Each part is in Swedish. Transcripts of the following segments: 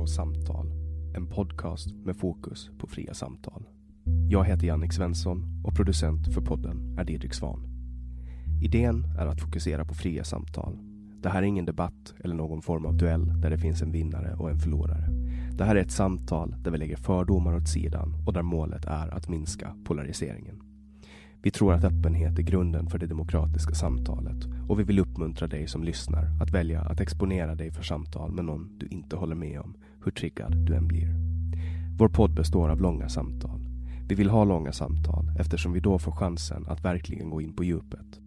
På Samtal, en podcast med fokus på fria samtal. Jag heter Jannik Svensson och producent för podden är Didrik Svan. Idén är att fokusera på fria samtal. Det här är ingen debatt eller någon form av duell där det finns en vinnare och en förlorare. Det här är ett samtal där vi lägger fördomar åt sidan och där målet är att minska polariseringen. Vi tror att öppenhet är grunden för det demokratiska samtalet och vi vill uppmuntra dig som lyssnar att välja att exponera dig för samtal med någon du inte håller med om, hur triggad du än blir. Vår podd består av långa samtal. Vi vill ha långa samtal eftersom vi då får chansen att verkligen gå in på djupet.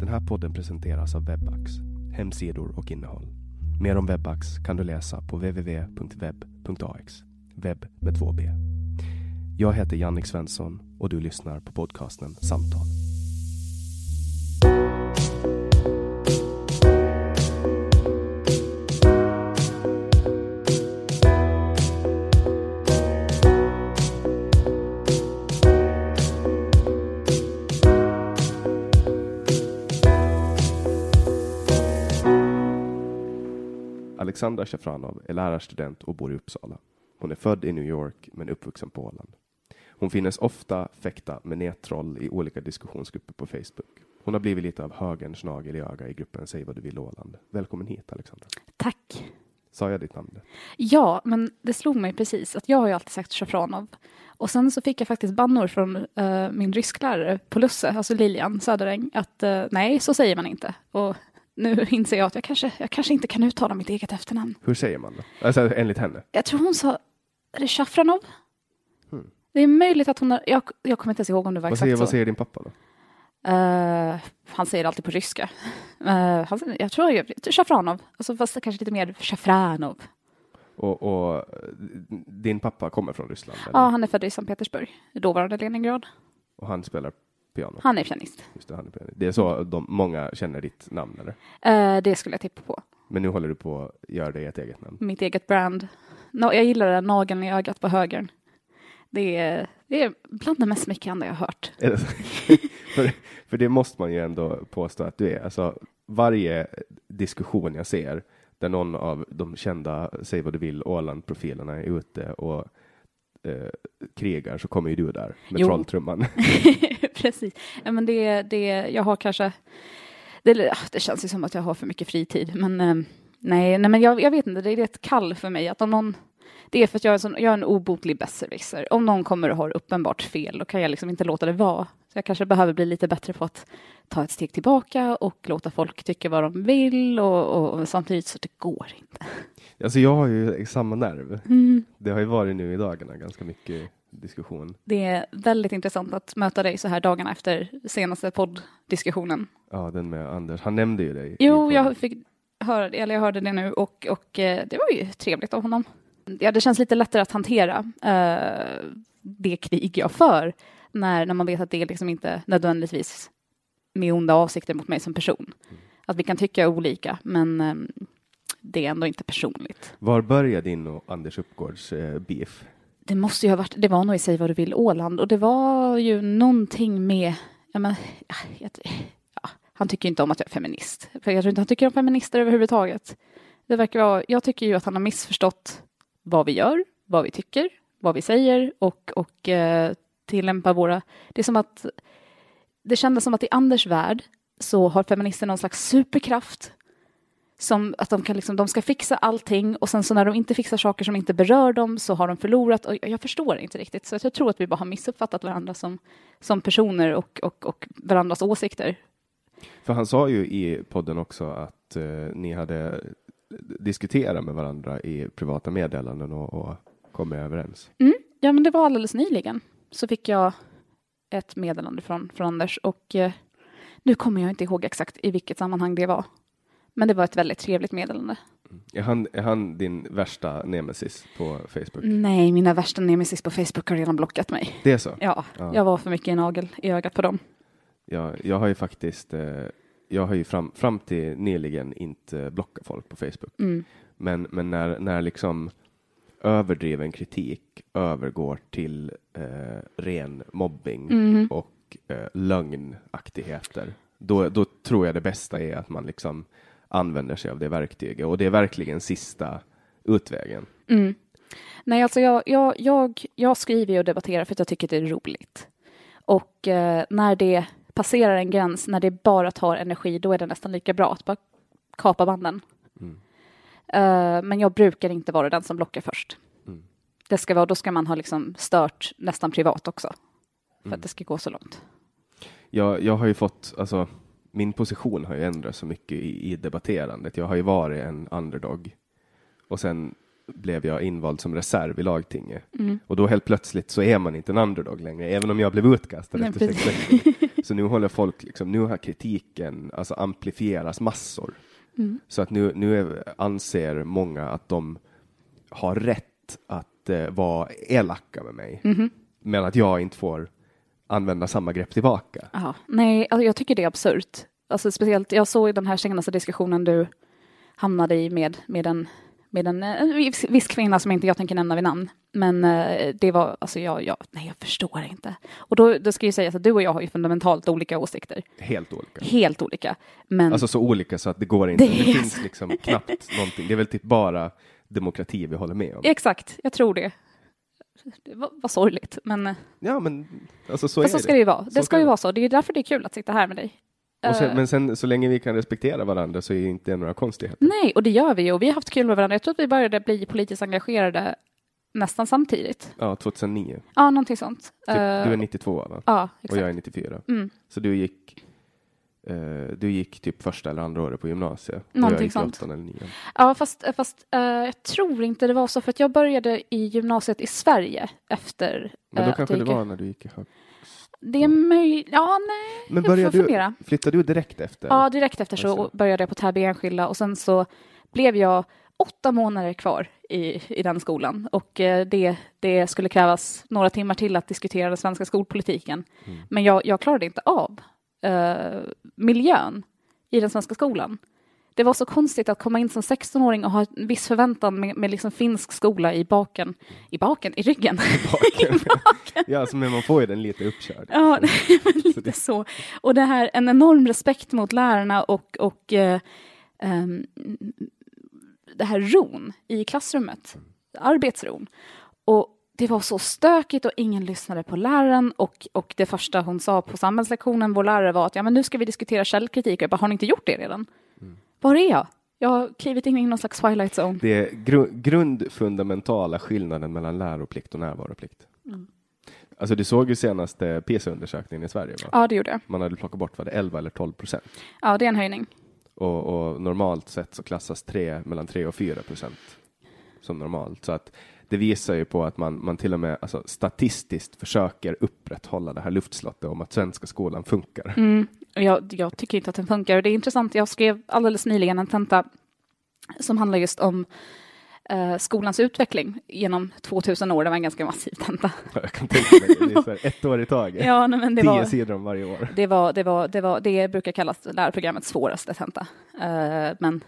Den här podden presenteras av Webax, hemsidor och innehåll. Mer om Webax kan du läsa på www.webb.ax, webb med två b. Jag heter Jannik Svensson och du lyssnar på podcasten Samtal. Alexandra Shafranov är lärarstudent och bor i Uppsala. Hon är född i New York men uppvuxen på Åland. Hon finnes ofta fäkta med nättroll i olika diskussionsgrupper på Facebook. Hon har blivit lite av högerns nagel i öga i gruppen Säg vad du vill Åland. Välkommen hit Alexandra. Tack. Sa jag ditt namn? Ja, men det slog mig precis att jag har ju alltid sagt Shafranov. Och sen så fick jag faktiskt bannor från eh, min rysklärare på Lusse, alltså Lilian Söderäng, att eh, nej, så säger man inte. Och nu inser jag att jag kanske, jag kanske inte kan uttala mitt eget efternamn. Hur säger man det? Alltså enligt henne? Jag tror hon sa, är det Shafranov? Hmm. Det är möjligt att hon har, jag, jag kommer inte ens ihåg om det var Vad exakt säger, så. vad säger din pappa då? Eh, han säger alltid på ryska. Uh, han, jag tror jag, Shafranov, alltså fast kanske lite mer Shafranov. Och, och din pappa kommer från Ryssland? Eller? Ja, han är född i Sankt Petersburg, dåvarande Leningrad. Och han spelar piano? Han är pianist. Just det, han är, piano. det är så de, många känner ditt namn eller? Eh, det skulle jag tippa på. Men nu håller du på att göra dig ett eget namn? Mitt eget brand. No, jag gillar den nageln i ögat på högern. Det är, det är bland det mest smickrande jag har hört. Det för, för det måste man ju ändå påstå att du är. Alltså, varje diskussion jag ser där någon av de kända Säg vad du vill Åland-profilerna är ute och eh, krigar så kommer ju du där med Jo. trolltrumman. Precis. Ja, men det, det, jag har kanske... Det, ja, det känns ju som att jag har för mycket fritid, men eh, nej, nej men jag, jag vet inte, det är ett kall för mig att om någon, Det är för att jag är en, sån, jag är en obotlig besserwisser. Om någon kommer och har uppenbart fel, då kan jag liksom inte låta det vara. Så jag kanske behöver bli lite bättre på att ta ett steg tillbaka och låta folk tycka vad de vill och, och, och samtidigt så det går inte. Alltså jag har ju samma nerv. Mm. Det har ju varit nu i dagarna ganska mycket diskussion. Det är väldigt intressant att möta dig så här dagarna efter senaste podddiskussionen. Ja, den med Anders. Han nämnde ju dig. Jo, jag fick höra det, eller jag hörde det nu och, och eh, det var ju trevligt av honom. Ja, det känns lite lättare att hantera eh, det krig jag för när, när man vet att det liksom inte nödvändigtvis med onda avsikter mot mig som person. Att vi kan tycka olika, men eh, det är ändå inte personligt. Var började din och Anders Uppgårds eh, beef? Det måste ju ha varit, det var nog i Säg vad du vill Åland och det var ju någonting med, ja men, ja, ja, han tycker inte om att jag är feminist. För jag tror inte han tycker om feminister överhuvudtaget. Det verkar vara, jag tycker ju att han har missförstått vad vi gör, vad vi tycker, vad vi säger och, och eh, tillämpar våra, det är som att, det kändes som att i Anders värld så har feminister någon slags superkraft som att de, kan liksom, de ska fixa allting och sen så när de inte fixar saker som inte berör dem så har de förlorat och jag förstår inte riktigt. Så jag tror att vi bara har missuppfattat varandra som, som personer och, och, och varandras åsikter. För han sa ju i podden också att eh, ni hade diskuterat med varandra i privata meddelanden och, och kommit överens. Mm. Ja, men det var alldeles nyligen så fick jag ett meddelande från, från Anders och eh, nu kommer jag inte ihåg exakt i vilket sammanhang det var. Men det var ett väldigt trevligt meddelande. Är han, är han din värsta nemesis på Facebook? Nej, mina värsta nemesis på Facebook har redan blockat mig. Det är så? Ja, Ja. jag var för mycket nagel i ögat på dem. Ja, jag har ju faktiskt, eh, jag har ju fram, fram till nyligen inte blockat folk på Facebook. Mm. Men, men när, när liksom överdriven kritik övergår till eh, ren mobbing Mhm. och eh, lögnaktigheter, då, då tror jag det bästa är att man liksom använder sig av det verktyget och det är verkligen sista utvägen. Mm. Nej, alltså jag, jag, jag, jag skriver och debatterar för att jag tycker det är roligt. Och eh, när det passerar en gräns, när det bara tar energi, då är det nästan lika bra att bara kapa banden. Eh, men jag brukar inte vara den som blockar först. Mm. Det ska vara, då ska man ha liksom stört nästan privat också. För Mm. att det ska gå så långt. Jag, jag har ju fått, alltså min position har ju ändrats så mycket i, i debatterandet. Jag har ju varit en underdog och sen blev jag invald som reserv i lagtinget Mm. och då helt plötsligt så är man inte en underdog längre, även om jag blev utkastad Nej, efter sex veckor. Så nu håller folk liksom, nu har kritiken alltså amplifieras massor. Mm. Så att nu, nu är, anser många att de har rätt att eh, vara elaka med mig, Mhm. men att jag inte får använda samma grepp tillbaka. Ja, nej, alltså jag tycker det är absurt. Alltså speciellt, jag såg den här senaste diskussionen du hamnade i med, med en, med en, eh, en viss, kvinna som inte jag tänker nämna vid namn. Men eh, det var, alltså jag, jag, nej jag förstår inte. Och då, då ska ju sägas att du och jag har ju fundamentalt olika åsikter. Helt olika. Helt olika. Men Alltså så olika så att det går inte. Det Det, finns liksom knappt någonting. Det är väl typ bara demokrati vi håller med om. exakt, jag tror det. Det var, var sorgligt, men eh, Ja, men alltså så är så ska det ju vara. Det Så ska ju det vara så. Det är därför det är kul att sitta här med dig. Och sen, Eh, men sen så länge vi kan respektera varandra så är det inte några konstigheter. Nej, och det gör vi ju. Och vi har haft kul med varandra. Jag tror att vi började bli politiskt engagerade nästan samtidigt. Ja, 2009. Ja, någonting sånt. Typ, Eh, du är 92 va? Ja, Och exakt. jag är 94. Mm. Så du gick eh, du gick typ första eller andra året på gymnasiet. och Någonting jag gick sånt. eller nian. Ja, fast, fast eh, jag tror inte det var så, för att jag började i gymnasiet i Sverige efter Men eh, då att kanske jag det var när du gick i hög... Det är möjligt. Ja, nej. Men jag började får du, flyttade du direkt efter? Ja, direkt efter så Alltså. började jag på Täby enskilda och sen så blev jag åtta månader kvar i, i den skolan och eh, det, det skulle krävas några timmar till att diskutera den svenska skolpolitiken. Mm. Men jag, jag klarade inte av eh, miljön i den svenska skolan. Det var så konstigt att komma in som 16-åring och ha en viss förväntan med, med liksom finsk skola i baken, i baken, i ryggen. Baken. ja, alltså, men man får ju den lite uppkörd. Ja, lite det- så. Och det här, en enorm respekt mot lärarna och, och eh, ehm, det här ron i klassrummet, arbetsron. Och det var så stökigt och ingen lyssnade på läraren och, och det första hon sa på samhällslektionen, vår lärare, var att ja, men nu ska vi diskutera källkritik. Jag bara, har ni inte gjort det redan? Var är jag? Jag har klivit in i någon slags twilight zone. Det är gru grundfundamentala skillnaden mellan läroplikt och närvaroplikt. Mm. Alltså du såg ju senaste PISA-undersökningen i Sverige. Va? Ja, det gjorde jag. Man hade plockat bort vad det 11 eller 12 procent. Ja, det är en höjning. Och, och normalt sett så klassas tre, mellan 3 och 4 procent som normalt. Så att det visar ju på att man, man till och med alltså, statistiskt försöker upprätthålla det här luftslottet om att svenska skolan funkar. Mm. Jag, jag tycker inte att den funkar. Och Det är intressant, jag skrev alldeles nyligen en tenta som handlar just om eh, skolans utveckling genom 2000 år. Det var en ganska massiv tenta. Jag kan tänka mig, det här, ett år i taget. Ja, nej, men det Tio var, sidor om varje år. det, var, det, var, det, var, det brukar kallas lärarprogrammets svåraste tenta. Eh, men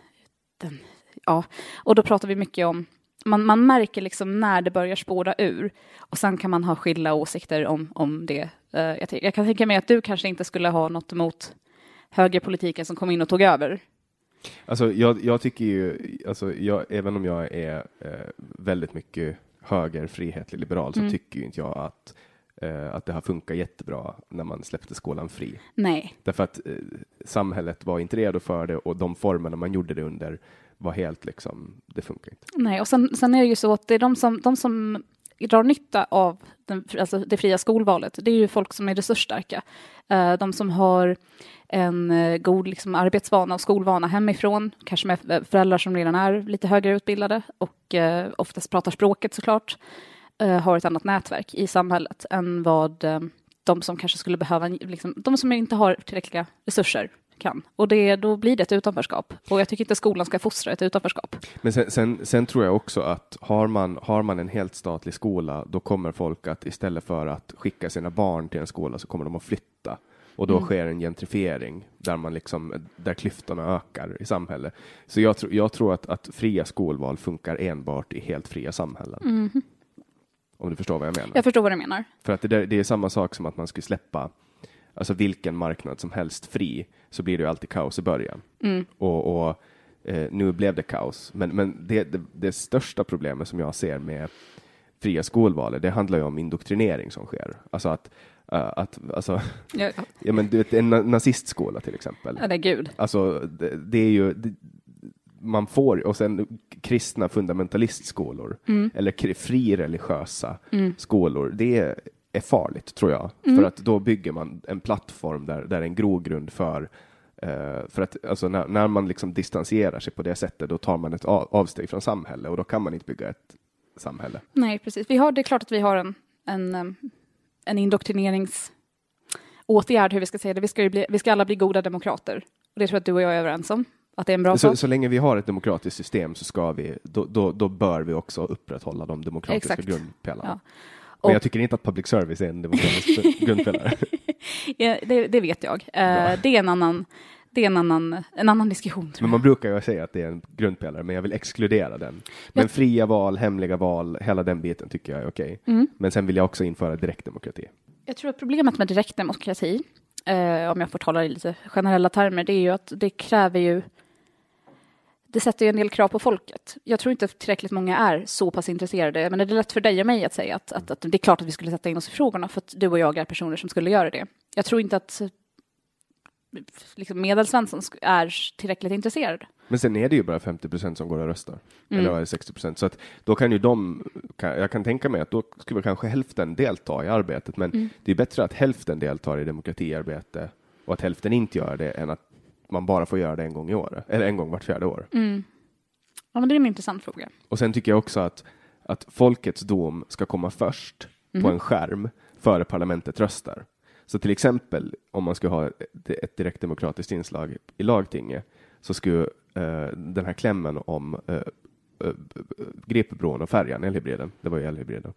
den, ja, och då pratar vi mycket om man, man märker liksom när det börjar spåra ur och sen kan man ha skilda åsikter om, om det. Eh, jag, jag kan tänka mig att du kanske inte skulle ha något emot högerpolitiken som kom in och tog över. Alltså, jag, jag tycker ju, alltså, jag, även om jag är eh, väldigt mycket höger, frihetlig, liberal, så Mm. tycker ju inte jag att, eh, att det har funkat jättebra när man släppte skolan fri. Nej, Därför att eh, samhället var inte redo för det och de formerna man gjorde det under var helt liksom, det funkar inte. nej. och sen, sen är det ju så att det är de som, de som drar nytta av den, alltså det fria skolvalet, det är ju folk som är resursstarka. Eh, de som har en eh, god liksom, arbetsvana och skolvana hemifrån, kanske med föräldrar som redan är lite högre utbildade och eh, oftast pratar språket såklart, har ett annat nätverk i samhället än vad de som kanske skulle behöva, liksom, de som inte har tillräckliga resurser kan. Och det, då blir det ett utanförskap. Och jag tycker inte skolan ska fostra ett utanförskap. Men sen, sen, sen tror jag också att har man, har man en helt statlig skola, då kommer folk att istället för att skicka sina barn till en skola så kommer de att flytta. Och då Mm. sker en gentrifiering där, man liksom, där klyftorna ökar i samhället. Så jag, tror jag tror att, att fria skolval funkar enbart i helt fria samhällen. Om du förstår vad jag menar. Jag förstår vad du menar. För att det, där, det är samma sak som att man skulle släppa alltså vilken marknad som helst fri, så blir det ju alltid kaos i början. Och, och eh, nu blev det kaos. Men, men det, det, det största problemet som jag ser med fria skolvalet, det handlar ju om indoktrinering som sker. Alltså att, eh, att alltså, Ja, ja, men du vet, en na- nazistskola till exempel. eller gud. Alltså, det, det är ju, det, man får, och sen kristna fundamentalistskolor, eller kri- frireligiösa skolor, det är, är farligt tror jag. För att då bygger man en plattform där, där en grogrund för eh, för att alltså, när, när man liksom distanserar sig på det sättet, då tar man ett avsteg från samhället och då kan man inte bygga ett samhälle. Nej, precis. Vi har, det är klart att vi har en, en, em, en indoktrineringsåtgärd, hur vi ska säga det. Vi ska, bli, vi ska alla bli goda demokrater. Och det tror jag att du och jag är överens om. Att det är en bra Så, sak. så länge vi har ett demokratiskt system så ska vi, då, då, då bör vi också upprätthålla de demokratiska Exakt. grundpelarna. Ja. Men jag tycker inte att public service är en demokratisk grundpelare. Ja, det, det vet jag. Eh, det är en annan, det är en annan, en annan diskussion. Men man brukar ju säga att det är en grundpelare, men jag vill exkludera den. Men fria val, hemliga val, hela den biten tycker jag är okej. Mm. Men sen vill jag också införa direktdemokrati. Jag tror att problemet med direktdemokrati, eh, om jag får tala i lite generella termer, det är ju att det kräver ju det sätter ju en del krav på folket. Jag tror inte att tillräckligt många är så pass intresserade. Men det är lätt för dig och mig att säga att, att, att det är klart att vi skulle sätta in oss i frågorna för att du och jag är personer som skulle göra det. Jag tror inte att liksom, medelsvensson är tillräckligt intresserad. Men sen är det ju bara 50 procent som går och röstar. Mm. Eller var det 60 procent? Så att då kan ju de, kan, jag kan tänka mig att då skulle kanske hälften delta i arbetet, men Mm. det är bättre att hälften deltar i demokratiarbete och att hälften inte gör det än att man bara får göra det en gång i år, eller en gång vart fjärde år. Mm. Ja, men det är en intressant fråga. Och sen tycker jag också att, att folkets dom ska komma först på en skärm före parlamentet röstar. Så till exempel om man ska ha ett, ett direktdemokratiskt inslag i lagtinget så skulle eh, den här klämmen om eh, eh, Gripebron och färjan, elhybriden, det var ju elhybriden,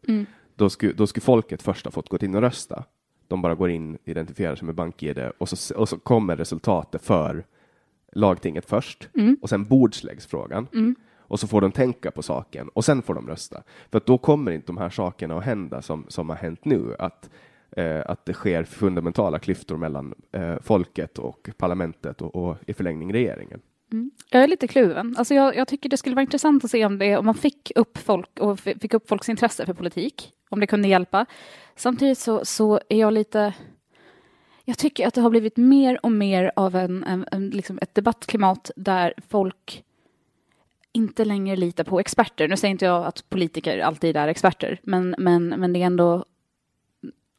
då, skulle, då skulle folket först ha fått gå in och rösta. De bara går in, identifierar sig med BankID och så, och så kommer resultatet för lagtinget först och sen bordsläggs frågan. Och så får de tänka på saken och sen får de rösta. För då kommer inte de här sakerna att hända som, som har hänt nu. Att, eh, att det sker fundamentala klyftor mellan eh, folket och parlamentet och, och i förlängning regeringen. Mm. Jag är lite kluven. Alltså jag, jag tycker det skulle vara intressant att se om, det, om man fick upp, folk, och fick upp folks intresse för politik, om det kunde hjälpa. Samtidigt så, så är jag lite... Jag tycker att det har blivit mer och mer av en, en, en, liksom ett debattklimat där folk inte längre litar på experter. Nu säger inte jag att politiker alltid är experter, men, men, men det är ändå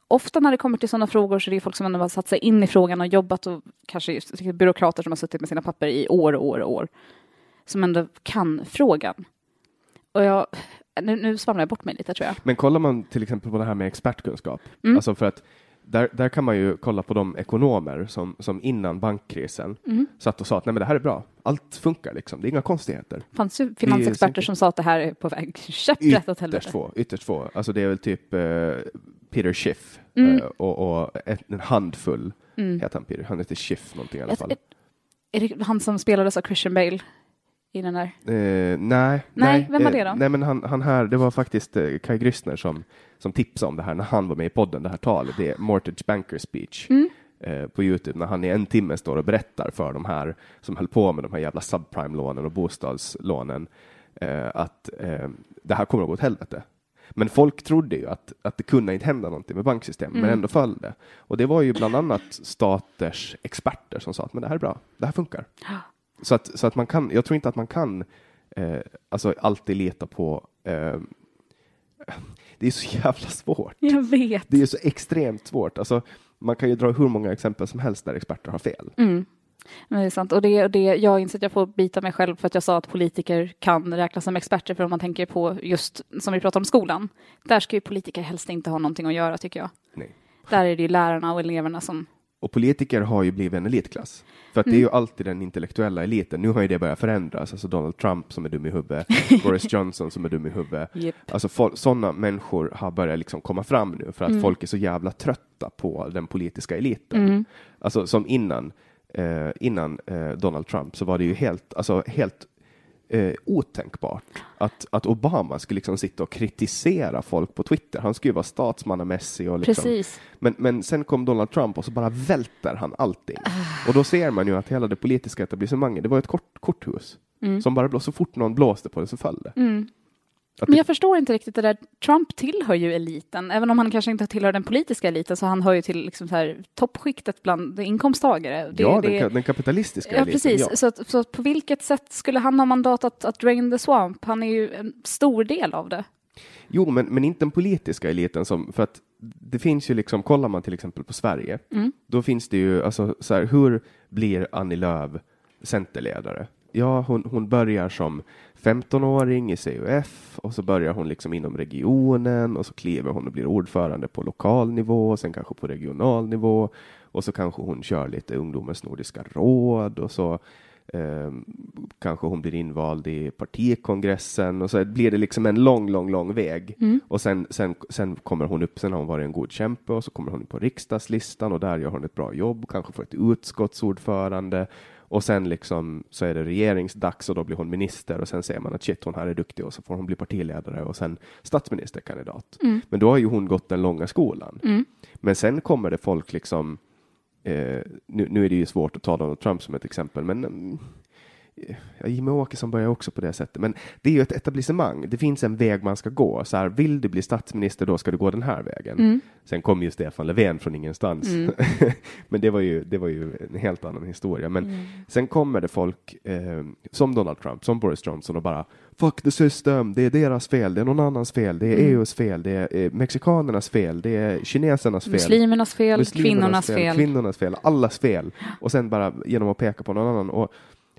ofta när det kommer till sådana frågor så är det folk som ändå har satt sig in i frågan och jobbat och kanske just byråkrater som har suttit med sina papper i år och år och år som ändå kan frågan. Och jag, nu, nu svamlar jag bort mig lite tror jag. Men kollar man till exempel på det här med expertkunskap, Mm. alltså för att där, där kan man ju kolla på de ekonomer som, som innan bankkrisen Mm. satt och sa att nej men det här är bra, allt funkar liksom, det är inga konstigheter. Fanns ju finansexperter som sa att det här är på väg käpprätt åt helvete. få, ytterst få. Alltså det är väl typ eh, Peter Schiff Mm. eh, och, och en, en handfull, heter han Peter? Han heter Schiff någonting i alla Ett- fall. ett- Är det han som spelades av Christian Bale i den där? Eh, nej, Nej, vem var eh, det då? Nej, men han, han här, det var faktiskt eh, Kai Grissner som, som tipsade om det här när han var med i podden, det här talet. Det är Mortgage Banker Speech Mm. eh, på Youtube, när han i en timme står och berättar för de här som höll på med de här jävla subprime-lånen och bostadslånen eh, att eh, det här kommer att gå åt helvete. Men folk trodde ju att, att det kunde inte hända någonting med banksystemet, men Mm. ändå föll det. Och det var ju bland annat staters experter som sa att men det här är bra, det här funkar. Så att, så att man kan, jag tror inte att man kan eh, alltså alltid leta på eh, det är så jävla svårt. Jag vet. Det är så extremt svårt. Alltså, man kan ju dra hur många exempel som helst där experter har fel. Mm. Men det är sant. Och det, och det, jag inser att jag får bita mig själv för att jag sa att politiker kan räknas som experter. För om man tänker på just som vi pratar om skolan. Där ska ju politiker helst inte ha någonting att göra tycker jag. Nej. Där är det ju lärarna och eleverna som... Och politiker har ju blivit en elitklass. För att det är ju alltid den intellektuella eliten. Nu har ju det börjat förändras. Alltså Donald Trump som är dum i huvudet, Boris Johnson som är dum i huvudet. Japp. Alltså sådana människor har börjat liksom komma fram nu för att folk är så jävla trötta på den politiska eliten. Alltså som innan, eh, innan eh, Donald Trump så var det ju helt, alltså helt eh, otänkbart att, att Obama skulle liksom sitta och kritisera folk på Twitter. Han skulle ju vara statsmannamässig och liksom, Precis. men, men sen kom Donald Trump och så bara välter han allting. Och då ser man ju att hela det politiska etablissemanget, det var ett kort, korthus. Som bara blå, så fort någon blåste på det så föll det. Att Men det jag förstår inte riktigt det där. Trump tillhör ju eliten. Även om han kanske inte tillhör den politiska eliten så han hör ju till liksom så här, toppskiktet bland inkomsttagare. Det, ja, det, den, ka- den kapitalistiska Ja, eliten. precis. Ja. Så, att, så att på vilket sätt skulle han ha mandat att, att drain the swamp? Han är ju en stor del av det. Jo, men, men inte den politiska eliten som, för att det finns ju liksom, kollar man till exempel på Sverige, Mm. då finns det ju, alltså så här, hur blir Annie Lööf centerledare? Ja, hon, hon börjar som 15-åring i CUF och så börjar hon liksom inom regionen och så kliver hon och blir ordförande på lokal nivå och sen kanske på regional nivå och så kanske hon kör lite ungdomens nordiska råd och så eh, kanske hon blir invald i partikongressen och så blir det liksom en lång, lång, lång väg. Och sen, sen, sen kommer hon upp, sen har hon varit en god kämpe och så kommer hon på riksdagslistan och där gör hon ett bra jobb, kanske får ett utskottsordförande och sen liksom så är det regeringsdags och då blir hon minister och sen säger man att shit, hon här är duktig och så får hon bli partiledare och sen statsministerkandidat. Men då har ju hon gått den långa skolan. Men sen kommer det folk liksom Eh, nu, nu är det ju svårt att ta Donald Trump som ett exempel, men mm, Jimmie Åkesson börjar också på det sättet. Men det är ju ett etablissemang. Det finns en väg man ska gå. Så här, vill du bli statsminister, då ska du gå den här vägen. Sen kom ju Stefan Löfven från ingenstans. men det var, ju, det var ju en helt annan historia. Men sen kommer det folk eh, som Donald Trump, som Boris Johnson och bara Fuck the system, det är deras fel, det är någon annans fel, det är EUs fel, det är eh, mexikanernas fel, det är kinesernas fel. Muslimernas fel, Muslimernas kvinnornas fel. Kvinnornas fel, allas fel. Och sen bara genom att peka på någon annan. Och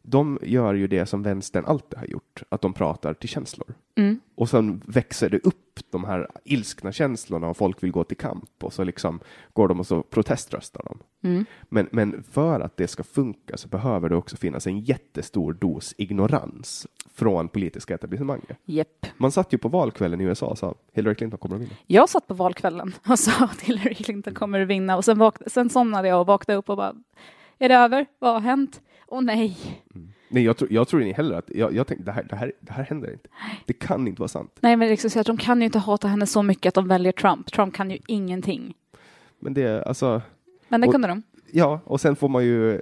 de gör ju det som vänstern alltid har gjort, att de pratar till känslor. Mm. Och sen växer det upp de här ilskna känslorna och folk vill gå till kamp och så liksom går de och så proteströstar de. Mm. Men, men för att det ska funka så behöver det också finnas en jättestor dos ignorans från politiska etablissemanget. Jepp. Man satt ju på valkvällen i USA och sa Hillary Clinton kommer att vinna. Jag satt på valkvällen och sa att Hillary Clinton kommer att vinna och sen, vak- sen somnade jag och vaknade upp och bara Är det över? Vad har hänt? Åh nej. Nej, jag tror, jag tror inte heller att, jag, jag tänkte det här, det, här, det här händer inte. Det kan inte vara sant. Nej men liksom, så att de kan ju inte hata henne så mycket att de väljer Trump. Trump kan ju ingenting. Men det, är alltså, Men det Och- kunde de. ja, och sen får man ju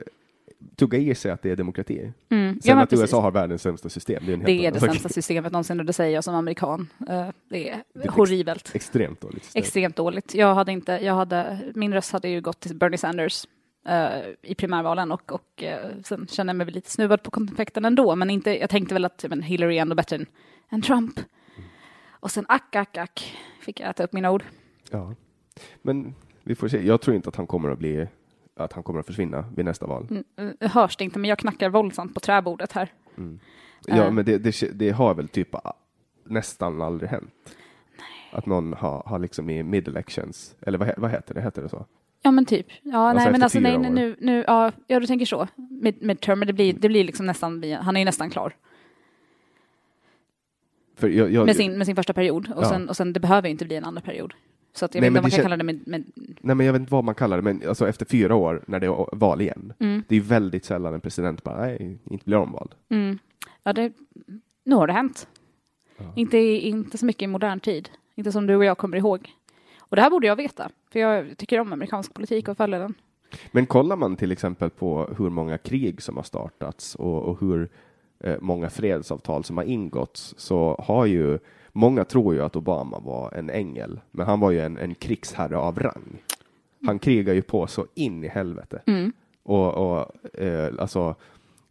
tugga i sig att det är demokrati. Mm. Sen Ja, att precis. USA har världens sämsta system, det är Det är det sämsta systemet någonsin och det säger jag som amerikan. Eh, Det är är ex- horribelt. Extremt dåligt system. Extremt dåligt. Jag hade inte, jag hade, min röst hade ju gått till Bernie Sanders. Eh, i primärvalen och, och eh, sen känner jag mig lite snuvad på konfekten ändå, men inte, jag tänkte väl att men Hillary är ändå bättre än, än Trump. Och sen ack, ack, ack, fick jag äta upp mina ord. Ja. Men vi får se. Jag tror inte att han kommer att bli att han kommer att försvinna vid nästa val. Mm, eh, hörs det inte, men jag knackar våldsamt på träbordet här. Ja, Eh. men det, det, det har väl typ nästan aldrig hänt. Att någon har, har liksom i mid-elections, eller vad, vad heter det? Heter det så? Ja men typ. Ja, Alltså nej men alltså nej, nu, nu, ja, ja du tänker så. Mid, midterm, men det blir, det blir liksom nästan, han är ju nästan klar jag, jag, med sin, med sin första period. Och, Ja. sen, och sen, det behöver inte bli en andra period. Så att jag Nej, vet inte men om man kan kalla det med, med Nej, men jag vet inte vad man kallar det, men alltså efter fyra år när det är val igen. Mm. Det är väldigt sällan en president bara, nej, inte blir omvald. mm. ja det, nu har det hänt. Inte, i- inte så mycket i modern tid. Inte som du och jag kommer ihåg. Och det här borde jag veta, för jag tycker om amerikansk politik och följer den. Men kollar man till exempel på hur många krig som har startats och, och hur eh, många fredsavtal som har ingåtts så har ju många tror ju att Obama var en ängel, men han var ju en, en krigsherre av rang. Han krigar ju på så in i helvete. Mm. Och, och eh, alltså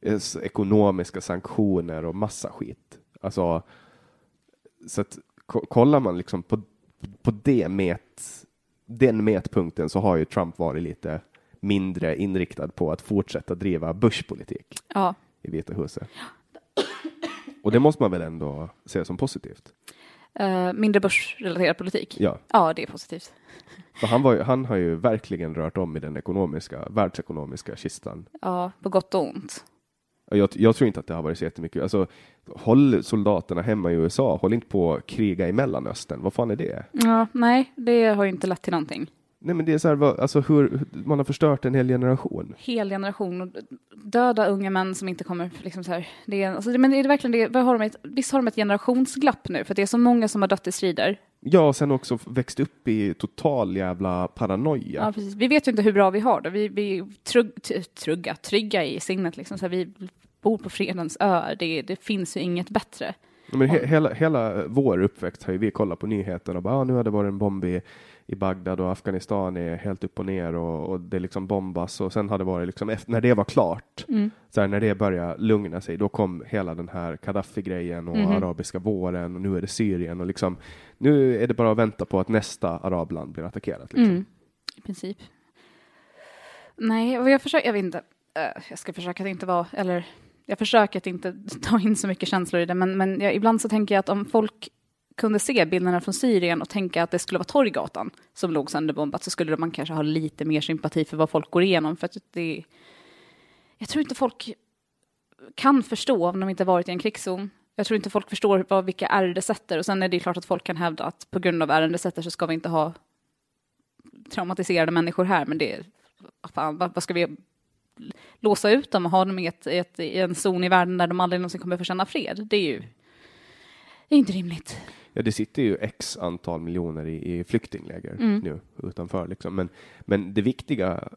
eh, ekonomiska sanktioner och massa skit. Alltså, så att ko- kollar man liksom på, på det met, den mätpunkten så har ju Trump varit lite mindre inriktad på att fortsätta driva Bush-politik Ja, i Vita huset. Och det måste man väl ändå se som positivt? eh, mindre börsrelaterad politik. Ja, Ja, det är positivt. för han, ju, han har ju verkligen rört om i den ekonomiska, världsekonomiska kistan. Ja, på gott och ont. Jag, jag tror inte att det har varit så jättemycket. Alltså, håll soldaterna hemma i USA, håll inte på att kriga i Mellanöstern. Vad fan är det? Ja, nej, det har ju inte lett till någonting. Nej, men det är så här, alltså hur, man har förstört en hel generation. hel generation och döda unga män som inte kommer liksom så här. Det är, alltså, men är det verkligen det? Vad har de ett, visst har de ett generationsglapp nu? För det är så många som har dött i strider. Ja, och sen också växt upp i total jävla paranoia. Ja, precis. Vi vet ju inte hur bra vi har det. Vi, vi är trugg, trugga, trygga i sinnet. Liksom. Så här, vi bor på fredens ö. Det, det finns ju inget bättre. Men he, hela, hela vår uppväxt har ju vi kollat på nyheterna och bara, ah, nu har det varit en bomb i, i Bagdad och Afghanistan är helt upp och ner och, och det liksom bombas och sen har det varit liksom, efter, när det var klart, Mm. så här, när det började lugna sig, då kom hela den här Gaddafi-grejen och Mhm. arabiska våren och nu är det Syrien och liksom, nu är det bara att vänta på att nästa arabland blir attackerat. Liksom. Mm. I princip. Nej, och jag försöker, jag vet inte. Eh, Jag ska försöka att inte vara, eller jag försöker att inte ta in så mycket känslor i det, men, men jag, ibland så tänker jag att om folk kunde se bilderna från Syrien och tänka att det skulle vara Torggatan som låg sönderbombat så skulle man kanske ha lite mer sympati för vad folk går igenom. För att det, jag tror inte folk kan förstå om de inte varit i en krigszon. Jag tror inte folk förstår vad, vilka ärr det sätter. Och sen är det ju klart att folk kan hävda att på grund av ärren det sätter så ska vi inte ha traumatiserade människor här. Men det vad fan, vad, vad ska vi låsa ut dem och ha dem i, ett, i, ett, i en zon i världen där de aldrig någonsin kommer få känna fred? Det är ju det är inte rimligt. Ja, det sitter ju x antal miljoner i, i flyktingläger Mm. nu utanför. Liksom. Men, men det viktiga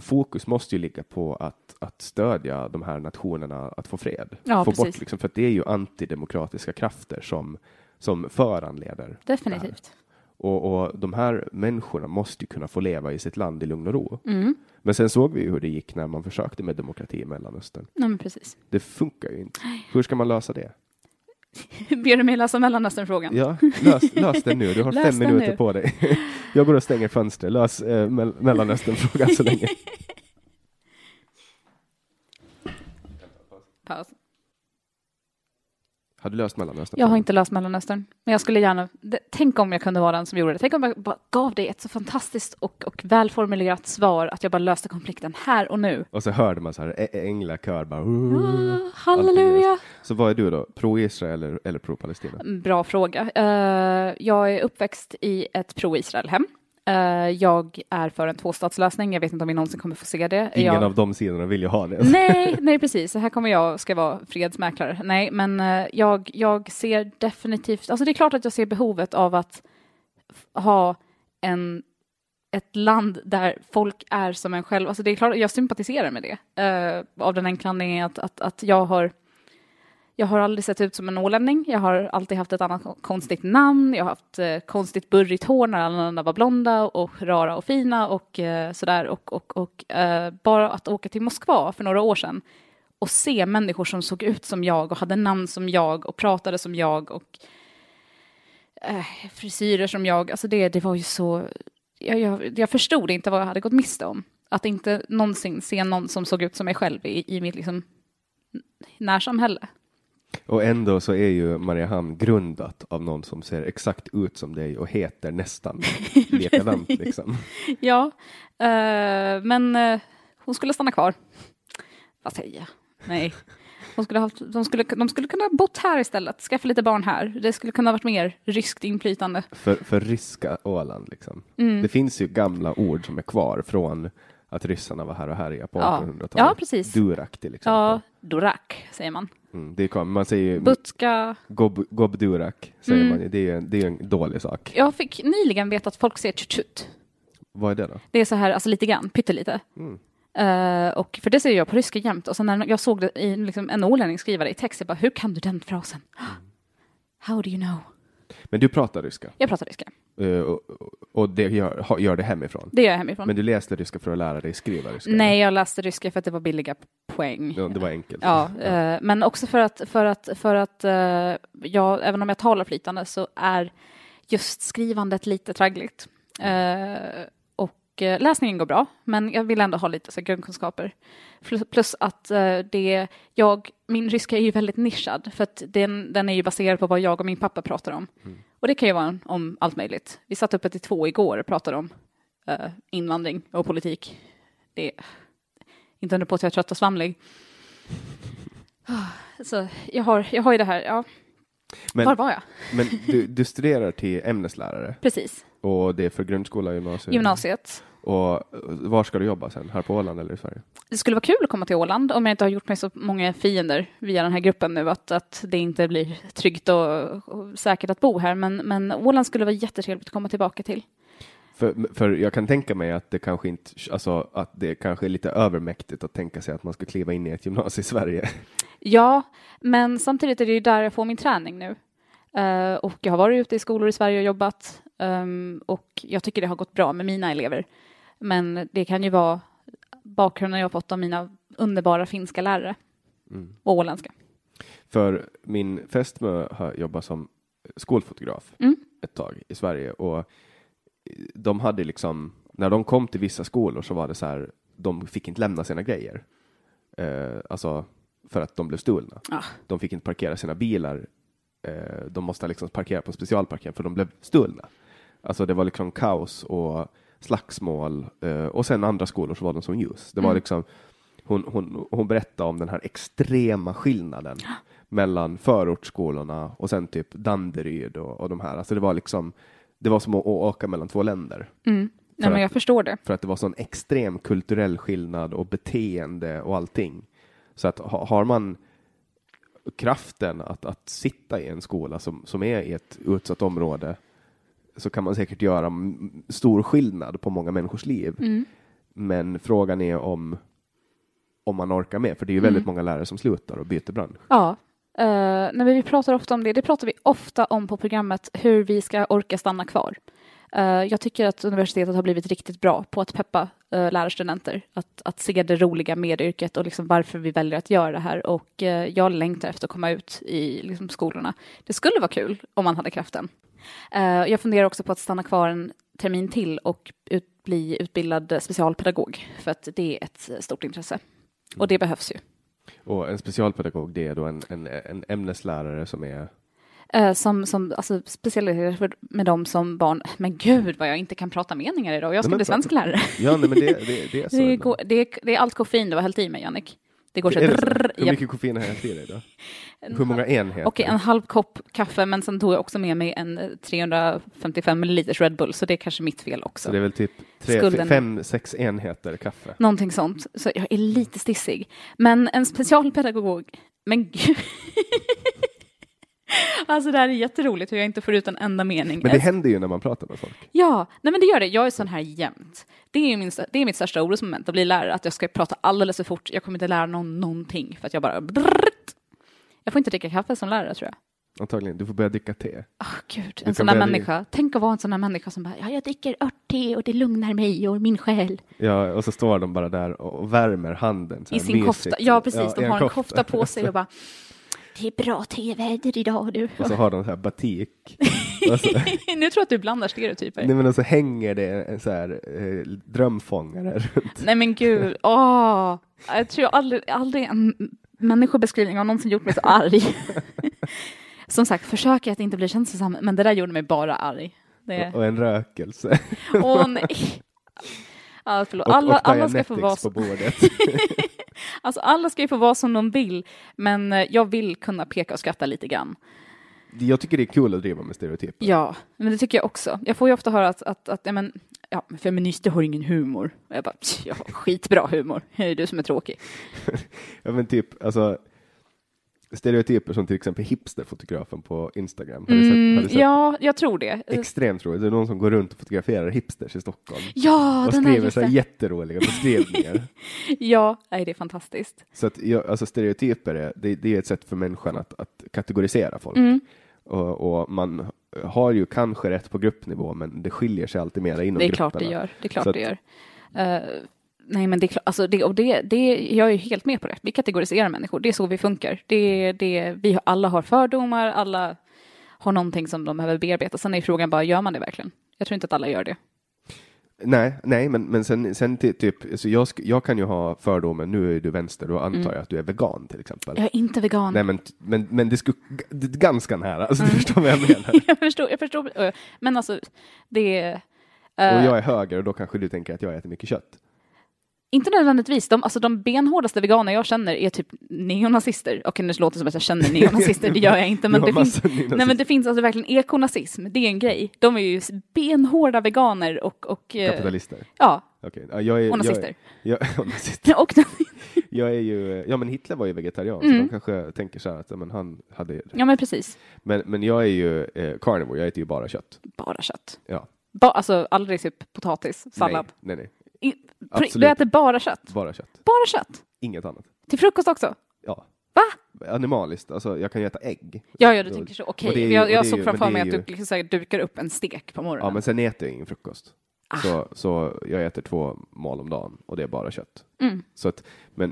fokus måste ju ligga på att, att stödja de här nationerna att få fred. Ja, få precis. bort, liksom, för att det är ju antidemokratiska krafter som, som föranleder. Definitivt. Och, och de här människorna måste ju kunna få leva i sitt land i lugn och ro. Mm. Men sen såg vi ju hur det gick när man försökte med demokrati i Mellanöstern. Ja, precis. Det funkar ju inte. Hur ska man lösa det? Ber du mig läsa Mellanöstern-frågan? Ja, lös, lös den nu. Du har Lös fem minuter nu. på dig. Jag går och stänger fönstret. Lös eh, mell- Mellanöstern-frågan så länge. Paus. Har du löst Mellanöstern? Jag har inte löst Mellanöstern, men jag skulle gärna... Det, tänk om jag kunde vara den som gjorde det. Tänk om jag bara gav dig ett så fantastiskt och, och välformulerat svar att jag bara löste konflikten här och nu. Och så hörde man så här änglakör bara. Ah, halleluja! Så vad är du då? Pro-Israel eller, eller pro-Palestina? Bra fråga. Eh, jag är uppväxt i ett pro-Israel-hem. Eh, jag är för en tvåstatslösning. Jag vet inte om vi någonsin kommer få se det. Ingen jag... av de sidorna vill ju ha det. Nej, nej precis. Så här kommer jag ska vara fredsmäklare. Nej, men eh, jag, jag ser definitivt, alltså det är klart att jag ser behovet av att ha en, ett land där folk är som en själv. Alltså det är klart, jag sympatiserar med det. eh, av den enkla anledningen att, att, att jag har jag har aldrig sett ut som en ålänning. Jag har alltid haft ett annat konstigt namn. Jag har haft eh, konstigt burrigt hår när alla andra var blonda och rara och fina och eh, sådär. Och, och, och eh, bara att åka till Moskva för några år sedan och se människor som såg ut som jag och hade namn som jag och pratade som jag och eh, frisyrer som jag. Alltså det, det var ju så... Jag, jag, jag förstod inte vad jag hade gått miste om. Att inte någonsin se någon som såg ut som mig själv i, i mitt liksom närsamhälle. Och ändå så är ju Mariehamn grundat av någon som ser exakt ut som dig och heter nästan likadant liksom. Ja, eh, men eh, hon skulle stanna kvar. Vad säger jag? Nej. Hon skulle haft, de, skulle, de skulle kunna bott här istället, skaffa lite barn här. Det skulle kunna varit mer ryskt inflytande. För, för ryska Åland liksom. Mm. Det finns ju gamla ord som är kvar från att ryssarna var här och härjade på Ja. 1800-talet. Ja, precis. Durak till exempel. Ja, Dorak säger man. Mm, det kom, man säger ju Butska. gob, gob-durak, säger Mm. man ju. Det är ju en, det är en dålig sak. Jag fick nyligen veta att folk säger tjut Vad är det då? Det är så här, alltså lite grann, pyttelite. Mm. Eh, och för det säger jag på ryska jämt. Och sen när jag såg det i liksom, en ålänning skriva det i text, jag bara, hur kan du den frasen? How do you know? Men du pratar ryska Jag pratar ryska. eh, och, och det gör, gör det hemifrån. Det gör jag hemifrån. Men du läste ryska för att lära dig skriva ryska? Nej, jag läste ryska för att det var billiga poäng. Ja, det var enkelt. Ja, eh, men också för att, för att, för att eh, jag, även om jag talar flytande så är just skrivandet lite traggligt. Och eh, läsningen går bra, men jag vill ändå ha lite så grundkunskaper. Plus, att eh, det, jag, min ryska är ju väldigt nischad, för att den, den är ju baserad på vad jag och min pappa pratar om. Och det kan ju vara om, om allt möjligt. Vi satt uppe till två igår och pratade om eh, invandring och politik. Det är inte under på att jag är trött och svamlig. Så jag har, jag har ju det här, ja, Men, var var jag? men du, du studerar till ämneslärare Precis, och det är för grundskola och gymnasium? gymnasiet. Och eh, var ska du jobba sen? Här på Åland eller i Sverige? Det skulle vara kul att komma till Åland om jag inte har gjort mig så många fiender via den här gruppen nu, att, att det inte blir tryggt och, och säkert att bo här. Men, men Åland skulle vara jättetrevligt att komma tillbaka till. För, för jag kan tänka mig att det kanske inte, alltså att det kanske är lite övermäktigt att tänka sig att man ska kliva in i ett gymnasium i Sverige. Ja, men samtidigt är det ju där jag får min träning nu. Eh, och jag har varit ute i skolor i Sverige och jobbat. Ehm, och jag tycker det har gått bra med mina elever. Men det kan ju vara bakgrunden jag fått av mina underbara finska lärare. Och åländska. För min fästmö har jobbat som skolfotograf Mm. ett tag i Sverige och de hade liksom, när de kom till vissa skolor så var det så här, de fick inte lämna sina grejer. Eh, alltså för att de blev stulna. Ah. De fick inte parkera sina bilar. Eh, de måste liksom parkera på specialparkering för de blev stulna. Alltså det var liksom kaos och slagsmål eh, och sen andra skolor så var de som ljus. Det var Mm. liksom, hon, hon, hon berättade om den här extrema skillnaden mellan förortsskolorna och sen typ Danderyd och, och de här. Alltså det var liksom, det var som att, att åka mellan två länder. Mm. Nej, men att- jag förstår det. För att det var sån extrem kulturell skillnad och beteende och allting. Så att ha, har man kraften att, att sitta i en skola som, som är i ett utsatt område så kan man säkert göra stor skillnad på många människors liv. Mm. Men frågan är om, om man orkar med, för det är ju väldigt Mm. många lärare som slutar och byter bransch. Ja, uh, nej, men vi pratar ofta om det. Det pratar vi ofta om på programmet, hur vi ska orka stanna kvar. Eh, jag tycker att universitetet har blivit riktigt bra på att peppa uh, lärarstudenter, att, att se det roliga med yrket och liksom varför vi väljer att göra det här. Och eh, jag längtar efter att komma ut i liksom, skolorna. Det skulle vara kul om man hade kraften. Eh, jag funderar också på att stanna kvar en termin till och ut, bli utbildad specialpedagog, för att det är ett stort intresse. Och det behövs ju. Och en specialpedagog, det är då en, en, en ämneslärare som är Eh, som, som alltså, specialiserar med dem som barn. Men gud vad jag inte kan prata meningar idag. Jag ska Nej, men bli svensklärare. Ja, nej, men det, det, det är så. Det, går, det, är, det är allt koffein du har hällt i mig, Jannik. Det går så Är det så? drrrr, Hur mycket koffein har jag i dig då? Hur många enheter? Okej, en halv kopp kaffe, men sen tog jag också med mig en eh, 355 milliliters Red Bull, så det är kanske mitt fel också. Så det är väl typ tre, Skulden. fem, sex enheter kaffe. Någonting sånt. Så jag är lite stissig. Men en specialpedagog, men gud. Alltså det här är jätteroligt hur jag inte får ut en enda mening. Men det händer ju när man pratar med folk. Ja, nej men det gör det. Jag är sån här jämt. Det är, min, det är mitt största orosmoment att bli lärare, att jag ska prata alldeles för fort. Jag kommer inte lära någon någonting för att jag bara... Brrrt. Jag får inte dricka kaffe som lärare tror jag. Antagligen. Du får börja dricka te. Ah, gud, Du en sån där börja- människa. Tänk att vara en sån där människa som bara, ja, jag dricker örtte och det lugnar mig och min själ. Ja, och så står de bara där och värmer handen. I här sin mysigt. kofta. Ja, precis. i de har en kofta på sig och bara, det är bra teväder idag du. Och så har de så här batik. så, nu tror jag att du blandar stereotyper. nej, men och så hänger det en så här eh, drömfångare runt. Nej men gud, åh! Jag tror aldrig, aldrig en människobeskrivning har någonsin gjort mig så arg. Som sagt, försöker att inte bli känslosam, men det där gjorde mig bara arg. Det... Och, och en rökelse. Åh nej! Ja, förlåt. Och, Alla, och alla ska få vara på bordet. alltså, alla ska ju få vara som de vill, men eh, jag vill kunna peka och skratta lite grann. Jag tycker det är kul att driva med stereotyper. Ja, men det tycker jag också. Jag får ju ofta höra att, att, att ja, men, ja, feminister har ingen humor. Och jag bara, "Pff, jag har skitbra humor. Det är du som är tråkig. Ja, men typ, alltså, stereotyper som till exempel hipsterfotografen på Instagram. Har du sett, har du sett? Ja, jag tror det. Extremt roligt. Det är någon som går runt och fotograferar hipsters i Stockholm. Ja, och den skriver så här jätteroliga beskrivningar. Ja, nej, det är fantastiskt. så att, jag, alltså stereotyper är, det, det är ett sätt för människan att, att kategorisera folk. Mm. Och, och man har ju kanske rätt på gruppnivå, men det skiljer sig alltid mera inom Det är grupperna. klart det gör. Det är klart att- det gör. Eh, nej, men det är klart, alltså det, och det, det, jag är helt med på det. Vi kategoriserar människor, det är så vi funkar. Det, det, vi alla har fördomar, alla har någonting som de behöver bearbeta. Sen är frågan bara, gör man det verkligen? Jag tror inte att alla gör det. Nej, nej, men, men sen, sen typ, alltså jag, jag kan ju ha fördomen, nu är du vänster, då antar jag att du är vegan till exempel. Jag är inte vegan. Nej, men, men, men det skulle, det är ganska nära, alltså, Mm. du förstår vad jag menar. jag förstår, jag förstår. eh, Men alltså, det är... Och eh, jag är höger och då kanske du tänker att jag äter mycket kött. Inte nödvändigtvis. De, alltså, de benhårdaste veganer jag känner är typ neonazister. Okej, nu låter det som att jag känner neonazister, det gör jag inte. Men det finns, nej, men det finns alltså verkligen ekonazism, det är en grej. De är ju benhårda veganer och... och eh, Kapitalister. Ja. Ja, jag är, och nazister. Jag, jag, och nazister. och, Jag är ju, ja men Hitler var ju vegetarian, så Mm. de kanske tänker så här att ja, men han hade, ja, men precis. men, men jag är ju eh, carnivore, jag äter ju bara kött. Bara kött. Ja. Ba, alltså aldrig typ potatis, sallad. Nej, nej, nej, Absolut. du äter bara kött? bara kött. Bara kött? Inget annat. Till frukost också? Ja. Va? Animaliskt, alltså jag kan ju äta ägg. Ja, ja, du tänker så. Okej, ju- jag, jag såg framför mig att du liksom här dukar upp en stek på morgonen. Ja, men sen äter jag ingen frukost. Ah. Så, så jag äter två mål om dagen och det är bara kött. Mm. Så att, men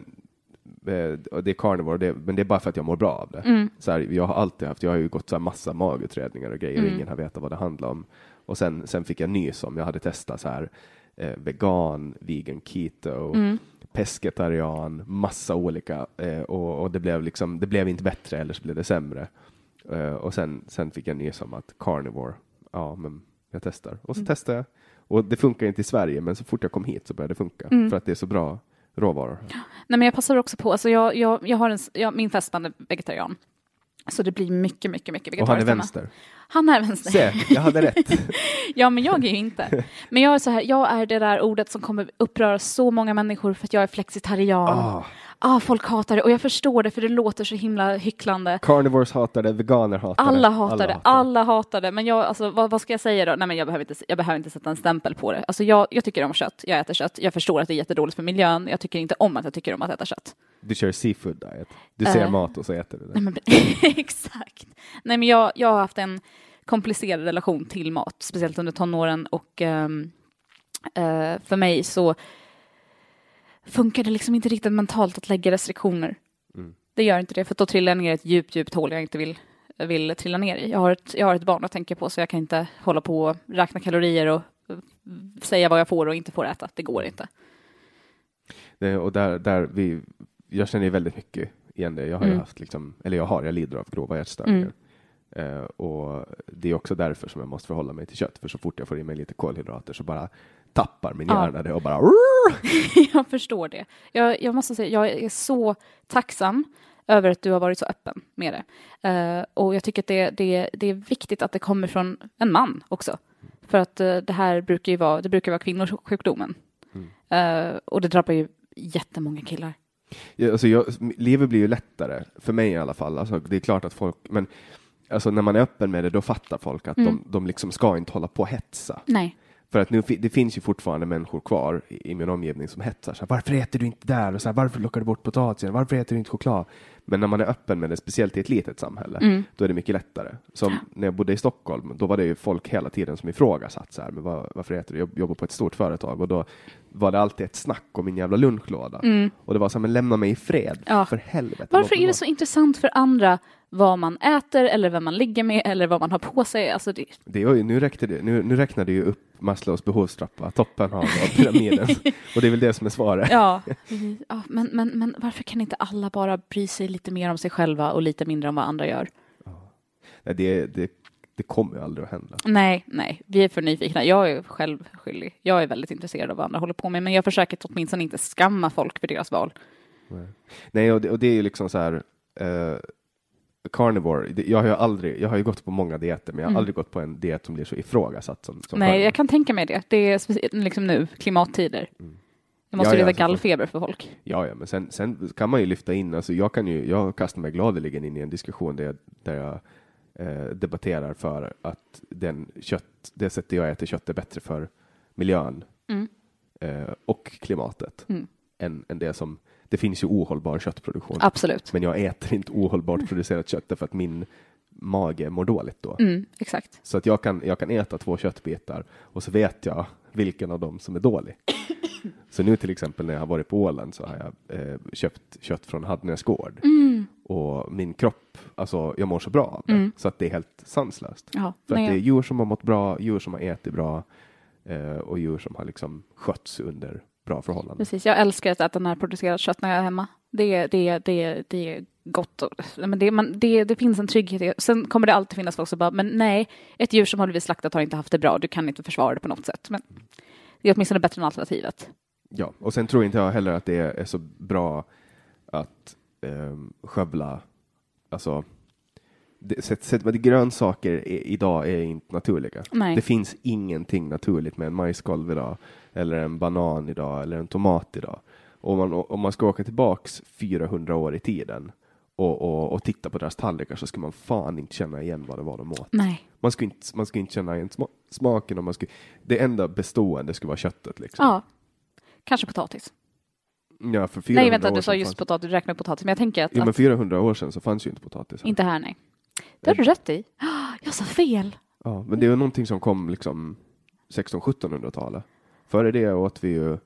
eh, det är carnivore, det, men det är bara för att jag mår bra av det. Mm. Så här, jag har alltid haft, jag har ju gått så här massa magutredningar och grejer Mm. och ingen har vetat vad det handlar om. Och sen, sen fick jag nys om, jag hade testat så här eh, vegan, vegan, keto, Mm. pescetarian, massa olika eh, och, och det blev liksom, det blev inte bättre eller så blev det sämre. Eh, och sen, sen fick jag nys om att carnivore, ja men jag testar. Och så Mm. testade jag. Och det funkar inte i Sverige, men så fort jag kom hit så började det funka. Mm. För att det är så bra råvaror. Nej, men jag passar också på, alltså jag, jag, jag har en, jag, min fästman är vegetarian. Så det blir mycket, mycket, mycket Och han är vegetariskt hemma. Han är vänster. Se, jag hade rätt. Ja, men jag är ju inte. Men jag är så här, jag är det där ordet som kommer uppröra så många människor för att jag är flexitarian. Ah, Ah, folk hatar det och jag förstår det för det låter så himla hycklande. carnivores hatar det, veganer hatar det. Alla hatar det, hatar alla hatar det. Men jag, alltså, vad, vad ska jag säga då? Nej, men jag behöver inte, jag behöver inte sätta en stämpel på det. Alltså, jag, jag tycker om kött, jag äter kött. Jag förstår att det är jättedåligt för miljön. Jag tycker inte om att jag tycker om att äta kött. Du kör seafood diet. Du ser Eh. mat och så äter du det. Nej, men, exakt. Nej, men jag, jag har haft en komplicerad relation till mat, speciellt under tonåren och ehm, eh, för mig så funkar det liksom inte riktigt mentalt att lägga restriktioner. Mm. Det gör inte det, för då trillar jag ner i ett djupt, djupt hål jag inte vill, vill trilla ner i. Jag har, ett, jag har ett barn att tänka på, så jag kan inte hålla på och räkna kalorier och eh, säga vad jag får och inte får äta. Det går inte. Det, och där, där vi, jag känner ju väldigt mycket igen det. Jag har ju Mm. haft, liksom, eller jag har, jag lider av grova hjärtstörningar. Eh, och det är också därför som jag måste förhålla mig till kött, för så fort jag får i mig lite kolhydrater så bara tappar min Ja. hjärna det och bara jag förstår det. Jag, jag måste säga, jag är så tacksam över att du har varit så öppen med det. Eh, och jag tycker att det, det, det är viktigt att det kommer från en man också. För att eh, det här brukar ju vara, det brukar vara kvinnosjukdomen. Eh, och det drabbar ju jättemånga killar. Ja, alltså jag, livet blir ju lättare, för mig i alla fall. Alltså, det är klart att folk, men alltså, när man är öppen med det, då fattar folk att de, de liksom ska inte hålla på och hetsa. Nej. För att nu, det finns ju fortfarande människor kvar i, i min omgivning som hetsar. Så här, varför äter du inte där? Och så här, varför lockar du bort potatisen? Varför äter du inte choklad? Men när man är öppen med det, speciellt i ett litet samhälle, då är det mycket lättare. Som när jag bodde i Stockholm, då var det ju folk hela tiden som ifrågasatt så här, men vad, varför heter du? Jag jobbar på ett stort företag och då var det alltid ett snack om min jävla lunchlåda. Och det var så här, men lämna mig i fred, Ja. för helvete. Varför är det vara." så intressant för andra vad man äter eller vem man ligger med eller vad man har på sig? Alltså det, Det ju, nu, räckte det, nu, nu räknade ju upp Maslows behovstrappa, toppen av, av pyramiden. och det är väl det som är svaret. ja, ja men, men, men varför kan inte alla bara bry sig lite mer om sig själva och lite mindre om vad andra gör? Nej, det, det, det kommer ju aldrig att hända. Nej, nej, vi är för nyfikna. Jag är själv skyldig. Jag är väldigt intresserad av vad andra håller på med, men jag försöker åtminstone inte skamma folk för deras val. Nej, och det, och det är ju liksom så här. Eh, carnivore, det, jag har ju aldrig, jag har ju gått på många dieter, men jag har aldrig gått på en diet som blir så ifrågasatt som, som Mm. Nej, carnivore. jag kan tänka mig det. Det är liksom nu, klimattider. Jag måste Ja, ja, rida så- gallfeber för folk. Ja, ja, men sen, sen kan man ju lyfta in, alltså jag kan ju, jag kastar mig gladeligen in i en diskussion där jag, där jag eh, debatterar för att den kött, det sättet jag äter kött är bättre för miljön Mm. eh, och klimatet Mm. än, än det som, det finns ju ohållbar köttproduktion. Absolut. Men jag äter inte ohållbart producerat kött därför att min mage mår dåligt då. Mm, exakt. Så att jag kan, jag kan äta två köttbitar och så vet jag vilken av dem som är dålig. Så nu till exempel när jag har varit på Åland så har jag eh, köpt kött från Hadnäs gård. Mm. Och min kropp, alltså jag mår så bra av det. Så att det är helt sanslöst. Ja, För nej, att det är djur som har mått bra, djur som har ätit bra eh, och djur som har liksom skötts under bra förhållanden. Precis, jag älskar att äta närproducerat kött när jag är hemma. Det, det, det, det är gott. Men det, man, det, det finns en trygghet. Sen kommer det alltid finnas folk som bara, men nej, ett djur som har blivit slaktat har inte haft det bra. Du kan inte försvara det på något sätt. Men det är åtminstone bättre än alternativet. Ja, och sen tror inte jag heller att det är så bra att um, skövla, alltså det, sätt, sätt, grönsaker är, idag är inte naturliga. Nej. Det finns ingenting naturligt med en majskolv idag, eller en banan idag, eller en tomat idag. Om man, om man ska åka tillbaks 400 år i tiden och, och, och titta på deras tallrikar så ska man fan inte känna igen vad det var de åt. Nej. Man ska inte, man ska inte känna igen sma, smaken och man ska, det enda bestående skulle vara köttet. Liksom. Ja, kanske potatis. Ja, för 400 Nej, vänta, du sa just fanns- potatis, du räknar med potatis. Men jag tänker att, Jo, men att 400 år sedan så fanns ju inte potatis. här. inte här, nej. Det har du rätt i. Jag sa fel. Ja, men det är ju någonting som kom liksom 1600-1700-talet. Före det åt vi ju,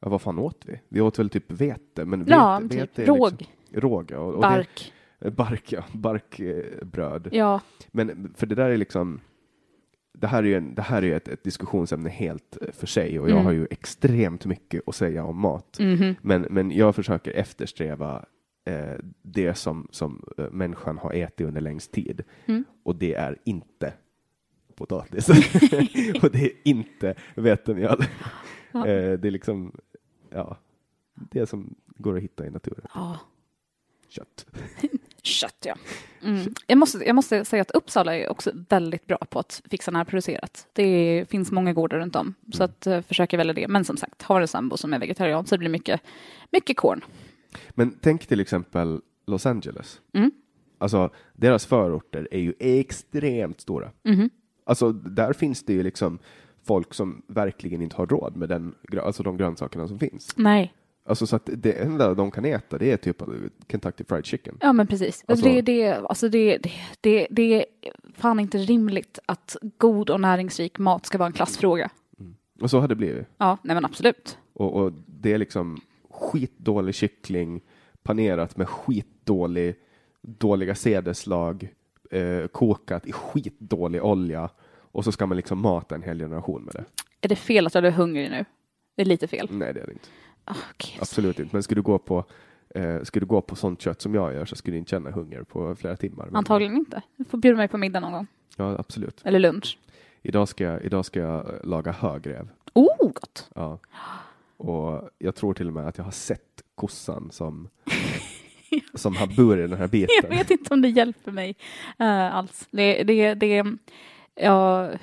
ja vad fan åt vi? Vi åt väl typ vete, men vete, Ja, vete typ är råg, Liksom, råg, ja. Och, och bark. Det, bark, ja. Barkbröd. Ja, Men för det där är liksom, det här är ju, en, det här är ju ett, ett diskussionsämne helt eh, för sig och jag Mm. har ju extremt mycket att säga om mat. mhm. Men, men jag försöker eftersträva eh, det som, som eh, människan har ätit under längst tid. Mm. Och det är inte potatis. och det är inte vetemjöl. Ja. eh, det är liksom, ja, det som går att hitta i naturen. ja. Kött. Kött, ja. Mm. Jag, måste, jag måste säga att Uppsala är också väldigt bra på att fixa närproducerat. Det finns många gårdar runt om, så att uh, försöker välja det. Men som sagt, har en sambo som är vegetarian så det blir mycket, mycket korn. Men tänk till exempel Los Angeles. Mm. Alltså, deras förorter är ju extremt stora. Mhm. Alltså, där finns det ju liksom folk som verkligen inte har råd med den, alltså de grönsakerna som finns. Nej, Alltså så att det enda de kan äta det är typ Kentucky Fried Chicken. ja men precis. Alltså- det, det, alltså det, det, det, det är fan inte rimligt att god och näringsrik mat ska vara en klassfråga. Och så har det blivit. Ja, nej men absolut. Och, och det är liksom skitdålig kyckling panerat med skitdålig, dåliga sädeslag, eh, kokat i skitdålig olja och så ska man liksom mata en hel generation med det. Är det fel att jag är hungrig nu? Det är lite fel. Nej, det är det inte. Ah, okej. Absolut inte. Men ska du gå på eh, ska du gå på sånt kött som jag gör så skulle du inte känna hunger på flera timmar. Antagligen inte. Du får bjuda mig på middag någon gång. Ja, absolut. Eller lunch. Idag ska jag, idag ska jag eh, laga högrev. Oh, gott! Ja. Och jag tror till och med att jag har sett kossan som, som har burit den här biten. Jag vet inte om det hjälper mig eh, alls. Det, det, det, jag,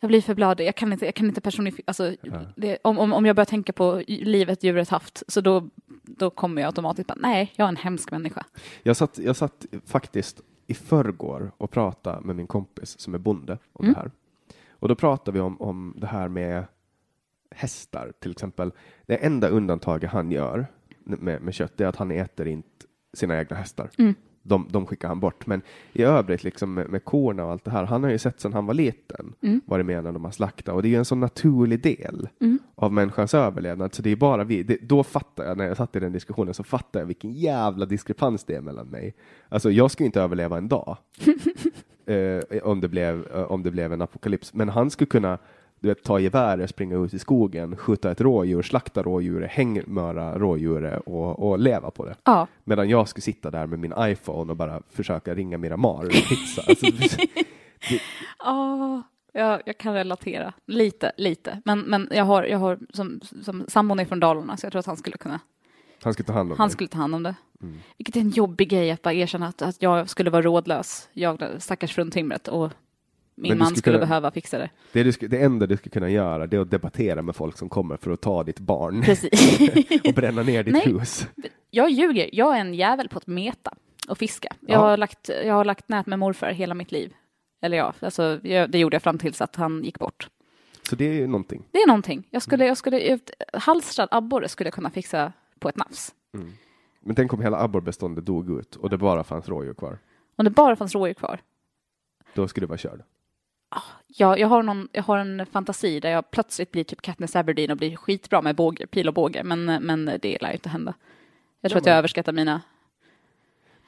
jag blir för blödig. Jag kan inte, jag kan inte personifiera, alltså, det, om, om, om jag börjar tänka på livet djuret haft, så då, då kommer jag automatiskt bara, nej, jag är en hemsk människa. Jag satt, jag satt faktiskt i förrgår och pratade med min kompis som är bonde om Mm. det här. Och då pratade vi om, om det här med hästar till exempel. Det enda undantaget han gör med, med kött är att han äter inte sina egna hästar. Mm. De, de skickar han bort. Men i övrigt, liksom med, med korna och allt det här, han har ju sett sedan han var liten Mm. varit med när de har slaktat och det är ju en sån naturlig del Mm. av människans överlevnad. Så det är bara vi, det, då fattar jag, när jag satt i den diskussionen, så fattar jag vilken jävla diskrepans det är mellan mig. Alltså jag skulle inte överleva en dag eh, om, det blev, eh, om det blev en apokalyps, men han skulle kunna du vet, ta geväret, springa ut i skogen, skjuta ett rådjur, slakta rådjuret, hängmöra rådjuret och, och leva på det. Ja, Medan jag skulle sitta där med min iPhone och bara försöka ringa Miramar och pizza. Alltså, det, Ja, jag, kan relatera lite, lite. Men, men jag har, jag har som, som sambon är från Dalarna så jag tror att han skulle kunna, han ska ta hand om han dig. skulle ta hand om det. Mm. Vilket är en jobbig grej att bara erkänna att, att jag skulle vara rådlös, jag stackars fruntimret och min Men man skulle skulle kunna- behöva fixa det. Det, du det enda du ska kunna göra det är att debattera med folk som kommer för att ta ditt barn Precis. och bränna ner ditt Nej. hus. jag ljuger, jag är en jävel på att meta och fiska. Jag, Ja. har, lagt, jag har lagt nät med morfar hela mitt liv. Eller ja, alltså, jag, det gjorde jag fram tills att han gick bort. Så det är ju någonting. Det är någonting. Jag skulle, jag skulle, halstrad abborre skulle jag kunna fixa på ett nafs. Men tänk om hela abborrbeståndet dog ut och det bara fanns rådjur kvar. Om det bara fanns rådjur kvar. Då skulle du vara körd. Jag, jag, har någon, jag har en fantasi där jag plötsligt blir typ Katniss Aberdeen och blir skitbra med båge, pil och båge, men, men det lär ju inte hända. Jag tror Ja, att jag överskattar mina...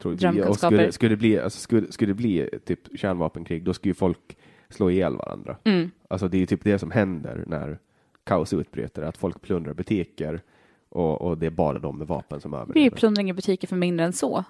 Drömkunskaper. skulle, skulle, det bli, alltså, skulle, skulle det bli typ kärnvapenkrig, då skulle ju folk slå ihjäl varandra. Mm, Alltså det är ju typ det som händer när kaos utbryter, att folk plundrar butiker och, och det är bara de med vapen som det är ju överlever. plundring i butiker för mindre än så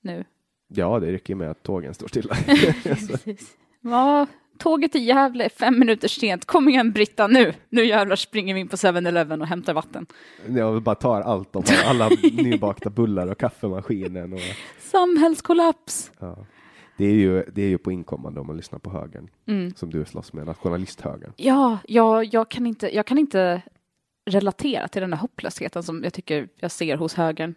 nu. Ja, det räcker ju med att tågen står stilla. Ja, tåget till Gävle är fem minuter sent. Kom igen Britta nu! Nu jävlar springer vi in på 7-Eleven och hämtar vatten. Jag bara tar allt de har, alla nybakta bullar och kaffemaskinen. Och, Samhällskollaps! ja. det, är ju, det är ju på inkommande om man lyssnar på högern, Mm. som du slåss med, nationalisthögern. Ja, jag, jag, kan inte, jag kan inte relatera till den där hopplösheten som jag tycker jag ser hos högern.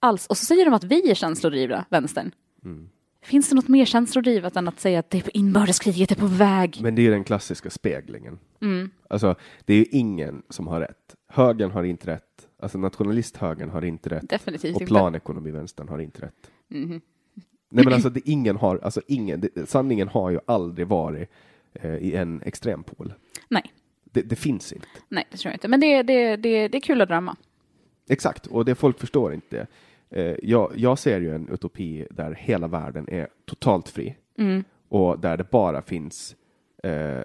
Alls. Och så säger de att vi är känslodrivna, vänstern. Mm. Finns det något mer känslodrivet än att säga att det är på inbördeskriget är på väg? Men det är ju den klassiska speglingen. Mm. Alltså, det är ju ingen som har rätt. Högern har inte rätt. Alltså nationalisthögern har inte rätt. Definitivt Och planekonomivänstern har inte rätt. Mhm. Nej men alltså det, ingen har, alltså ingen, det, sanningen har ju aldrig varit eh, i en extrempol. Nej, Det, det finns inte. nej, det tror jag inte. Men det, det, det, det är kul att drömma. Exakt, och det folk förstår inte. Eh, jag, jag ser ju en utopi där hela världen är totalt fri Mm. och där det bara finns eh,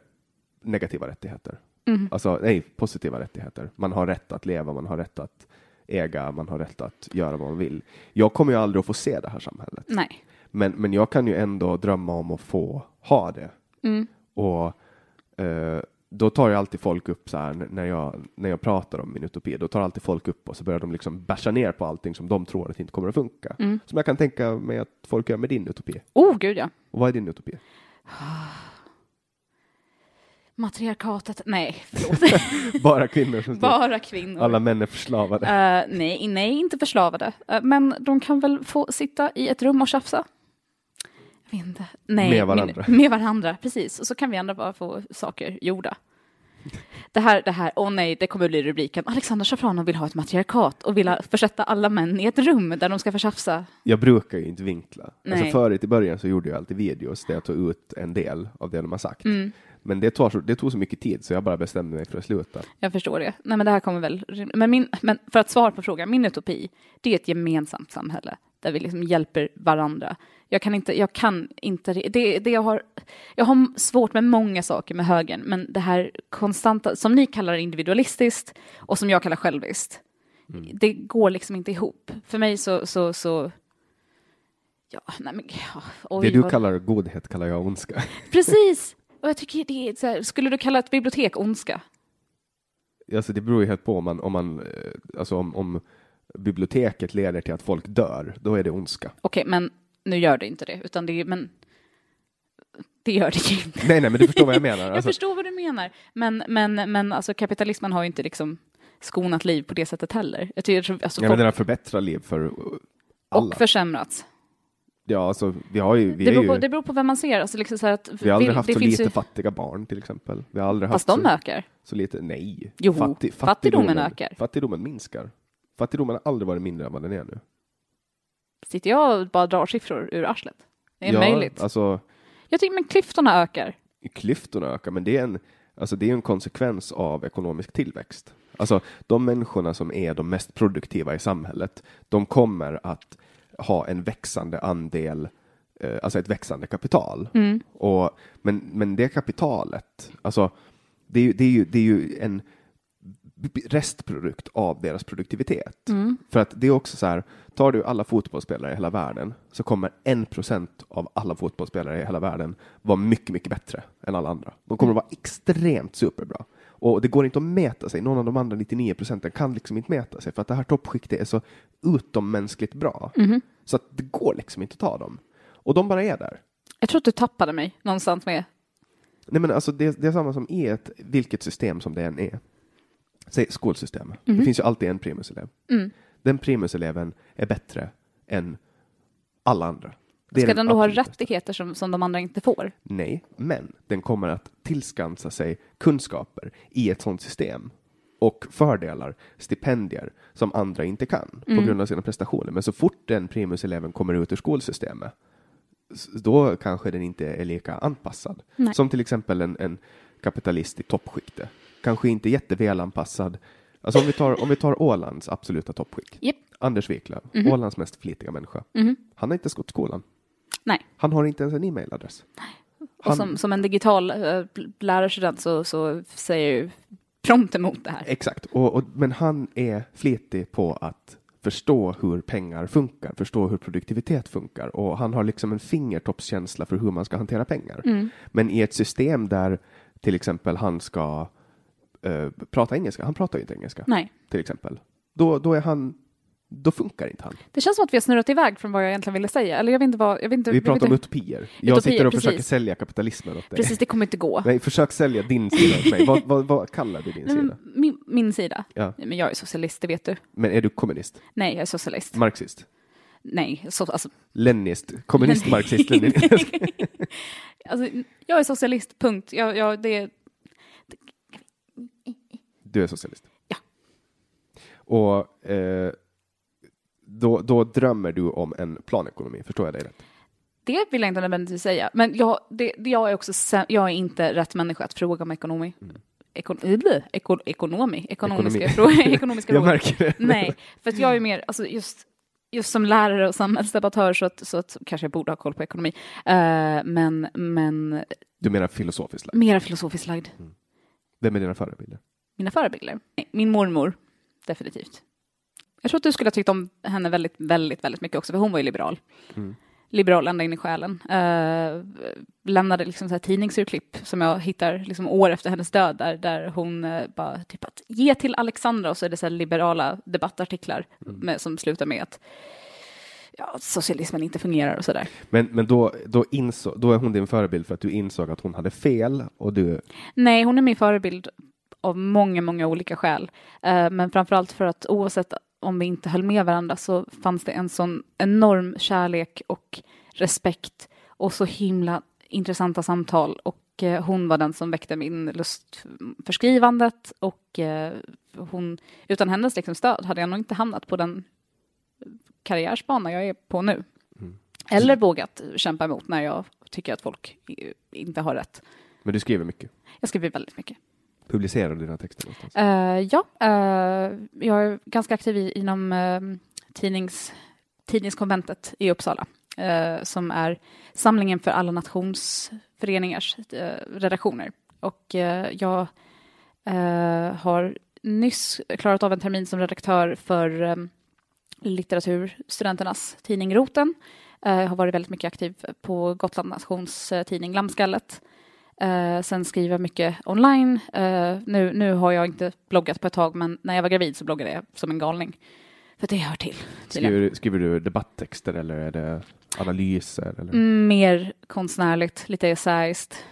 negativa rättigheter. Mm. Alltså, nej, positiva rättigheter. Man har rätt att leva, man har rätt att äga, man har rätt att göra vad man vill. Jag kommer ju aldrig att få se det här samhället. Nej. Men, men jag kan ju ändå drömma om att få ha det. Mm. Och eh, då tar ju alltid folk upp så här när jag, när jag pratar om min utopi, då tar alltid folk upp och så börjar de liksom basha ner på allting som de tror att inte kommer att funka. Mm. Som jag kan tänka mig att folk gör med din utopi. Oh, gud ja. Och vad är din utopi? Matriarkatet. Nej, förlåt. Bara kvinnor som. Bara kvinnor. Alla män är förslavade. Eh, nej, nej, inte förslavade. Eh, men de kan väl få sitta i ett rum och tjafsa? Jag vet inte. Nej, Med varandra. Min, med varandra, precis. Och så kan vi andra bara få saker gjorda. Det här, det här, åh nej, det kommer bli rubriken. Alexander Shafranov vill ha ett matriarkat och vill försätta alla män i ett rum där de ska få tjafsa. Jag brukar ju inte vinkla. Nej. Alltså förut i början så gjorde jag alltid videos där jag tog ut en del av det de har sagt. Mm. Men det, tar så, det tog så mycket tid så jag bara bestämde mig för att sluta. Jag förstår det. Nej, men det här kommer väl... Men, min, men för att svara på frågan, min utopi, det är ett gemensamt samhälle där vi liksom hjälper varandra. Jag kan inte, jag kan inte, det, det jag har, jag har svårt med många saker med högern, men det här konstanta, som ni kallar individualistiskt och som jag kallar själviskt, det går liksom inte ihop. För mig så, så, så ja, nej men, ja, oj, det du vad- kallar godhet kallar jag ondska. Precis! Och jag tycker det är så här, skulle du kalla ett bibliotek ondska? Alltså det beror ju helt på om man, om man eh, alltså om, om biblioteket leder till att folk dör, då är det ondska. Okej, men nu gör det inte det, utan det är, men det gör det ju inte. Nej, nej, men du förstår vad jag menar. Jag Alltså, förstår vad du menar, men, men, men alltså kapitalismen har ju inte liksom skonat liv på det sättet heller. Jag tycker, alltså, ja, men den har förbättrat liv för alla. och försämrats. Ja, alltså, vi har ju, vi Det beror, ju, på, det beror på vem man ser. Alltså, liksom så att, vi har aldrig vill- haft så lite ju, fattiga barn till exempel. Vi har aldrig Fast haft de så, ökar. så lite, nej. Jo, Fatti- fattigdomen ökar. Fattigdomen minskar. Fattigdomen har aldrig varit mindre än vad den är nu. sitter jag och bara drar siffror ur arslet? Det är ja, möjligt. Alltså, Jag tycker men klyftorna ökar. klyftorna ökar, men det är en, alltså det är en konsekvens av ekonomisk tillväxt. Alltså de människorna som är de mest produktiva i samhället, de kommer att ha en växande andel, eh, alltså ett växande kapital. Och, men, men det kapitalet, alltså det är, ju- det är, ju, det är ju en restprodukt av deras produktivitet. För att det är också så här, tar du alla fotbollsspelare i hela världen så kommer en procent av alla fotbollsspelare i hela världen vara mycket, mycket bättre än alla andra. De kommer att vara extremt superbra. Och det går inte att mäta sig. Någon av de andra 99 procenten kan liksom inte mäta sig för att det här toppskiktet är så utommänskligt bra. Så att det går liksom inte att ta dem. Och de bara är där. Jag tror att du tappade mig någonstans med. Nej, men alltså det, det är samma som i ett, vilket system som det än är. Säg skolsystemet. Det finns ju alltid en primuselev. Den primuseleven är bättre än alla andra. Det Ska den då ha rättigheter som, som de andra inte får? Nej, men den kommer att tillskansa sig kunskaper i ett sådant system och fördelar, stipendier, som andra inte kan på grund av sina prestationer. Men så fort den primuseleven kommer ut ur skolsystemet, då kanske den inte är lika anpassad. Nej. Som till exempel en, en kapitalist i toppskiktet. Kanske inte jättevälanpassad. Alltså om vi tar, om vi tar Ålands absoluta toppskikt. Japp. Anders Wiklöf, Ålands mest flitiga människa. Han har inte gått skolan. Nej. Han har inte ens en e-mailadress. Och Han- som, som en digital äh, lärarstudent så, så säger ju prompt emot det här. Exakt, och, och, men han är flitig på att förstå hur pengar funkar, förstå hur produktivitet funkar och han har liksom en fingertoppskänsla för hur man ska hantera pengar. Men i ett system där till exempel han ska eh, prata engelska, han pratar ju inte engelska Nej. till exempel, då, då är han då funkar inte han. Det känns som att vi har snurrat iväg från vad jag egentligen ville säga. Eller jag vet inte vad... Jag vet inte, Vi pratar om inte- utopier. Jag sitter och precis. försöker sälja kapitalismen åt dig. Precis, det kommer inte gå. Nej, försök sälja din sida åt mig. Vad, vad, vad kallar du din men sida? Min, min sida? Ja. Men jag är socialist, det vet du. Men är du kommunist? Nej, jag är socialist. Marxist? Nej, så, alltså, Leninist? Kommunist, marxist, leninist? alltså, jag är socialist, punkt. Jag, jag, det, Du är socialist? Ja. Och eh, då, då drömmer du om en planekonomi, förstår jag dig rätt? det vill jag inte nödvändigtvis säga. Men jag, det, jag, är också, jag är inte rätt människa att fråga om ekonomi. Ekon, äh, eko, ekonomi, ekonomiska, Mm. Ekonomi. Frågor, ekonomiska Jag märker det. Nej, för att jag är mer, alltså just, just som lärare och samhällsdebattör så att, så att kanske jag borde ha koll på ekonomi. Eh, men, men Du menar filosofiskt lagd? mera filosofiskt lagd. Vem är dina förebilder? Mina förebilder? Min mormor, definitivt. Jag tror att du skulle ha tyckt om henne väldigt, väldigt, väldigt mycket också, för hon var ju liberal. Liberal ända in i själen. Uh, lämnade liksom så här tidningsurklipp som jag hittar liksom år efter hennes död, där, där hon eh, bara typ att ge till Alexandra och så är det så liberala debattartiklar med, som slutar med att ja, socialismen inte fungerar och sådär. Men, men då, då, inså, då är hon din förebild för att du insåg att hon hade fel och du... Nej, hon är min förebild av många, många olika skäl. Eh, men framförallt för att oavsett om vi inte höll med varandra så fanns det en sån enorm kärlek och respekt och så himla intressanta samtal. Och eh, hon var den som väckte min lust för skrivandet och eh, hon, utan hennes liksom stöd hade jag nog inte hamnat på den karriärsbana jag är på nu. Eller vågat kämpa emot när jag tycker att folk inte har rätt. Men du skriver mycket. Jag skriver väldigt mycket. Publicerar du dina texter någonstans? Eh, ja, uh, jag är ganska aktiv i, inom uh, tidnings, tidningskonventet i Uppsala, som är samlingen för alla nationsföreningars redaktioner. Och jag har nyss klarat av en termin som redaktör för um, litteraturstudenternas tidning Roten. Jag har varit väldigt mycket aktiv på Gotland Nations tidning Lammskallet. Eh, sen skriver jag mycket online. Eh, nu, nu har jag inte bloggat på ett tag, men när jag var gravid så bloggade jag som en galning. För det hör till. Skriver, du- skriver du debatttexter eller är det analyser? Eller? Mm, mer konstnärligt, lite essäiskt.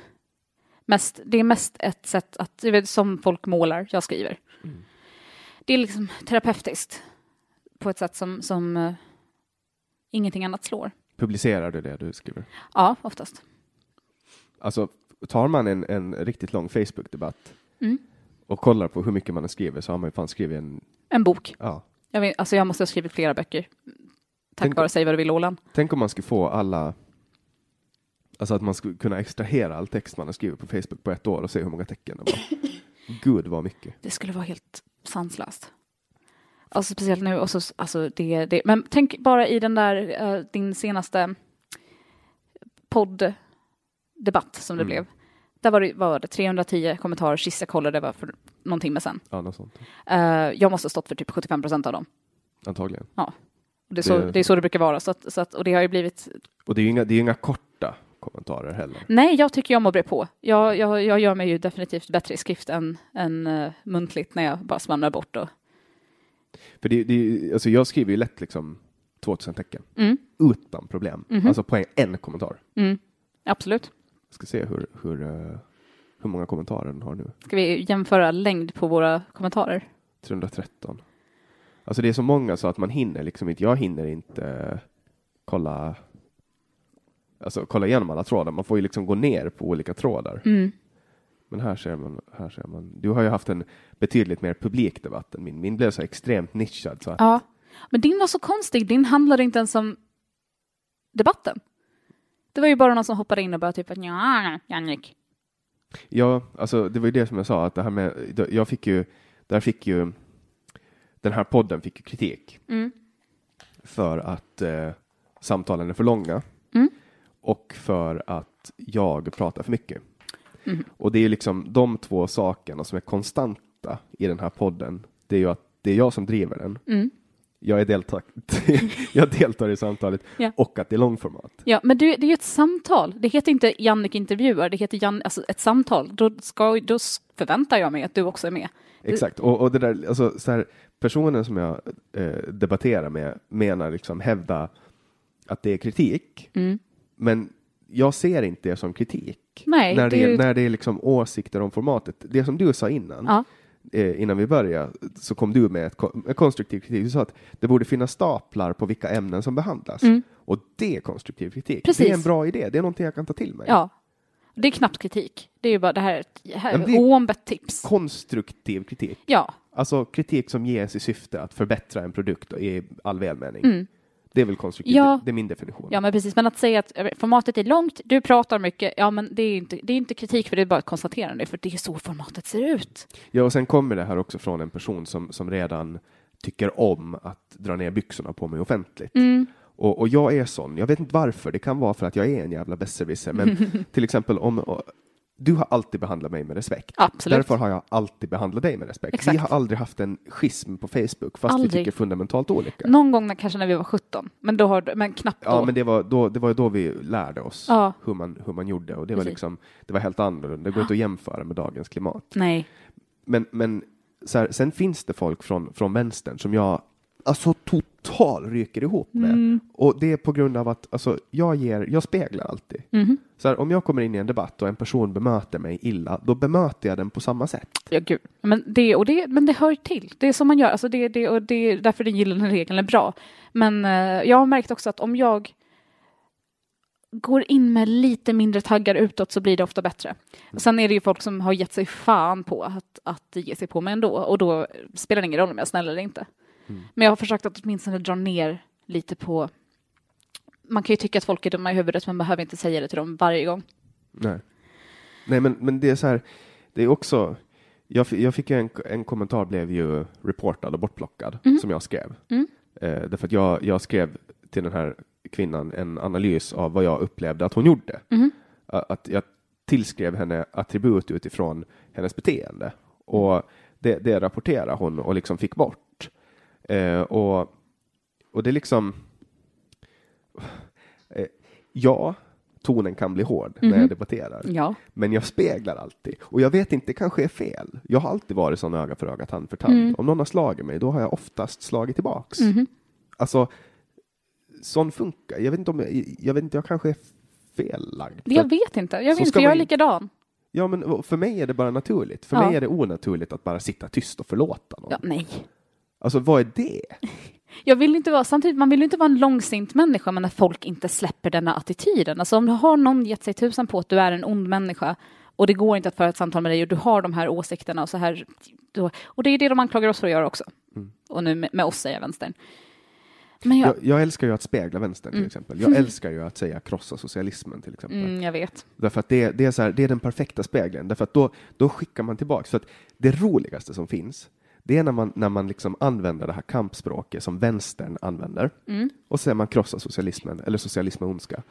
Mest, det är mest ett sätt att, vet, som folk målar, jag skriver. Det är liksom terapeutiskt på ett sätt som, som eh, ingenting annat slår. Publicerar du det du skriver? Ja, oftast. Alltså, tar man en, en riktigt lång Facebook-debatt Mm. och kollar på hur mycket man har skrivit så har man ju fan skrivit en... En bok. Ja, Jag, vet, alltså jag måste ha skrivit flera böcker. Tack Tänk- vare Säg vad du vill Åland. Tänk om man skulle få alla, alltså att man skulle kunna extrahera all text man har skrivit på Facebook på ett år och se hur många tecken det var. Gud vad mycket. Det skulle vara helt sanslöst. Alltså speciellt nu, och så, alltså det, det, men tänk bara i den där, eh, din senaste podddebatt som det Mm. blev. Där var det, var det 310 kommentarer sist jag kollade, det var för någon timme sedan. Ja, något sånt. Eh, jag måste ha stått för typ 75 procent av dem. Antagligen. Och Det är, så, Det- det är så det brukar vara, så att, så att, och det har ju blivit... Och det är ju inga, det är inga korta kommentarer heller. Nej, jag tycker jag mår bre på. Jag, jag, jag gör mig ju definitivt bättre i skrift än, än uh, muntligt när jag bara svamlar bort. Och, För det, det, alltså jag skriver ju lätt liksom 2000 tecken. mm, Utan problem. Mhm. Alltså på en, en kommentar. mm, absolut. Ska se hur, hur, eh, hur många kommentarer den har nu. Ska vi jämföra längd på våra kommentarer? 313. Alltså det är så många så att man hinner liksom inte, jag hinner inte kolla Alltså kolla igenom alla trådar, man får ju liksom gå ner på olika trådar. Mm. Men här ser man, här ser man, du har ju haft en betydligt mer publik debatt än min. Min blev så extremt nischad så att, Ja, men din var så konstig. Din handlade inte ens om debatten. Det var ju bara någon som hoppade in och bara typ ja, Jannik. Ja, alltså det var ju det som jag sa, att det här med, jag fick ju, där fick ju, den här podden fick ju kritik Mm. för att eh, samtalen är för långa Mm. och för att jag pratar för mycket. Mm. Och det är liksom de två sakerna som är konstanta i den här podden. Det är ju att det är jag som driver den. Jag, är deltar jag deltar i samtalet Ja. och att det är långformat. Ja, men du, det är ju ett samtal. Det heter inte Jannik intervjuar, det heter Jan, alltså ett samtal. Då, ska, då förväntar jag mig att du också är med. Exakt, och, och det där, alltså, så här, personen som jag eh, debatterar med menar liksom hävda att det är kritik, Mm. men jag ser inte det som kritik. Nej, när, det det, är ju- när det är liksom åsikter om formatet. Det som du sa innan, Ja. Eh, innan vi började, så kom du med ett, konstruktiv kritik. Du sa att det borde finnas staplar på vilka ämnen som behandlas. Mm. Och det är konstruktiv kritik. Precis. Det är en bra idé, det är någonting jag kan ta till mig. Ja. Det är knappt kritik. Det är ju bara det här, är ett- här är det- oombett tips. Konstruktiv kritik. Ja. Alltså kritik som ges i syfte att förbättra en produkt i all välmening. Mm. Det är väl konstruktivt, Ja. det är min definition. Ja, men precis. Men att säga att eh, formatet är långt, du pratar mycket, ja, men det är inte, det är inte kritik, för det är bara ett konstaterande, för det är så formatet ser ut. Ja, och sen kommer det här också från en person som, som redan tycker om att dra ner byxorna på mig offentligt. Mm. Och, och jag är sån, jag vet inte varför, det kan vara för att jag är en jävla besserwisser, men till exempel om du har alltid behandlat mig med respekt. Absolut. Därför har jag alltid behandlat dig med respekt. Exakt. Vi har aldrig haft en schism på Facebook, fast Aldrig. vi tycker fundamentalt olika. Någon gång när, kanske när vi var 17, men, då har, men knappt då. Ja, men det var, då, det var då vi lärde oss Ja. hur, man, hur man gjorde och det var, liksom, det var helt annorlunda. Det går inte att jämföra med dagens klimat. Nej. Men, men så här, sen finns det folk från, från vänstern som jag alltså total ryker ihop med. Mm. Och det är på grund av att alltså, jag, ger, jag speglar alltid. Mhm. Så här, om jag kommer in i en debatt och en person bemöter mig illa, då bemöter jag den på samma sätt. Ja, gud. Men det, och det, men det hör till. Det är som man gör. Alltså det, det, och det är därför den gyllene regeln är bra. Men eh, jag har märkt också att om jag går in med lite mindre taggar utåt så blir det ofta bättre. Och sen är det ju folk som har gett sig fan på att, att ge sig på mig ändå. Och då spelar det ingen roll om jag är snäll eller inte. Men jag har försökt att åtminstone dra ner lite på... Man kan ju tycka att folk är dumma i huvudet men behöver inte säga det till dem varje gång. Nej, Nej men, men det är så här, det är också, jag, jag fick en, en kommentar blev ju reportad och bortplockad som jag skrev. Mm. Eh, därför att jag, jag skrev till den här kvinnan en analys av vad jag upplevde att hon gjorde. A- Att jag tillskrev henne attribut utifrån hennes beteende. Och det, det rapporterade hon och liksom fick bort. Eh, och, och det är liksom... Eh, ja, tonen kan bli hård när jag debatterar. Ja. Men jag speglar alltid. Och jag vet inte, det kanske är fel. Jag har alltid varit sån öga för öga, tand för tand. Mm. Om någon har slagit mig, då har jag oftast slagit tillbaks. Mhm. Alltså, sån funkar. Jag vet inte om jag, jag vet inte, jag kanske är fellagd. Jag vet inte. Jag vet inte, jag är likadan. Ja, men för mig är det bara naturligt. För Ja. mig är det onaturligt att bara sitta tyst och förlåta någon. Ja, nej. Alltså, vad är det? Jag vill inte vara, samtidigt, man vill ju inte vara en långsint människa men när folk inte släpper denna attityden. Alltså om du har någon gett sig tusan på att du är en ond människa och det går inte att föra ett samtal med dig och du har de här åsikterna och så här. Och det är det de anklagar oss för att göra också. Mm. Och nu med, med oss säger vänstern. Men jag, Jag, jag älskar ju att spegla vänstern till Mm. exempel. Jag älskar ju att säga krossa socialismen till exempel. mm, jag vet. Därför att det, det, är så här, det är den perfekta spegeln. Därför att då, då skickar man tillbaks. För att det roligaste som finns, det är när man, när man liksom använder det här kampspråket som vänstern använder. Mm. Och säger man krossa socialismen, eller socialism är ondska.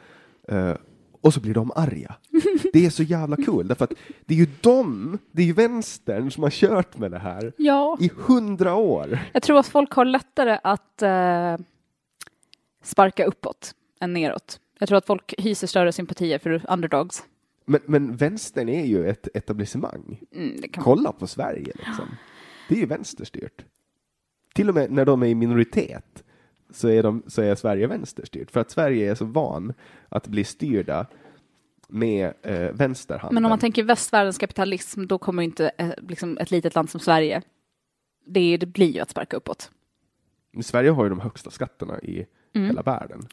Eh, och så blir de arga. Det är så jävla kul, därför att det är ju de, det är ju vänstern som har kört med det här Ja, i hundra år. jag tror att folk har lättare att eh, sparka uppåt än neråt. Jag tror att folk hyser större sympatier för underdogs. Men, men vänstern är ju ett etablissemang. Mm, det kan Kolla på Sverige liksom. Det är ju vänsterstyrt. Till och med när de är i minoritet så är, de, så är Sverige vänsterstyrt. För att Sverige är så van att bli styrda med eh, vänsterhanden. Men om man tänker västvärldens kapitalism, då kommer inte eh, liksom ett litet land som Sverige, det, är- det blir ju att sparka uppåt. Sverige har ju de högsta skatterna i Mm. hela världen.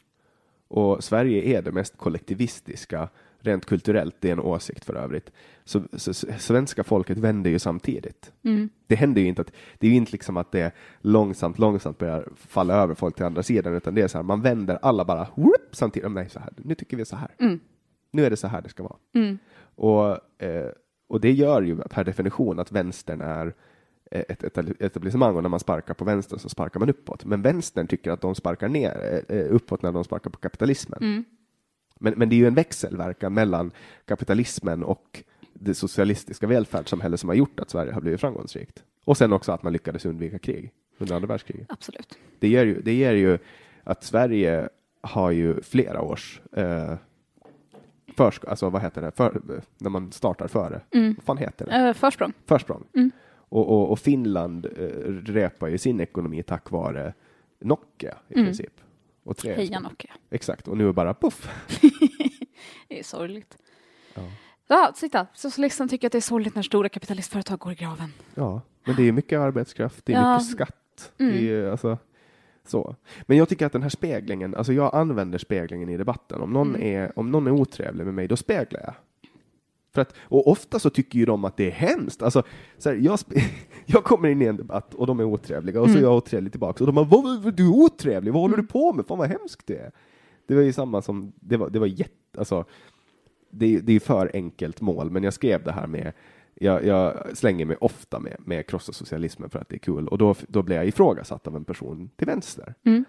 Och Sverige är det mest kollektivistiska, rent kulturellt, det är en åsikt för övrigt. Så, så, så svenska folket vänder ju samtidigt. Mm. Det händer ju inte att, det är ju inte liksom att det långsamt, långsamt börjar falla över folk till andra sidan, utan det är så här, man vänder alla bara whoop, samtidigt. Nej, så här, nu tycker vi så här. Mm. Nu är det så här det ska vara. Mm. Och, eh, och det gör ju per definition att vänstern är eh, ett etab- etablissemang och när man sparkar på vänster så sparkar man uppåt. Men vänstern tycker att de sparkar ner eh, uppåt när de sparkar på kapitalismen. Men, men det är ju en växelverkan mellan kapitalismen och det socialistiska välfärdssamhälle som har gjort att Sverige har blivit framgångsrikt. Och sen också att man lyckades undvika krig under andra världskriget. Absolut. Det ger ju, det ger ju att Sverige har ju flera års eh, försk- alltså vad heter det, för, när man startar före. Mm. Vad fan heter det? Eh, försprång. Försprång. Mm. Och, och, och Finland eh, repar ju sin ekonomi tack vare Nokia i Mm. princip. Och tre, Heja Nokia. Exakt, och nu är bara puff. Det är sorgligt. Ja. Ja, titta. Socialisten tycker att det är sorgligt när stora kapitalistföretag går i graven. Ja, men det är mycket arbetskraft, det är Ja. mycket skatt. Mm. Det är alltså, så. Men jag tycker att den här speglingen, alltså jag använder speglingen i debatten. Om någon, Mm. är, om någon är otrevlig med mig, då speglar jag. För att, och ofta så tycker ju de att det är hemskt. Alltså, så här, jag, jag kommer in i en debatt och de är otrevliga och så är Mm. jag otrevlig tillbaka. Och de bara, vad, du är otrevlig, vad håller du på med? Fan vad hemskt det är. Det var ju samma som, det var, det var jätte, alltså, det, är- det är för enkelt mål, men jag skrev det här med jag, jag slänger mig ofta med, med krossa socialismen för att det är kul och då, då blev jag ifrågasatt av en person till vänster. Mm.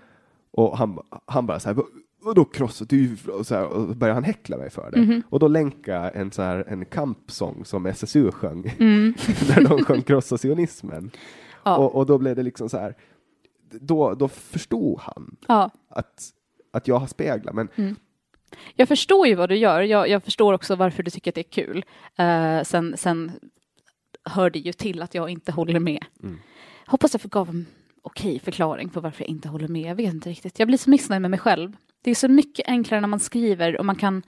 Och han, han bara så här, "Vad- vadå krossa? Du, och så här, och började han häckla mig för det. Mhm. Och då länkade en, så här, en kampsång som SSU sjöng, Mm. där de sjöng krossa sionismen. Ja. Och, och då blev det liksom så här, då, då förstod han ja. att, att jag har speglat, men Jag förstår ju vad du gör. Jag, jag förstår också varför du tycker att det är kul. Eh, sen, sen hör det ju till att jag inte håller med. Mm. Hoppas jag gav en okej förklaring på varför jag inte håller med. Jag vet inte riktigt. Jag blir så missnöjd med mig själv. Det är så mycket enklare när man skriver och man kan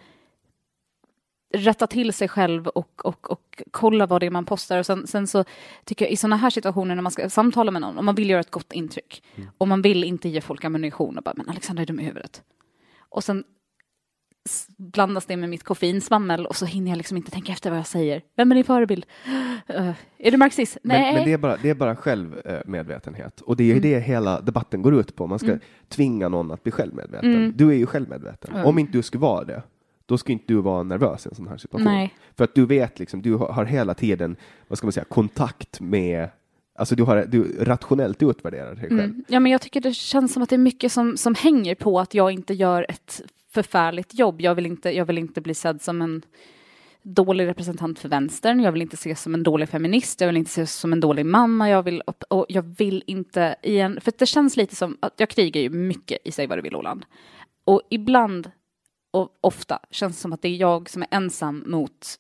rätta till sig själv och, och, och kolla vad det är man postar. Och sen, sen så tycker jag i sådana här situationer när man ska samtala med någon, om man vill göra ett gott intryck och man vill inte ge folk ammunition och bara, men Alexandra är dum i huvudet. Och sen blandas det med mitt koffeinsvammel och så hinner jag liksom inte tänka efter vad jag säger. Vem är din förebild? Eh, är du marxist? Nej. Men, men det, är bara, det är bara självmedvetenhet. Och det är Mm. det hela debatten går ut på. Man ska Mm. tvinga någon att bli självmedveten. Mm. Du är ju självmedveten. Mm. Om inte du skulle vara det, då ska inte du vara nervös i en sån här situation. Nej. För att du vet, liksom, du har, har hela tiden, vad ska man säga, kontakt med Alltså du, har, du rationellt utvärderar dig själv. Mm. Ja, men jag tycker det känns som att det är mycket som, som hänger på att jag inte gör ett förfärligt jobb. Jag vill inte, jag vill inte bli sedd som en dålig representant för vänstern. Jag vill inte ses som en dålig feminist. Jag vill inte ses som en dålig mamma. Jag vill, och jag vill inte i en... För det känns lite som att jag krigar ju mycket i Säg vad du vill, Åland. Och ibland och ofta känns det som att det är jag som är ensam mot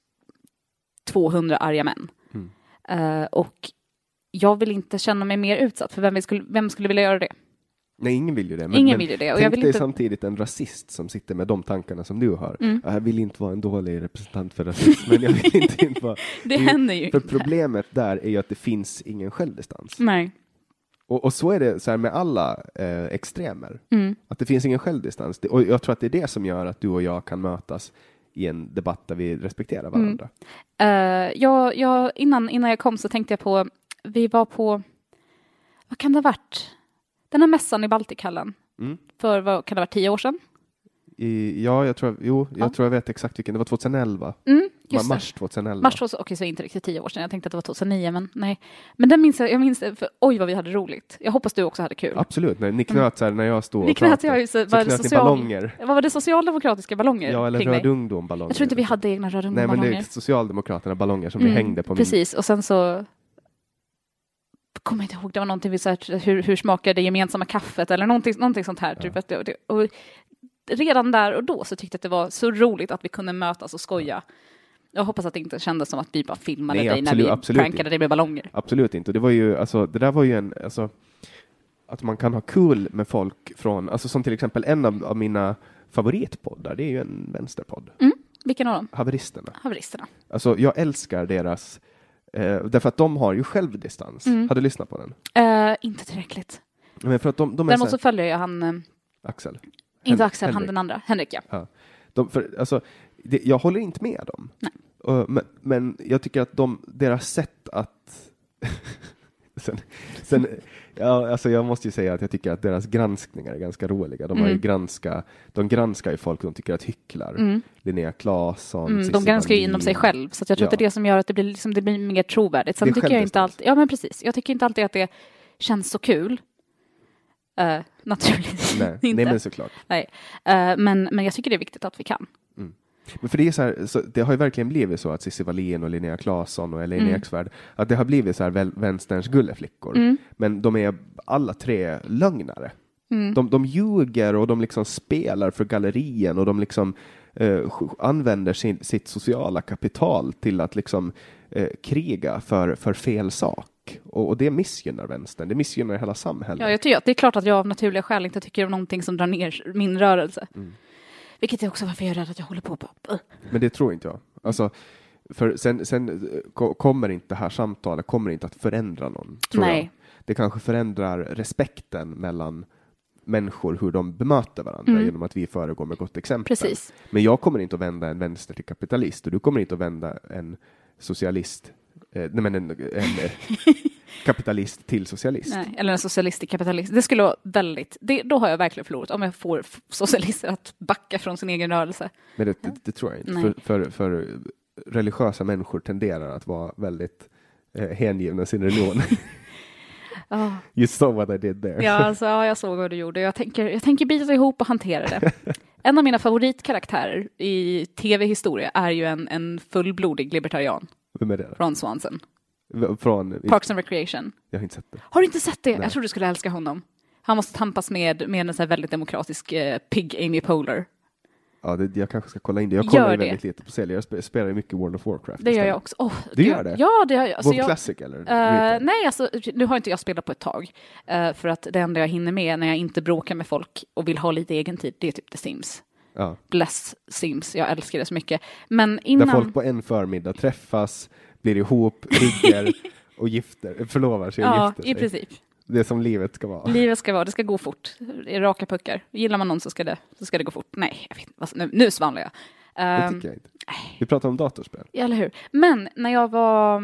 200 arga män. Mm. Eh, och jag vill inte känna mig mer utsatt, för vem, skulle, vem skulle vilja göra det? Nej, ingen vill ju det. Ingen vill ju det, och tänk jag vill dig inte- samtidigt en rasist som sitter med de tankarna som du har. Mm. Jag vill inte vara en dålig representant för rasismen. Jag vill inte, inte vara... Det händer ju För inte. problemet där är ju att det finns ingen självdistans. Nej. Och, och så är det så här med alla eh, extremer. Mm. Att det finns ingen självdistans. Det, och jag tror att det är det som gör att du och jag kan mötas i en debatt där vi respekterar Mm. varandra. Eh, jag, jag, innan, innan jag kom så tänkte jag på, vi var på, vad kan det ha varit? Den här mässan i Baltikhallen. Mm. För vad kan det vara, tio år sedan? I, ja, jag tror, jo, jag Ja. tror jag vet exakt vilken. Det var 2011. Mm. Mars 2011. Mars 2000, okej så inte riktigt tio år sedan, jag tänkte att det var 2009 men nej. Men den minns jag, jag minns för oj vad vi hade roligt. Jag hoppas du också hade kul. Absolut, när ni knöt så här, när jag stod Vi och knöt pratade. jag så, så var det knöt social, ballonger. vad var det socialdemokratiska ballonger Ja, eller? Röd ungdom-ballonger. Jag tror inte vi hade egna Röd Nej, men det är Socialdemokraterna ballonger som Mm, ni hängde på min... Precis, och sen så kommer inte ihåg, det var någonting vi sa, hur, hur smakar det gemensamma kaffet eller någonting, någonting sånt här. Typ att det, och redan där och då så tyckte jag att det var så roligt att vi kunde mötas och skoja. Jag hoppas att det inte kändes som att vi bara filmade Nej, dig när absolut- vi absolut prankade inte. dig med ballonger. Absolut inte. Och Det var ju, alltså, det där var ju en, alltså, att man kan ha kul med folk från, alltså som till exempel en av, av mina favoritpoddar, det är ju en vänsterpodd, Vilken av dem? Haveristerna. Haveristerna. Alltså jag älskar deras, eh, därför att de har ju självdistans. Mm. Har du lyssnat på den? Eh, inte tillräckligt. Men för att de, de är Däremot så så följer jag han, eh, Axel. inte Hen- Axel, han Henrik. den andra, Henrik ja. Ja. De, för, alltså, det, jag håller inte med dem. Nej. Uh, men, men jag tycker att de, deras sätt att... sen, sen, ja, alltså jag måste ju säga att jag tycker att deras granskningar är ganska roliga. De, har ju Mm. granska, de granskar ju folk de tycker att hycklar. Mm. Linnea Claesson, Mm, de granskar ju inom sig själv, så att jag tror att Ja. det är det som gör att det blir, liksom, det blir mer trovärdigt. Sen Det tycker jag inte alltid, ja men precis, jag tycker inte alltid att det känns så kul. Uh, naturligtvis Nej, inte. nej men såklart. Nej. Eh, men, men jag tycker det är viktigt att vi kan. Men för det, är så här, så det har ju verkligen blivit så att Cissi Wallin och Linnea Claesson och Elaine Mm. Eksvärd, att det har blivit så här väl, vänsterns gulleflickor. Mm. Men de är alla tre lögnare. Mm. De, de ljuger och de liksom spelar för gallerien och de liksom eh, använder sin, sitt sociala kapital till att liksom eh, kriga för, för fel sak. Och, och det missgynnar vänstern, det missgynnar hela samhället. Ja, jag tycker att det är klart att jag av naturliga skäl inte tycker om någonting som drar ner min rörelse. Mm. Vilket är också varför jag är rädd att jag håller på på. Men det tror inte jag. Alltså, för sen, sen eh, ko- kommer inte det här samtalet kommer inte att förändra någon. Tror Nej. Jag. Det kanske förändrar respekten mellan människor, hur de bemöter varandra Mm. genom att vi föregår med gott exempel. Precis. Men jag kommer inte att vända en vänster till kapitalist och du kommer inte att vända en socialist, nej men en, en eh, kapitalist till socialist. Nej, eller en socialistisk kapitalist. Det skulle vara väldigt, det, då har jag verkligen förlorat om jag får socialister att backa från sin egen rörelse. Men det, det, det tror jag inte. Nej. För, för, för religiösa människor tenderar att vara väldigt eh, hängivna sin religion. Ja, you saw what I did there. ja, alltså, ja, jag såg vad du gjorde. Jag tänker, jag tänker bita ihop och hantera det. En av mina favoritkaraktärer i tv-historia är ju en, en fullblodig libertarian, Vem är det? Ron Swanson. då? Från, Parks and Recreation. jag har inte sett det. Har du inte sett det? Nej. Jag tror du skulle älska honom. Han måste tampas med, med en så väldigt demokratisk eh, pig Amy Poehler. Ja, det, jag kanske ska kolla in det. Jag Gör kollar väldigt lite på serier. Jag spe- spelar ju mycket World of Warcraft. Det gör istället. jag också. Oh, Du gör det? Ja, det gör jag. Alltså, jag Classic eller? Retail? nej, alltså, nu har inte jag spelat på ett tag. Eh, för att det enda jag hinner med när jag inte bråkar med folk och vill ha lite egen tid, det är typ The Sims. Ja. Bless Sims, jag älskar det så mycket. Men Där innan... folk på en förmiddag träffas, blir ihop, ligger och gifter, förlovar sig och ja, gifter sig. i princip. Det är som livet ska vara. Livet ska vara, det ska gå fort. Är raka puckar. Gillar man någon så ska det, så ska det gå fort. Nej, jag vet inte, nu, nu svamlar jag. Det Ehm, tycker jag inte. Vi pratar om datorspel. Ja, eller hur? Men när jag var,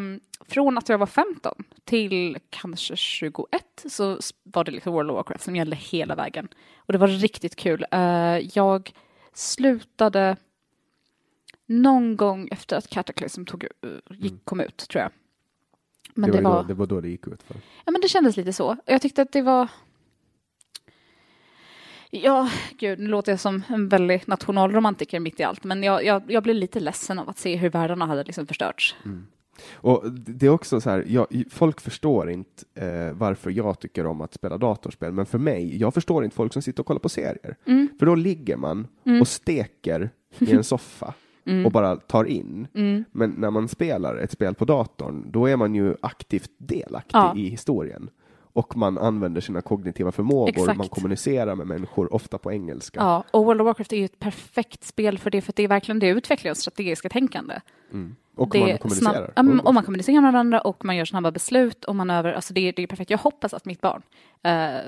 från att jag var 15 till kanske 21 så var det liksom World of Warcraft som gällde hela vägen. Och det var riktigt kul. Eh, jag slutade någon gång efter att Cataclysm tog, uh, gick, kom ut, tror jag. Men det, ju var, Då, det var då det gick ut för. ja, men det kändes lite så. Jag tyckte att det var... Ja, gud, nu låter jag som en väldigt nationalromantiker mitt i allt, men jag, jag, jag blev lite ledsen av att se hur världarna hade liksom förstörts. Och det är också så här, jag, folk förstår inte eh, varför jag tycker om att spela datorspel, men för mig, jag förstår inte folk som sitter och kollar på serier. Mm. För då ligger man och steker i en soffa Mm. och bara tar in. Men när man spelar ett spel på datorn, då är man ju aktivt delaktig Ja. i historien. Och man använder sina kognitiva förmågor, Exakt. man kommunicerar med människor, ofta på engelska. Ja, och World of Warcraft är ju ett perfekt spel för det, för det är verkligen det utvecklar strategiska tänkande. Och man kommunicerar. Snabb, om man kommunicerar med varandra och man gör snabba beslut och man över, alltså det, det är perfekt. Jag hoppas att mitt barn eh,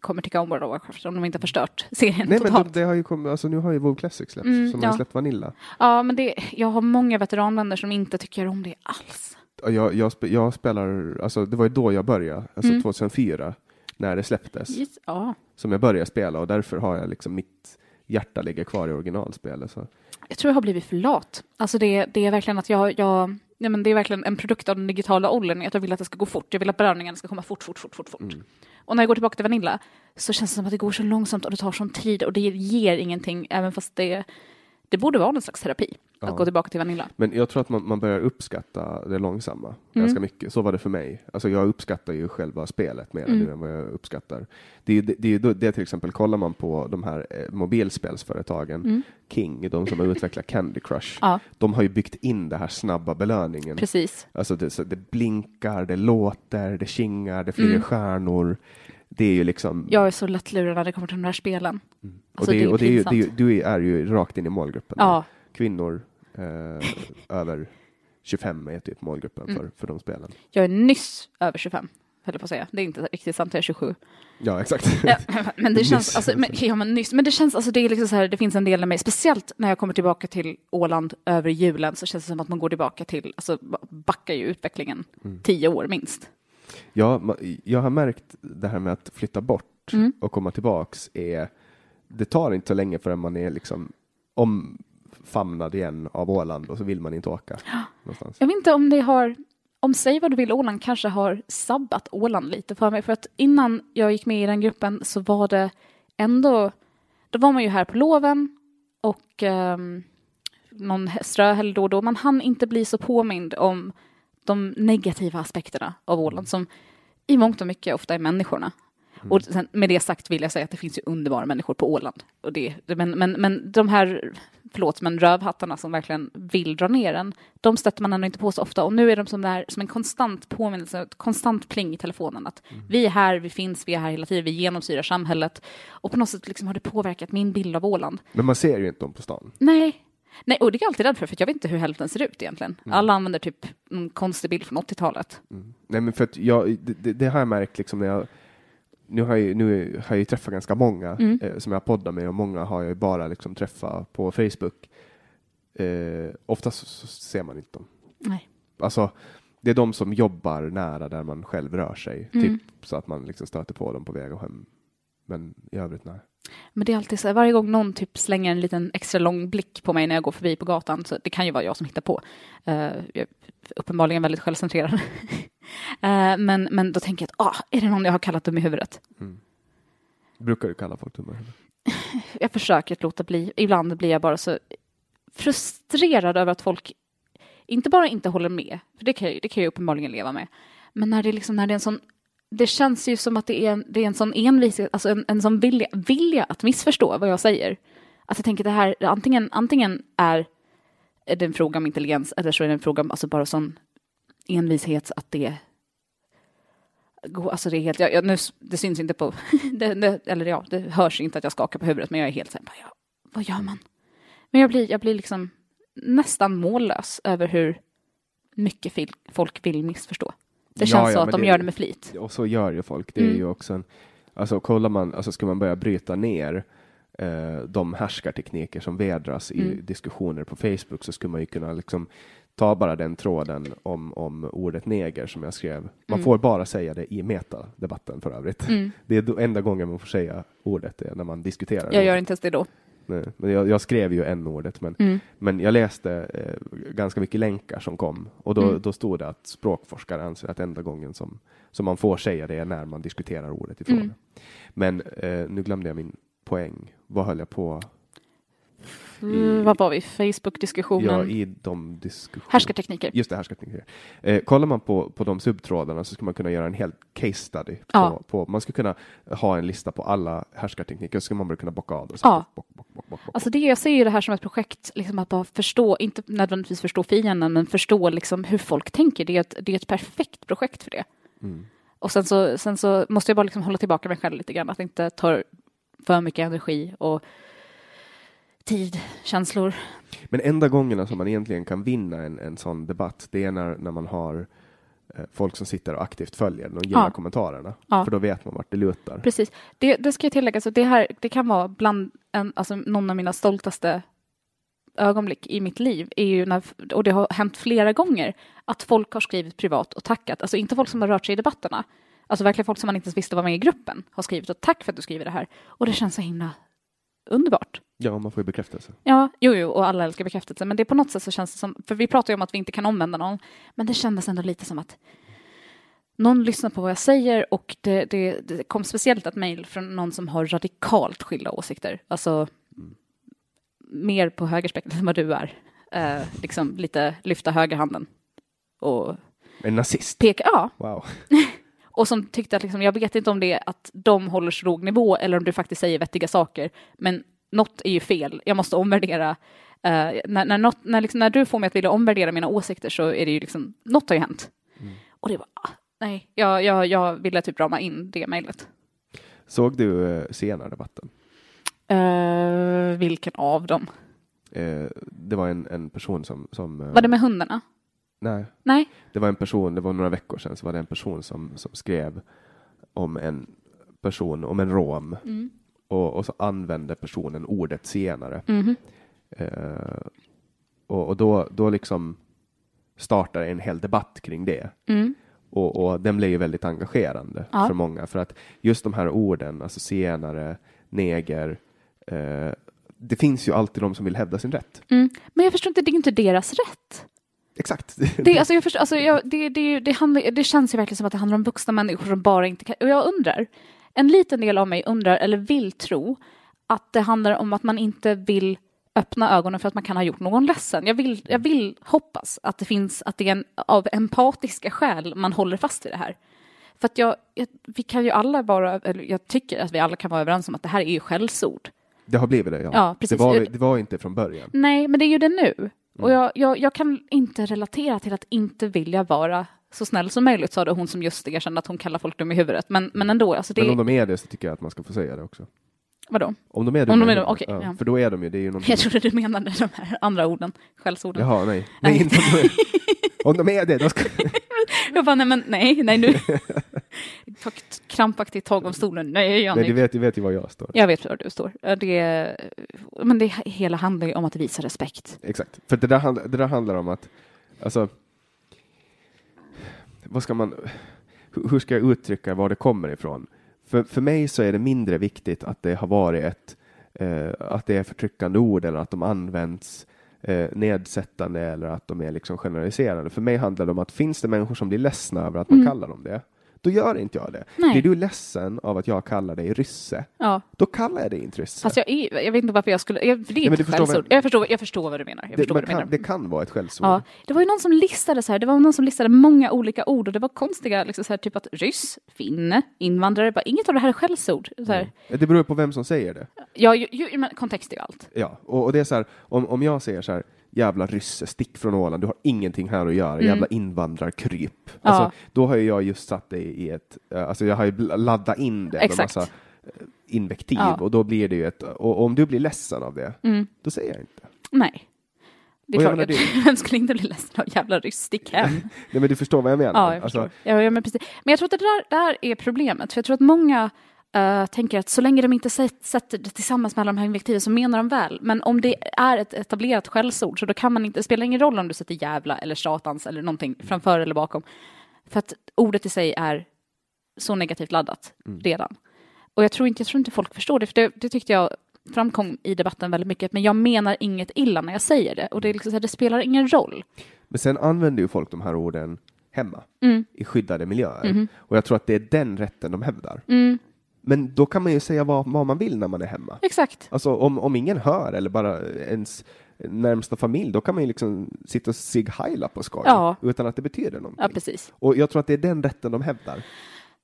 kommer tycka om World of Warcraft om de inte har förstört serien Nej men totalt. det, har ju kommit, alltså nu har ju WoW Classic släppts, Mm, som ja. har släppt Vanilla. Ja, men det, jag har många veteranvänner som inte tycker om det alls. Och Jag, jag, jag spelar, alltså det var ju då jag började, alltså Mm. 2004. när det släpptes Yes, Ja, som jag började spela och därför har jag liksom mitt hjärta ligger kvar i originalspelet. Så. Jag tror jag har blivit för lat. Alltså det, det är verkligen att jag, jag nej men det är verkligen en produkt av den digitala åldern, att jag vill att det ska gå fort. Jag vill att belöningarna ska komma fort, fort, fort, fort, fort. Och när jag går tillbaka till Vanilla så känns det som att det går så långsamt och det tar sån tid och det ger ingenting, även fast det, det borde vara någon slags terapi att Ja. gå tillbaka till Vanilla. Men jag tror att man, man börjar uppskatta det långsamma Mm. ganska mycket. Så var det för mig. Alltså jag uppskattar ju själva spelet mer Mm. nu än vad jag uppskattar. Det är det, det, är det till exempel, kollar man på de här eh, mobilspelsföretagen, King, de som har utvecklat Candy Crush, Mm. Ja, de har ju byggt in det här snabba belöningen. precis. Alltså det, det blinkar, det låter, det kingar, det flyger stjärnor. Det är ju liksom... Mm. Jag är så lättlurad när det kommer till de här spelen. och Alltså, det, det är och det är ju, det är ju, du är ju rakt in i målgruppen. Ja, Kvinnor eh, över 25 är typ målgruppen Mm. för, för de spelen. jag är nyss över 25, höll jag på att säga. Det är inte riktigt sant, jag är 27. Ja, exakt. Ja, men det känns, alltså, men, ja, men nyss, men det känns, alltså det är liksom så här, det finns en del av mig, speciellt när jag kommer tillbaka till Åland över julen så känns det som att man går tillbaka till, alltså backar ju utvecklingen Mm. tio år minst. Ja, ma- jag har märkt det här med att flytta bort Mm. och komma tillbaks är, det tar inte så länge förrän man är liksom omfamnad igen av Åland och så vill man inte åka någonstans. Jag vet inte om det har, om Säg vad du vill Åland kanske har sabbat Åland lite för mig, för att innan jag gick med i den gruppen så var det ändå, då var man ju här på loven och um, någon ströhelg då och då, man hann inte bli så påmind om de negativa aspekterna av Åland som i mångt och mycket ofta är människorna. Och sen, med det sagt vill jag säga att det finns ju underbara människor på Åland. Och det, men, men, men de här, förlåt, men rövhattarna som verkligen vill dra ner en, de stöter man ändå inte på så ofta. Och nu är de som, där, som en konstant påminnelse, ett konstant pling i telefonen. Att vi är här, vi finns, vi är här hela tiden, vi genomsyrar samhället. Och på något sätt liksom har det påverkat min bild av Åland. Men man ser ju inte dem på stan. Nej. Nej, och det är jag alltid rädd för, för jag vet inte hur hälften ser ut egentligen. Alla använder typ en konstig bild från 80-talet. Nej, men för att jag, det, det, har jag märkt liksom när jag nu har, jag, nu har jag ju träffat ganska många Mm. eh, som jag poddar med och många har jag bara liksom träffat på Facebook. Eh, oftast så, så ser man inte dem. Nej. Alltså, det är de som jobbar nära där man själv rör sig, Mm. typ så att man liksom stöter på dem på väg och hem. Men i övrigt nej. Men det är alltid så här, varje gång någon typ slänger en liten extra lång blick på mig när jag går förbi på gatan, så det kan ju vara jag som hittar på. Uh, jag är uppenbarligen väldigt självcentrerad. Eh, men, men då tänker jag att, ah, är det någon jag har kallat dum i huvudet? Brukar du kalla folk dumma i huvudet? Jag försöker att låta bli. Ibland blir jag bara så frustrerad över att folk inte bara inte håller med, för det kan jag, det kan jag uppenbarligen leva med, men när det, liksom, när det är en sån det känns ju som att det är, det är en sån envishet, alltså en, en sån vilja, vilja att missförstå vad jag säger. Att jag tänker det här, antingen, antingen är det en fråga om intelligens eller så är det en fråga om alltså bara sån envishet att det Alltså det är helt, jag, jag, nu, det syns inte på, det, det, eller ja, det hörs inte att jag skakar på huvudet, men jag är helt så här, ja, vad gör man? Men jag blir, jag blir liksom nästan mållös över hur mycket fil, folk vill missförstå. Det Ja, känns så ja, att men de det- gör det med flit. Och så gör ju folk. Det är Mm. ju också en, alltså kollar man, alltså ska man börja bryta ner eh, de härskartekniker som vedras i Mm. diskussioner på Facebook så skulle man ju kunna liksom ta bara den tråden om, om ordet neger som jag skrev. Man Mm. får bara säga det i metadebatten för övrigt. Mm. Det är enda gången man får säga ordet det är när man diskuterar. Jag gör ordet. inte ens det då. Nej, men jag, jag skrev ju en ordet men, Mm. men jag läste eh, ganska mycket länkar som kom och då, Mm. då stod det att språkforskare anser att enda gången som, som man får säga det är när man diskuterar ordet i fråga. Mm. Men eh, nu glömde jag min poäng. Vad höll jag på? Mm, vad var vi? Facebook-diskussionen? Ja, i de diskussionerna. Härskartekniker. Just det, härskartekniker. Eh, kollar man på, på de subtrådarna så ska man kunna göra en hel case study. På, Ja. på, man ska kunna ha en lista på alla härskartekniker så ska man bara kunna bocka av det. Så Ja. bock, bock, bock, bock, bock, bock. Alltså det, jag ser ju det här som ett projekt, liksom att bara förstå, inte nödvändigtvis förstå fienden, men förstå liksom hur folk tänker. Det är ett, det är ett perfekt projekt för det. Mm. Och sen så, sen så måste jag bara liksom hålla tillbaka mig själv lite grann, att inte ta för mycket energi och tid, känslor. Men enda gångerna som man egentligen kan vinna en, en sån debatt, det är när, när man har eh, folk som sitter och aktivt följer och gillar Ja. kommentarerna. Ja. För då vet man vart det lutar. Precis. Det, det ska jag tillägga, så det här det kan vara bland en, alltså någon av mina stoltaste ögonblick i mitt liv, är ju när, och det har hänt flera gånger, att folk har skrivit privat och tackat. Alltså inte folk som har rört sig i debatterna, Alltså verkligen folk som man inte ens visste var med i gruppen har skrivit och tack för att du skriver det här. Och det känns så himla underbart. Ja, man får ju bekräftelse. Ja, jo, jo, och alla älskar bekräftelse, men det är på något sätt så känns det som, för vi pratar ju om att vi inte kan omvända någon, men det kändes ändå lite som att någon lyssnar på vad jag säger och det, det, det kom speciellt ett mejl från någon som har radikalt skilda åsikter, alltså mer på högerspektrat än vad du är. Eh, liksom lite lyfta högerhanden och En nazist? peka, ja, Wow. och som tyckte att liksom, jag vet inte om det är att de håller så låg nivå eller om du faktiskt säger vettiga saker, men något är ju fel. Jag måste omvärdera. eh, när, när, något, när, liksom, när du får mig att vilja omvärdera mina åsikter så är det ju liksom, något har ju hänt. Och det var, ah, nej, jag, jag, jag ville typ rama in det mejlet. Såg du uh, senare-debatten? Uh, vilken av dem? Eh, det var en, en person som... som eh, Var det med hundarna? Nej, Nej? det var en person, det var några veckor sedan, så var det en person som, som skrev om en person, om en rom. Mm. Och, och så använde personen ordet senare. Mhm. Eh, och och då, då liksom startar en hel debatt kring det. Mm. Och, och den blev ju väldigt engagerande Ja. för många. För att just de här orden, alltså senare, neger, eh, det finns ju alltid de som vill hävda sin rätt. Mm. Men jag förstår inte, det är inte deras rätt. Exakt. Det, alltså jag förstår, alltså jag, det, det, det, handlar, det känns ju verkligen som att det handlar om vuxna människor som bara inte kan... Och jag undrar, en liten del av mig undrar, eller vill tro, att det handlar om att man inte vill öppna ögonen för att man kan ha gjort någon ledsen. Jag vill, jag vill hoppas att det finns, att det är en, av empatiska skäl man håller fast vid det här. För att jag, jag, vi kan ju alla vara, eller jag tycker att vi alla kan vara överens om att det här är ju skällsord. Det har blivit det, ja. Ja, precis. Det, var, det var inte från början. Nej, men det är ju det nu. Och jag, jag, jag kan inte relatera till att inte vilja vara så snäll som möjligt, sa det hon som just erkände att hon kallar folk dum i huvudet. Men, men ändå, alltså det... Men om de är det så tycker jag att man ska få säga det också. Vadå? Om de är det. Om de är det, okej, ja. För då är de ju, det är ju någonting. Jag trodde du menade de här andra orden, skällsorden. Jaha, nej. nej inte om, de är, om de är det, då ska... Jag bara, nej men nej, nej nu. Krampaktigt tag om stolen. Nej, Jannik. Nej, du vet, du vet ju var jag står. Jag vet var du står. Det, men det hela handlar ju om att visa respekt. Exakt. För det där, det där handlar om att, alltså, vad ska man, hur ska jag uttrycka var det kommer ifrån? För, för mig så är det mindre viktigt att det har varit ett, eh, att det är förtryckande ord eller att de används eh, nedsättande eller att de är liksom generaliserande. För mig handlar det om att finns det människor som blir ledsna över att man kallar dem det, då gör inte jag det. Nej. Blir du ledsen av att jag kallar dig rysse, Ja, då kallar jag dig inte rysse. fast jag, är- jag vet inte varför jag skulle... Jag, det är förstår vad- skällsord. Jag förstår, jag förstår vad du menar. Jag det, förstår vad du menar. kan, det kan vara ett skällsord. Ja, det var ju någon som listade så här, det var någon som listade många olika ord och det var konstiga, liksom så här, typ att ryss, finne, invandrare, bara, inget av det här är skällsord. Här, Det beror på vem som säger det. Ja, ju, ju, men kontext är ju allt. Ja, och, och det är så här, om, om jag säger så här, jävla rysse, stick från Åland, du har ingenting här att göra, Mm. jävla invandrarkryp. Ja. Alltså, då har jag just satt dig i ett, eh, alltså jag har ju laddat in det med Exakt. massa eh, invektiv Ja. och då blir det ju ett, och om du blir ledsen av det, Mm. då säger jag inte. Nej. Det är Och jag klart, menar, vem skulle inte bli ledsen av jävla ryss, stick hem. Nej men du förstår vad jag menar? Ja, jag. Alltså, ja, ja, men, precis. men jag tror att det där, där är problemet, för jag tror att många eh, tänker att så länge de inte sä- sätter det tillsammans med alla de här invektiven så menar de väl. Men om det är ett etablerat skällsord så då kan man inte, det spelar ingen roll om du sätter jävla eller satans eller någonting framför eller bakom. För att ordet i sig är så negativt laddat redan. Och jag tror, inte, jag tror inte folk förstår det, för det, det tyckte jag framkom i debatten väldigt mycket, men jag menar inget illa när jag säger det. Och det, liksom här, det spelar ingen roll. men sen använder ju folk de här orden hemma, Mm. i skyddade miljöer. Mhm. Och jag tror att det är den rätten de hävdar. Mm, Men då kan man ju säga vad, vad man vill när man är hemma. exakt. Alltså om, om ingen hör eller bara ens närmsta familj, då kan man ju liksom sitta och sig heila på skoj Ja. utan att det betyder någonting. Ja, precis. Och jag tror att det är den rätten de hävdar.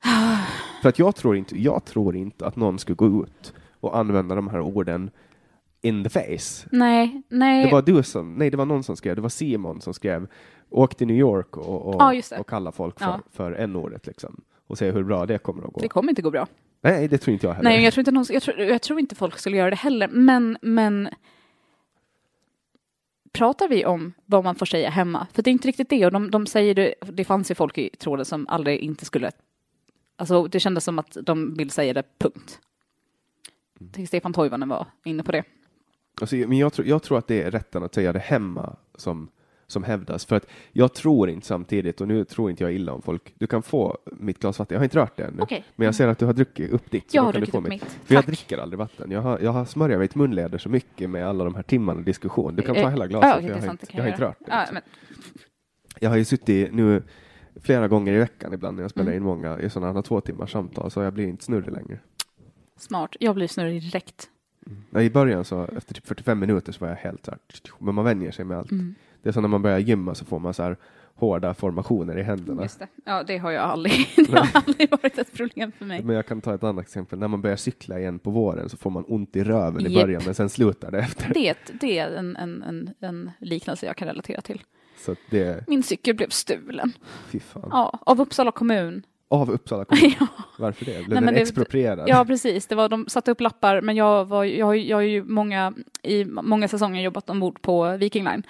För att jag tror, inte, jag tror inte att någon skulle gå ut och använda de här orden in the face. Nej, nej. Det var du som, nej det var någon som skrev, det var Simon som skrev, åk till New York och, och, Ja, och kalla folk för, Ja. för n-ordet liksom. Och se hur bra det kommer att gå. Det kommer inte gå bra. Nej, det tror inte jag heller. Nej, jag tror inte, någon, jag, tror, jag tror inte folk skulle göra det heller. Men, men pratar vi om vad man får säga hemma? För det är inte riktigt det. Och de, de säger det, det fanns ju folk i tråden som aldrig inte skulle... Alltså det kändes som att de vill säga det, punkt. Tycker Stefan Toivonen var inne på det. Alltså, men jag, tror, jag tror att det är rätten att säga det hemma som, som hävdas. För att jag tror inte samtidigt, och nu tror inte jag illa om folk, du kan få mitt glas vatten. Jag har inte rört det ännu, Okej. men jag ser att du har druckit upp ditt. Jag har druckit upp mitt. mitt. För jag dricker aldrig vatten. Jag har, jag har smörjat mitt munläder så mycket med alla de här timmarna diskussion. Du kan ta Eh, hela glaset, för jag, har inte, jag har inte rört det. Liksom. Jag har ju suttit nu flera gånger i veckan ibland när jag spelar Mm. in många i sådana här två timmars samtal, så jag blir inte snurrig längre. smart. Jag blir snurrig direkt. Ja, I början så efter typ 45 minuter så var jag helt så här, men man vänjer sig med allt. Det är som när man börjar gymma så får man så här hårda formationer i händerna. Just det. Ja, det har jag aldrig. Det har aldrig varit ett problem för mig. Men jag kan ta ett annat exempel. När man börjar cykla igen på våren så får man ont i röven i Japp. början, men sen slutar det efter. Det, det är en, en, en, en liknelse jag kan relatera till. Så det, Min cykel blev stulen. fy fan. Ja, av Uppsala kommun. Av Uppsala kommun. Ja. Varför det? Blev Nej, den det- exproprierad? Ja, precis. Det var, de satte upp lappar, men jag, var, jag, jag har ju många, i många säsonger jobbat ombord på Viking Line.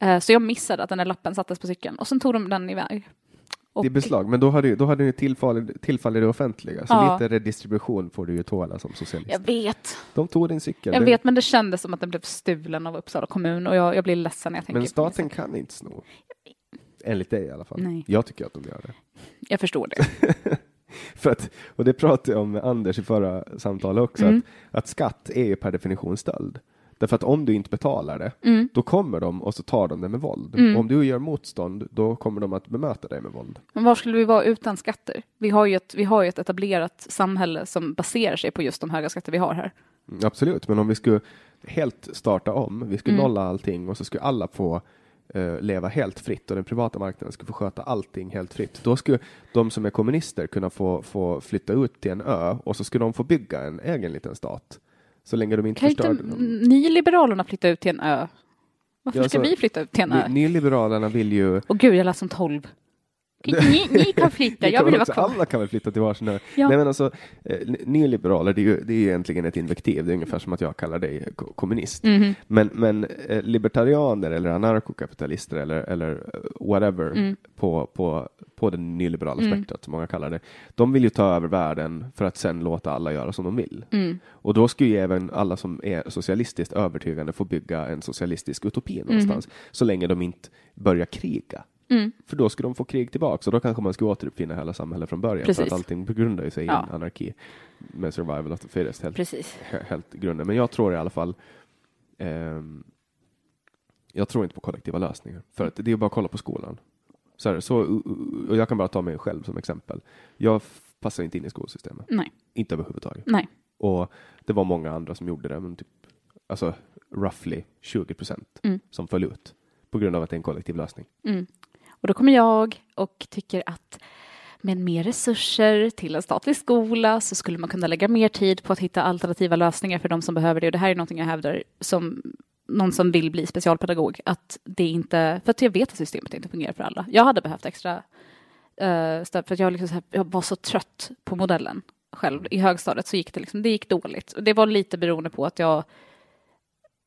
Eh, Så jag missade att den där lappen sattes på cykeln och sen tog de den iväg. Och, Det är beslag, men då hade ju, då hade ju tillfall, tillfall i det offentliga. Så Ja. lite redistribution får du ju tåla som socialist. Jag vet, De tog din cykel. jag vet, men det kändes som att den blev stulen av Uppsala kommun och jag, jag blir ledsen när jag tänker Men staten kan inte sno. Enligt dig i alla fall. Nej. Jag tycker att de gör det. Jag förstår det. För att, och det pratade jag om med Anders i förra samtalet också, Mm. att, att skatt är ju per definition stöld. Därför att om du inte betalar det, Mm. då kommer de och så tar de det med våld. Mm. Om du gör motstånd, då kommer de att bemöta dig med våld. Men var skulle vi vara utan skatter? Vi har ju ett, vi har ett etablerat samhälle som baserar sig på just de höga skatter vi har här. Mm, Absolut, men om vi skulle helt starta om, vi skulle Mm. nolla allting och så skulle alla få eh, leva helt fritt och den privata marknaden skulle få sköta allting helt fritt. Då skulle de som är kommunister kunna få, få flytta ut till en ö och så skulle de få bygga en egen liten stat. Så länge de inte Kan inte förstörde den. nyliberalerna flytta ut till en ö? Varför Ja, ska vi flytta ut till en ö? Ny- Nyliberalerna vill ju... Och gud, jag lät som tolv. Ni, ni kan flytta, jag vill vara kvar. alla kan väl flytta till varsin ö. Ja. Nej men alltså, eh, n- nyliberaler, det är, ju, det är egentligen ett invektiv. Det är ungefär som att jag kallar dig ko- kommunist. Mhm. Men, men eh, libertarianer eller anarkokapitalister eller, eller eh, whatever Mm. på, på, på det nyliberala Mm. spektrat som många kallar det. De vill ju ta över världen för att sen låta alla göra som de vill. Mm. Och då skulle ju även alla som är socialistiskt övertygande få bygga en socialistisk utopi någonstans. Så länge de inte börjar kriga. Mm. För då skulle de få krig tillbaka och då kanske man skulle återuppfinna hela samhället från början. För Precis. att allting grundar ju sig i Ja. en anarki. Med survival of the fittest helt, Precis. he- helt grunden. Men jag tror i alla fall ehm, jag tror inte på kollektiva lösningar. För att det är bara att kolla på skolan. Så, är det, så och jag kan bara ta mig själv som exempel. Jag passar inte in i skolsystemet. Nej, Inte överhuvudtaget. nej. Och det var många andra som gjorde det, men typ alltså roughly 20 procent Mm. som föll ut på grund av att det är en kollektiv lösning. Mm. Och då kommer jag och tycker att med mer resurser till en statlig skola så skulle man kunna lägga mer tid på att hitta alternativa lösningar för de som behöver det. Och det här är någonting jag hävdar som någon som vill bli specialpedagog, att det inte, för att jag vet att systemet inte fungerar för alla. Jag hade behövt extra uh, stöd för att jag, liksom så här, jag var så trött på modellen själv. I högstadiet så gick det liksom, det gick dåligt. Och det var lite beroende på att jag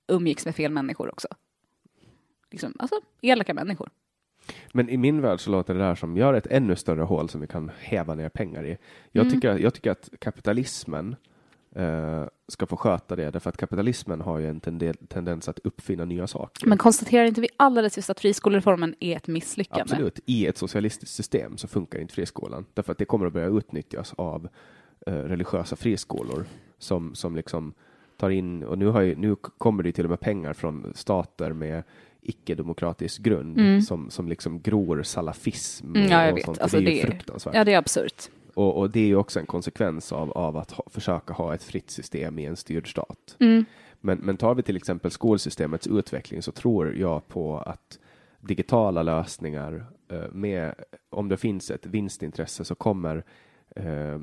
umgicks med fel människor också. Liksom, alltså elaka människor. Men i min värld så låter det där som gör ett ännu större hål som vi kan häva ner pengar i. Jag, Mm. tycker, jag tycker att kapitalismen eh, ska få sköta det, därför att kapitalismen har ju en tende- tendens att uppfinna nya saker. Men konstaterar inte vi alldeles just att friskolereformen är ett misslyckande? Absolut, i ett socialistiskt system så funkar inte friskolan, därför att det kommer att börja utnyttjas av eh, religiösa friskolor som, som liksom tar in, och nu, har ju, nu kommer det till och med pengar från stater med icke-demokratisk grund Mm. som, som liksom gror salafism Mm, ja, jag vet. sånt. Alltså, det är det är- fruktansvärt. Ja, det är absurt. Och, och det är ju också en konsekvens av, av att ha, försöka ha ett fritt system i en styrd stat. Mm. Men, men tar vi till exempel skolsystemets utveckling så tror jag på att digitala lösningar eh, med, om det finns ett vinstintresse så kommer eh,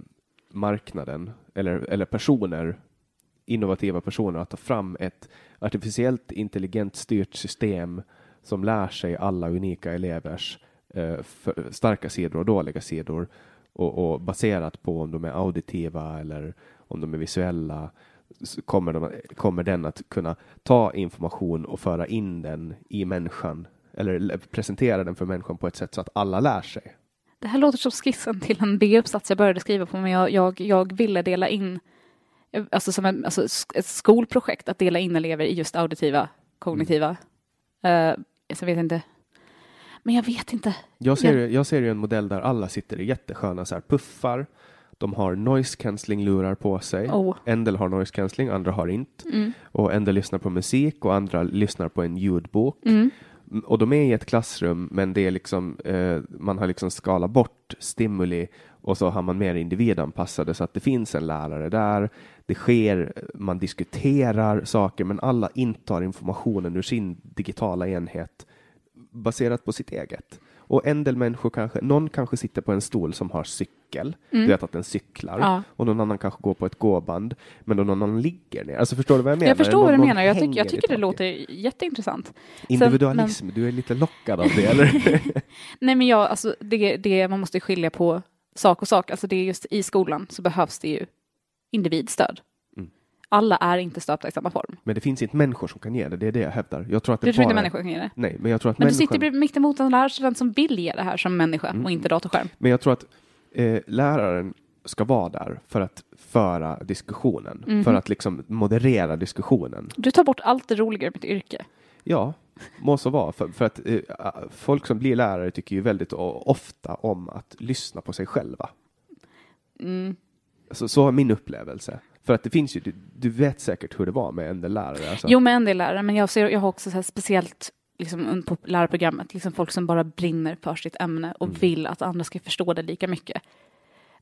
marknaden eller, eller personer, innovativa personer att ta fram ett artificiellt intelligent styrt system som lär sig alla unika elevers eh, för, starka sidor och dåliga sidor och, och baserat på om de är auditiva eller om de är visuella kommer, de, kommer den att kunna ta information och föra in den i människan eller presentera den för människan på ett sätt så att alla lär sig. Det här låter som skissen till en B-uppsats jag började skriva på, men jag, jag, jag ville dela in, alltså som en, alltså ett skolprojekt, att dela in elever i just auditiva, kognitiva. Eh, så jag vet inte. Men jag vet inte. Jag ser, Ja. jag ser ju en modell där alla sitter i jättesköna så här puffar. De har noise cancelling lurar på sig. Oh. En del har noise cancelling, andra har inte. Mm. Och en del lyssnar på musik och andra lyssnar på en ljudbok. Mm. Och de är i ett klassrum, men det är liksom, eh, man har liksom skalat bort stimuli och så har man mer individanpassade så att det finns en lärare där. Det sker, man diskuterar saker, men alla intar informationen ur sin digitala enhet baserat på sitt eget. Och en del människor kanske, någon kanske sitter på en stol som har cykel, du vet att den cyklar, Mm. Ja. och någon annan kanske går på ett gåband, men någon annan ligger ner. Alltså förstår du vad jag menar? Jag förstår Någon- vad du menar. Jag, tycker- hänger jag tycker det låter jätteintressant. Sen- Individualism, du är lite lockad av det, eller? Nej men jag, alltså det, det, man måste skilja på sak och sak. Alltså det är just i skolan så behövs det ju individstöd. Mm. Alla är inte stöpta i samma form. Men det finns inte människor som kan ge det, det är det jag hävdar. Jag tror att det Du tror inte bara... människor kan ge det? Nej, men jag tror att Men du människan... sitter bredvid- mitt emot en lärarstudent som vill ge det här som människa Mm. och inte datorskärm. Men jag tror att eh, läraren ska vara där för att föra diskussionen, Mhm. för att liksom moderera diskussionen. Du tar bort allt det roliga i mitt yrke. Ja, må så vara. För, för att eh, folk som blir lärare tycker ju väldigt ofta om att lyssna på sig själva. Mm. Så, så är min upplevelse. För att det finns ju, du, du vet säkert hur det var med en del lärare. Alltså. Jo, med en del lärare, men jag, ser, jag har också så här speciellt liksom, på lärarprogrammet, liksom folk som bara brinner för sitt ämne och Mm. vill att andra ska förstå det lika mycket.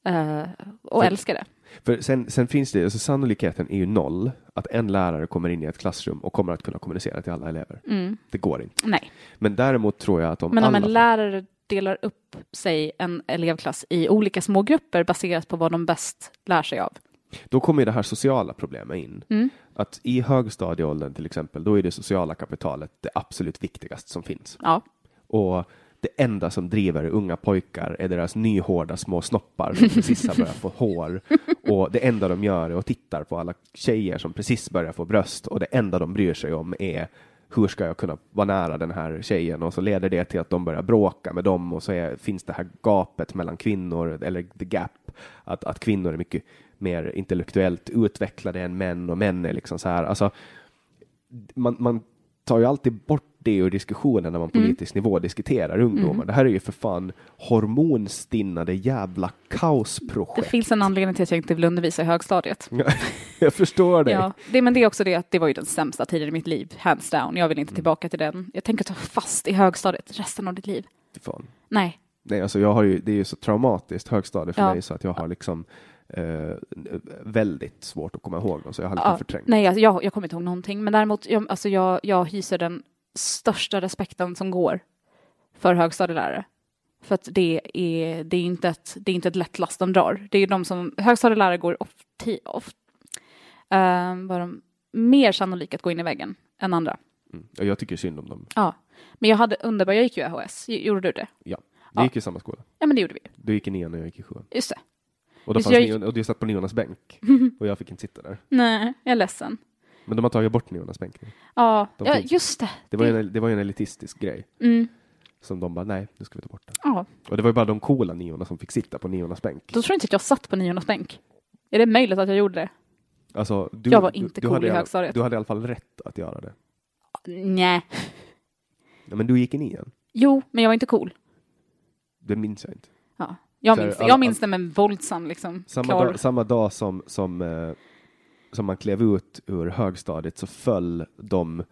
Eh, och För- älskar det. För sen, sen finns det, alltså sannolikheten är ju noll att en lärare kommer in i ett klassrum och kommer att kunna kommunicera till alla elever. Mm. Det går inte. Nej, Men däremot tror jag att om men om alla... en lärare delar upp sig, en elevklass, i olika små grupper baserat på vad de bäst lär sig av. Då kommer det här sociala problemet in. Mm. Att i högstadieåldern till exempel, då är det sociala kapitalet det absolut viktigaste som finns. Ja, Och det enda som driver unga pojkar är deras nyhårda små snoppar som precis har börjat få hår. Och det enda de gör är att tittar på alla tjejer som precis börjar få bröst och det enda de bryr sig om är hur ska jag kunna vara nära den här tjejen och så leder det till att de börjar bråka med dem och så är, finns det här gapet mellan kvinnor eller the gap att, att kvinnor är mycket mer intellektuellt utvecklade än män och män är liksom så här alltså man, man tar ju alltid bort det ur diskussionen när man på Mm. politisk nivå diskuterar ungdomar. Det här är ju för fan hormonstinnade jävla det kaosprojekt. finns en anledning till att jag inte vill undervisa i högstadiet. Jag förstår dig. Ja, det, men det är också det att det var ju den sämsta tiden i mitt liv, hands down. Jag vill inte tillbaka till den. Jag tänker ta fast i högstadiet resten av ditt liv. Fan. Nej, Nej, alltså jag har ju, det är ju så traumatiskt högstadie för Ja. mig så att jag har liksom eh, väldigt svårt att komma ihåg dem, så jag har lite ja, förträngt. nej alltså, jag, jag kommer inte ihåg någonting. Men däremot, jag, alltså, jag, jag hyser den största respekten som går för högstadielärare. För att det är, det är, inte, ett, det är inte ett lätt last de drar. Det är de som, högstadielärare går ofta, oft, uh, var de mer sannolika att gå in i väggen än andra. Mm. Och jag tycker synd om dem. Ja, men jag hade underbar, jag gick ju AHS, gjorde du det? Ja, vi Ja. gick i samma skola. Ja men det gjorde vi, Du gick i nian och jag gick i sjuan. just det. Och, då fanns jag gick- och du satt på niornas bänk och jag fick inte sitta där. Nej, jag är ledsen. Men de har tagit bort niornas bänk nu. Ja, De ja just det. Det var, ju en, det var ju en elitistisk grej Mm, som de bara, nej, nu ska vi ta bort den. ja. Och det var ju bara de coola niorna som fick sitta på niornas bänk. Då tror jag inte att jag satt på niornas bänk. Är det möjligt att jag gjorde det? Alltså, du, Jag var inte du, du cool hade i högstadiet. Du hade i alla fall rätt att göra det. Nej. Ja, men du gick i nian. Jo, men jag var inte cool. Det minns jag inte. Ja. Jag minns, jag minns det med en våldsam liksom. Samma dag, samma dag som, som, eh, som man klev ut ur högstadiet så föll de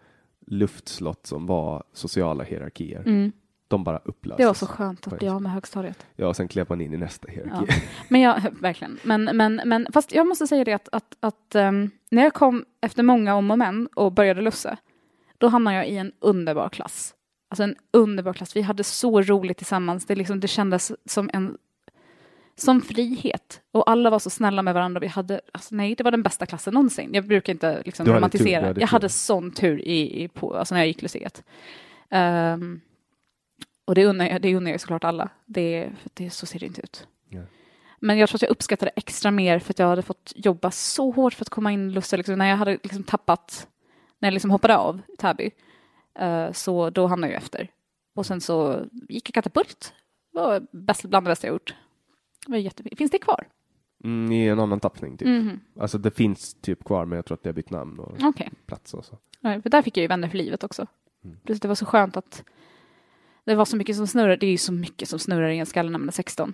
luftslott som var sociala hierarkier. Mm. De bara upplöstes. Det var så skönt att bli av med högstadiet. Ja, och sen klev man in i nästa Ja. hierarki. Men jag, verkligen. Men, men, men fast jag måste säga det att, att, att ehm, när jag kom efter många om och men och började lussa, då hamnade jag i en underbar klass. Alltså en underbar klass. Vi hade så roligt tillsammans. Det, liksom, det kändes som en som frihet. Och alla var så snälla med varandra. Vi hade, alltså nej, det var den bästa klassen någonsin. Jag brukar inte liksom hade tur, romantisera. du hade jag tur. hade sån tur i, i, på, alltså när jag gick luciet. Ehm, och det unnar, jag, det unnar jag såklart alla. Det, det, så ser det inte ut. Ja. Men jag tror att jag uppskattade extra mer för att jag hade fått jobba så hårt för att komma in i Lusse. Liksom, när jag hade liksom tappat, när jag liksom hoppade av Täby, eh, så då hamnade jag efter. Och sen så gick jag katapult. Det var bäst, bland det bästa jag gjort. Det var jättefint. Finns det kvar? Mm, I en annan tappning typ. Mhm. Alltså det finns typ kvar men jag tror att det har bytt namn och Okej. plats och så. Nej, för där fick jag ju vänner för livet också. Mm. Plus det var så skönt att Det var så mycket som snurrar, det är ju så mycket som snurrar i en skalle när man är 16.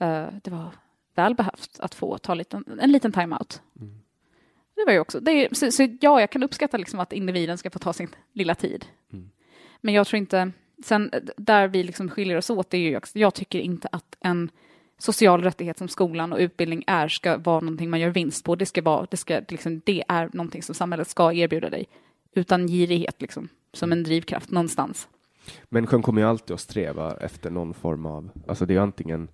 Eh, det var väl behövt att få ta liten, en liten time-out. Det var ju också, är, så, så ja, jag kan uppskatta liksom att individen ska få ta sin lilla tid. Men jag tror inte, sen eh, där vi liksom skiljer oss åt, det är ju också, jag tycker inte att en social rättighet som skolan och utbildning är ska vara någonting man gör vinst på. Det ska vara, det ska liksom, det är någonting som samhället ska erbjuda dig. Utan girighet liksom, som en drivkraft någonstans. Människan kommer ju alltid att sträva efter någon form av, alltså det är antingen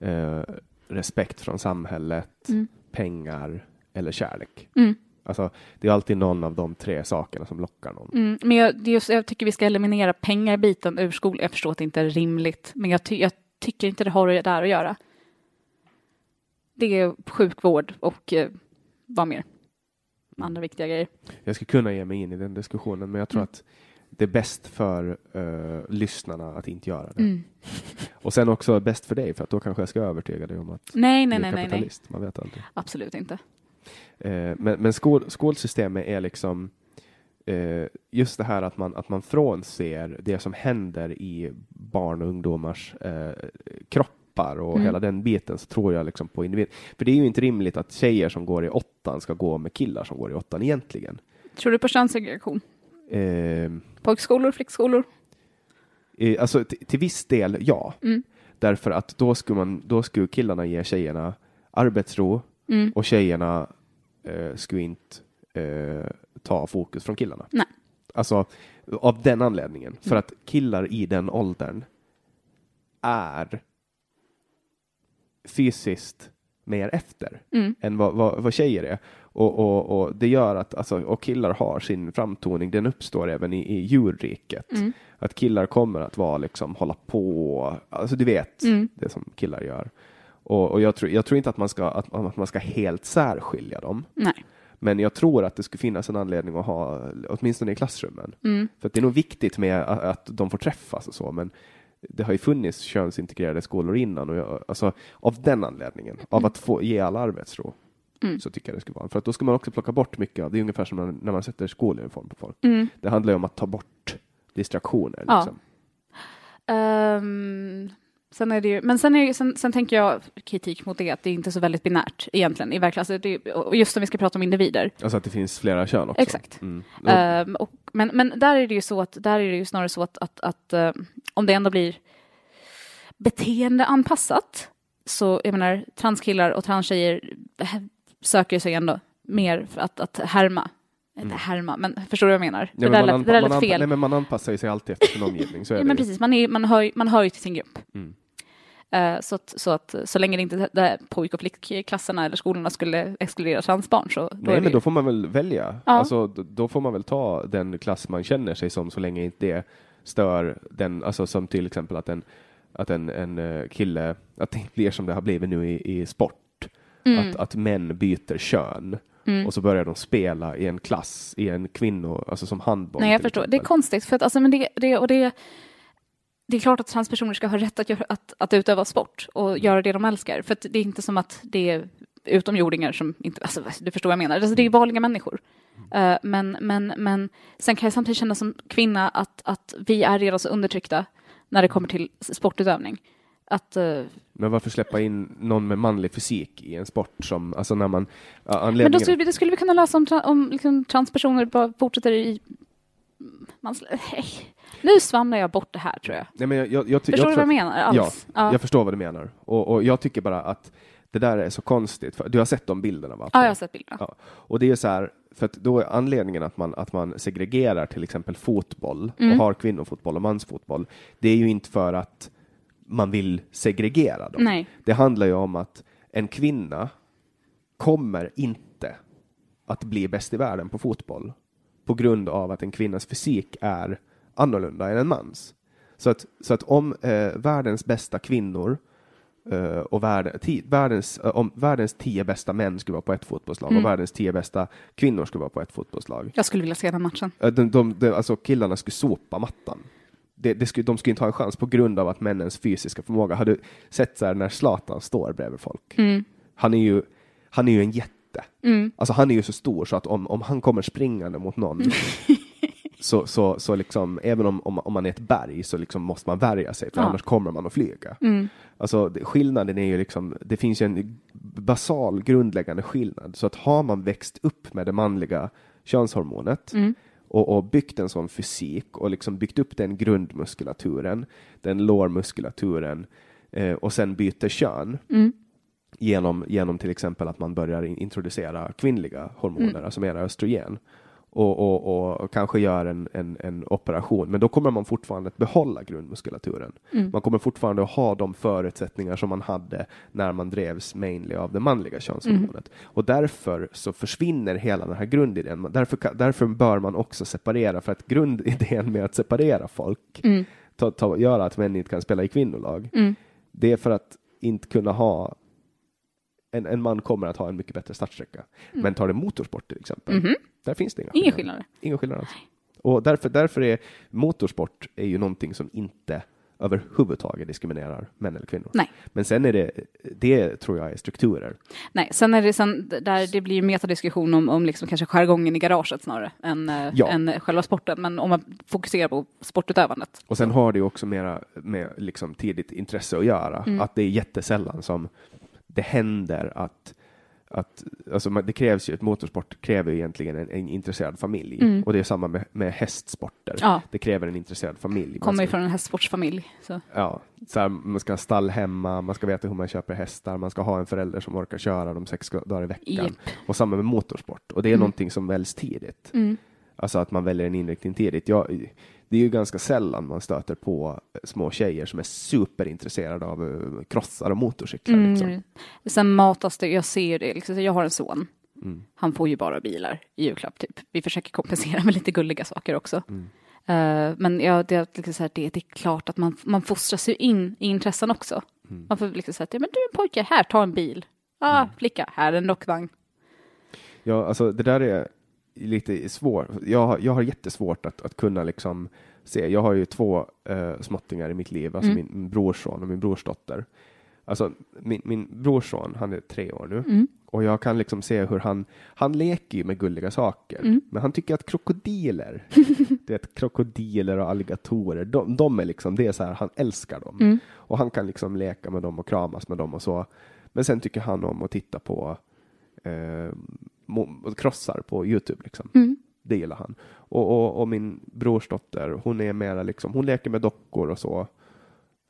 eh, respekt från samhället, Mm. pengar eller kärlek. Mm. Alltså det är alltid någon av de tre sakerna som lockar någon. Mm, men jag, just, jag tycker vi ska eliminera pengarbiten ur skolan. Jag förstår att det inte är rimligt, men jag, ty, jag tycker inte det har där att göra. Det är sjukvård och eh, vad mer? Andra viktiga grejer. Jag skulle kunna ge mig in i den diskussionen, men jag tror Mm. att det är bäst för eh, lyssnarna att inte göra det. Mm. Och sen också bäst för dig, för att då kanske jag ska övertyga dig om att Nej, du nej, är nej, nej, nej. kapitalist. Man vet aldrig. Absolut inte. Eh, men men skol, skolsystemet är liksom eh, just det här att man, att man frånser det som händer i barn och ungdomars eh, kroppar och Mm. hela den biten så tror jag liksom på individ. För det är ju inte rimligt att tjejer som går i åttan ska gå med killar som går i åttan egentligen. Tror du på könssegregation? Eh, Pojkskolor, flickskolor? eh, alltså till viss del ja. Mm. Därför att då skulle, man, då skulle killarna ge tjejerna arbetsro Mm. och tjejerna eh, skulle inte eh, ta fokus från killarna. Nej. Alltså av den anledningen. För att killar i den åldern är fysiskt mer efter Mm. än vad, vad, vad tjejer är. Och, och, och det gör att alltså, och killar har sin framtoning, den uppstår även i, i djurriket. Mm. Att killar kommer att vara liksom hålla på, alltså du vet Mm. det som killar gör. Och, och jag, tror, jag tror inte att man ska, att, att man ska helt särskilja dem. Nej. Men jag tror att det skulle finnas en anledning att ha, åtminstone i klassrummen. Mm. För det är nog viktigt med att, att de får träffas och så, men det har ju funnits könsintegrerade skolor innan och jag, alltså, av den anledningen, av att få ge alla arbetsro, Mm. så tycker jag det skulle vara. För att då ska man också plocka bort mycket av, det är ungefär som när, när man sätter skoluniform på folk. Mm. Det handlar ju om att ta bort distraktioner. Ja. Liksom. Sen är det ju, men sen, är det, sen, sen tänker jag kritik mot det att det är inte så väldigt binärt egentligen i verkligen. Alltså det, och just om vi ska prata om individer. Alltså att det finns flera kön också. Exakt. Mm. Ehm, och, men, men där är det ju så att där är det ju snarare så att, att, att eh, om det ändå blir beteendeanpassat så jag menar transkillar och transtjejer söker sig ändå mer för att, att härma. Inte härma, men förstår du vad jag menar? Mm. Ja, det men där man, lät, det där man, lät fel. nej, men man anpassar sig alltid efter sin omgivning. Så är Ja, men precis, man, är, man, hör, ju- man hör ju till sin grupp. Mm. Eh, så, att, så att så länge det inte det pojk och flickklasserna eller skolorna skulle exkludera transbarn så Nej, men ju- då får man väl välja. Ja. Alltså, då får man väl ta den klass man känner sig som så länge inte det stör den, alltså som till exempel att en, att en, en eh, kille, att det blir som det har blivit nu i, i sport. Mm. Att, att män byter kön och så börjar de spela i en klass, i en kvinno, alltså som handboll. Nej, jag förstår. Det är exempel. konstigt, för att alltså, men det, det, och det, det är klart att transpersoner ska ha rätt att, att, att utöva sport och göra det de älskar. För det är inte som att det är utomjordingar som inte, alltså, du förstår vad jag menar. Alltså, det är vanliga människor. Eh, men, men, men sen kan jag samtidigt känna som kvinna att, att vi är redan så undertryckta när det kommer till sportutövning. Att, eh, Men varför släppa in någon med manlig fysik i en sport som, alltså när man, men anledningen... då skulle, det skulle vi kunna lösa om, tra- om liksom, transpersoner bara fortsätter i... Man, nej. Nu svamlar jag bort det här tror jag. Nej, men jag, jag, jag, Förstår du vad jag menar? Alls? Ja, jag förstår vad du menar. Och, och jag tycker bara att det där är så konstigt. För, du har sett de bilderna va? Ja, jag har sett bilderna. Ja. Och det är så här, för att då är anledningen att man, att man segregerar till exempel fotboll Mm. och har kvinnofotboll och mansfotboll, det är ju inte för att man vill segregera dem. Nej. Det handlar ju om att en kvinna kommer inte att bli bäst i världen på fotboll på grund av att en kvinnas fysik är annorlunda än en mans. Så att, så att om eh, världens bästa kvinnor eh, och värld, ti, världens, eh, om världens tio bästa män skulle vara på ett fotbollslag Mm. och världens tio bästa kvinnor skulle vara på ett fotbollslag. Jag skulle vilja se den matchen. Eh, De, de, de, alltså killarna skulle sopa mattan. Det, det skulle, de skulle inte ha en chans på grund av att männens fysiska förmåga. Har du sett så här när Zlatan står bredvid folk? Mm. Han är ju, han är ju en jätte. Alltså han är ju så stor så att om, om han kommer springande mot någon så, så, så liksom, även om, om, om man är ett berg så liksom måste man värja sig, för Ja. annars kommer man att flyga. Mm. Alltså, det- skillnaden är ju liksom, det finns ju en basal grundläggande skillnad. Så att har man växt upp med det manliga könshormonet Mm. och, och byggt en sån fysik och liksom byggt upp den grundmuskulaturen, den lårmuskulaturen eh, och sen byter kön Mm. Genom, genom till exempel att man börjar in, introducera kvinnliga hormoner, Mm. alltså mera östrogen. Och, och, och kanske gör en, en, en operation, men då kommer man fortfarande att behålla grundmuskulaturen. Mm. Man kommer fortfarande att ha de förutsättningar som man hade när man drevs mainly av det manliga könshormonet. Mm. Och därför så försvinner hela den här grundidén. Därför, därför bör man också separera, för att grundidén med att separera folk, Mm. ta, ta, göra att män inte kan spela i kvinnolag, Mm. det är för att inte kunna ha en, en man kommer att ha en mycket bättre startsträcka. Men tar det motorsport till exempel, Mhm. där finns det inga Ingen skillnad. Ingen skillnad alls. Och därför, därför är motorsport är ju någonting som inte överhuvudtaget diskriminerar män eller kvinnor. Nej. Men sen är det, det tror jag är strukturer. Nej, sen är det sen, där det blir metadiskussion om, om liksom kanske jargongen i garaget snarare än, eh, Ja. än själva sporten. Men om man fokuserar på sportutövandet. Och sen har det ju också mera med liksom tidigt intresse att göra. Mm. Att det är jättesällan som det händer att att, alltså det krävs ju, ett motorsport kräver ju egentligen en, en intresserad familj. Mm. Och det är samma med, med hästsporter. Ja. Det kräver en intresserad familj. Kommer ju ska- från en hästsportsfamilj. Så. Ja, så här, man ska ha stall hemma, man ska veta hur man köper hästar, man ska ha en förälder som orkar köra dem sex dagar i veckan. Japp. Och samma med motorsport. Och det är Mm. någonting som väljs tidigt. Mm. Alltså att man väljer en inriktning tidigt. Jag, det är ju ganska sällan man stöter på små tjejer som är superintresserade av uh, krossar och motorcyklar. Liksom. Mm. Sen matas det, jag ser det, liksom, jag har en son. Mm. Han får ju bara bilar i julklapp typ. Vi försöker kompensera med lite gulliga saker också. Mm. Eh, men ja, det, är liksom så här, det, det är klart att man, man fostras ju in i intressen också. Mm. Man får liksom säga, ja, men du är en pojke, här, ta en bil. Ah, flicka, här är en dockvagn. Ja, alltså det där är lite svårt. Jag, har- jag har jättesvårt att, att kunna liksom se. Jag har ju två uh, småttingar i mitt liv, alltså Mm. min, min brorson och min brorsdotter. Alltså min, min brorson, han är tre år nu Mm. och jag kan liksom se hur han, han leker ju med gulliga saker, Mm. men han tycker att krokodiler, det är krokodiler och alligatorer, de, de är liksom, det är så här, han älskar dem. Mm. Och han kan liksom leka med dem och kramas med dem och så. Men sen tycker han om att titta på eh, krossar på Youtube. Liksom. Mm. Det gillar han. Och, och, och min brorsdotter, hon är mera liksom, hon leker med dockor och så.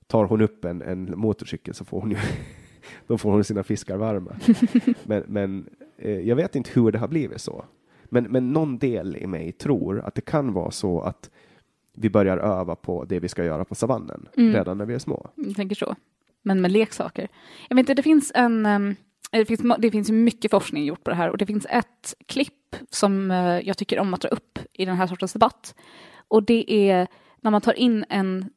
Tar hon upp en, en motorcykel så får hon ju då får hon sina fiskar varma. men men eh, jag vet inte hur det har blivit så. Men, men någon del i mig tror att det kan vara så att vi börjar öva på det vi ska göra på savannen Mm. redan när vi är små. Jag tänker så. Men med leksaker. Jag vet inte, det finns en... ehm, Det finns, det finns mycket forskning gjort på det här och det finns ett klipp som eh, jag tycker om att dra upp i den här sortens debatt. Och det är när man tar in en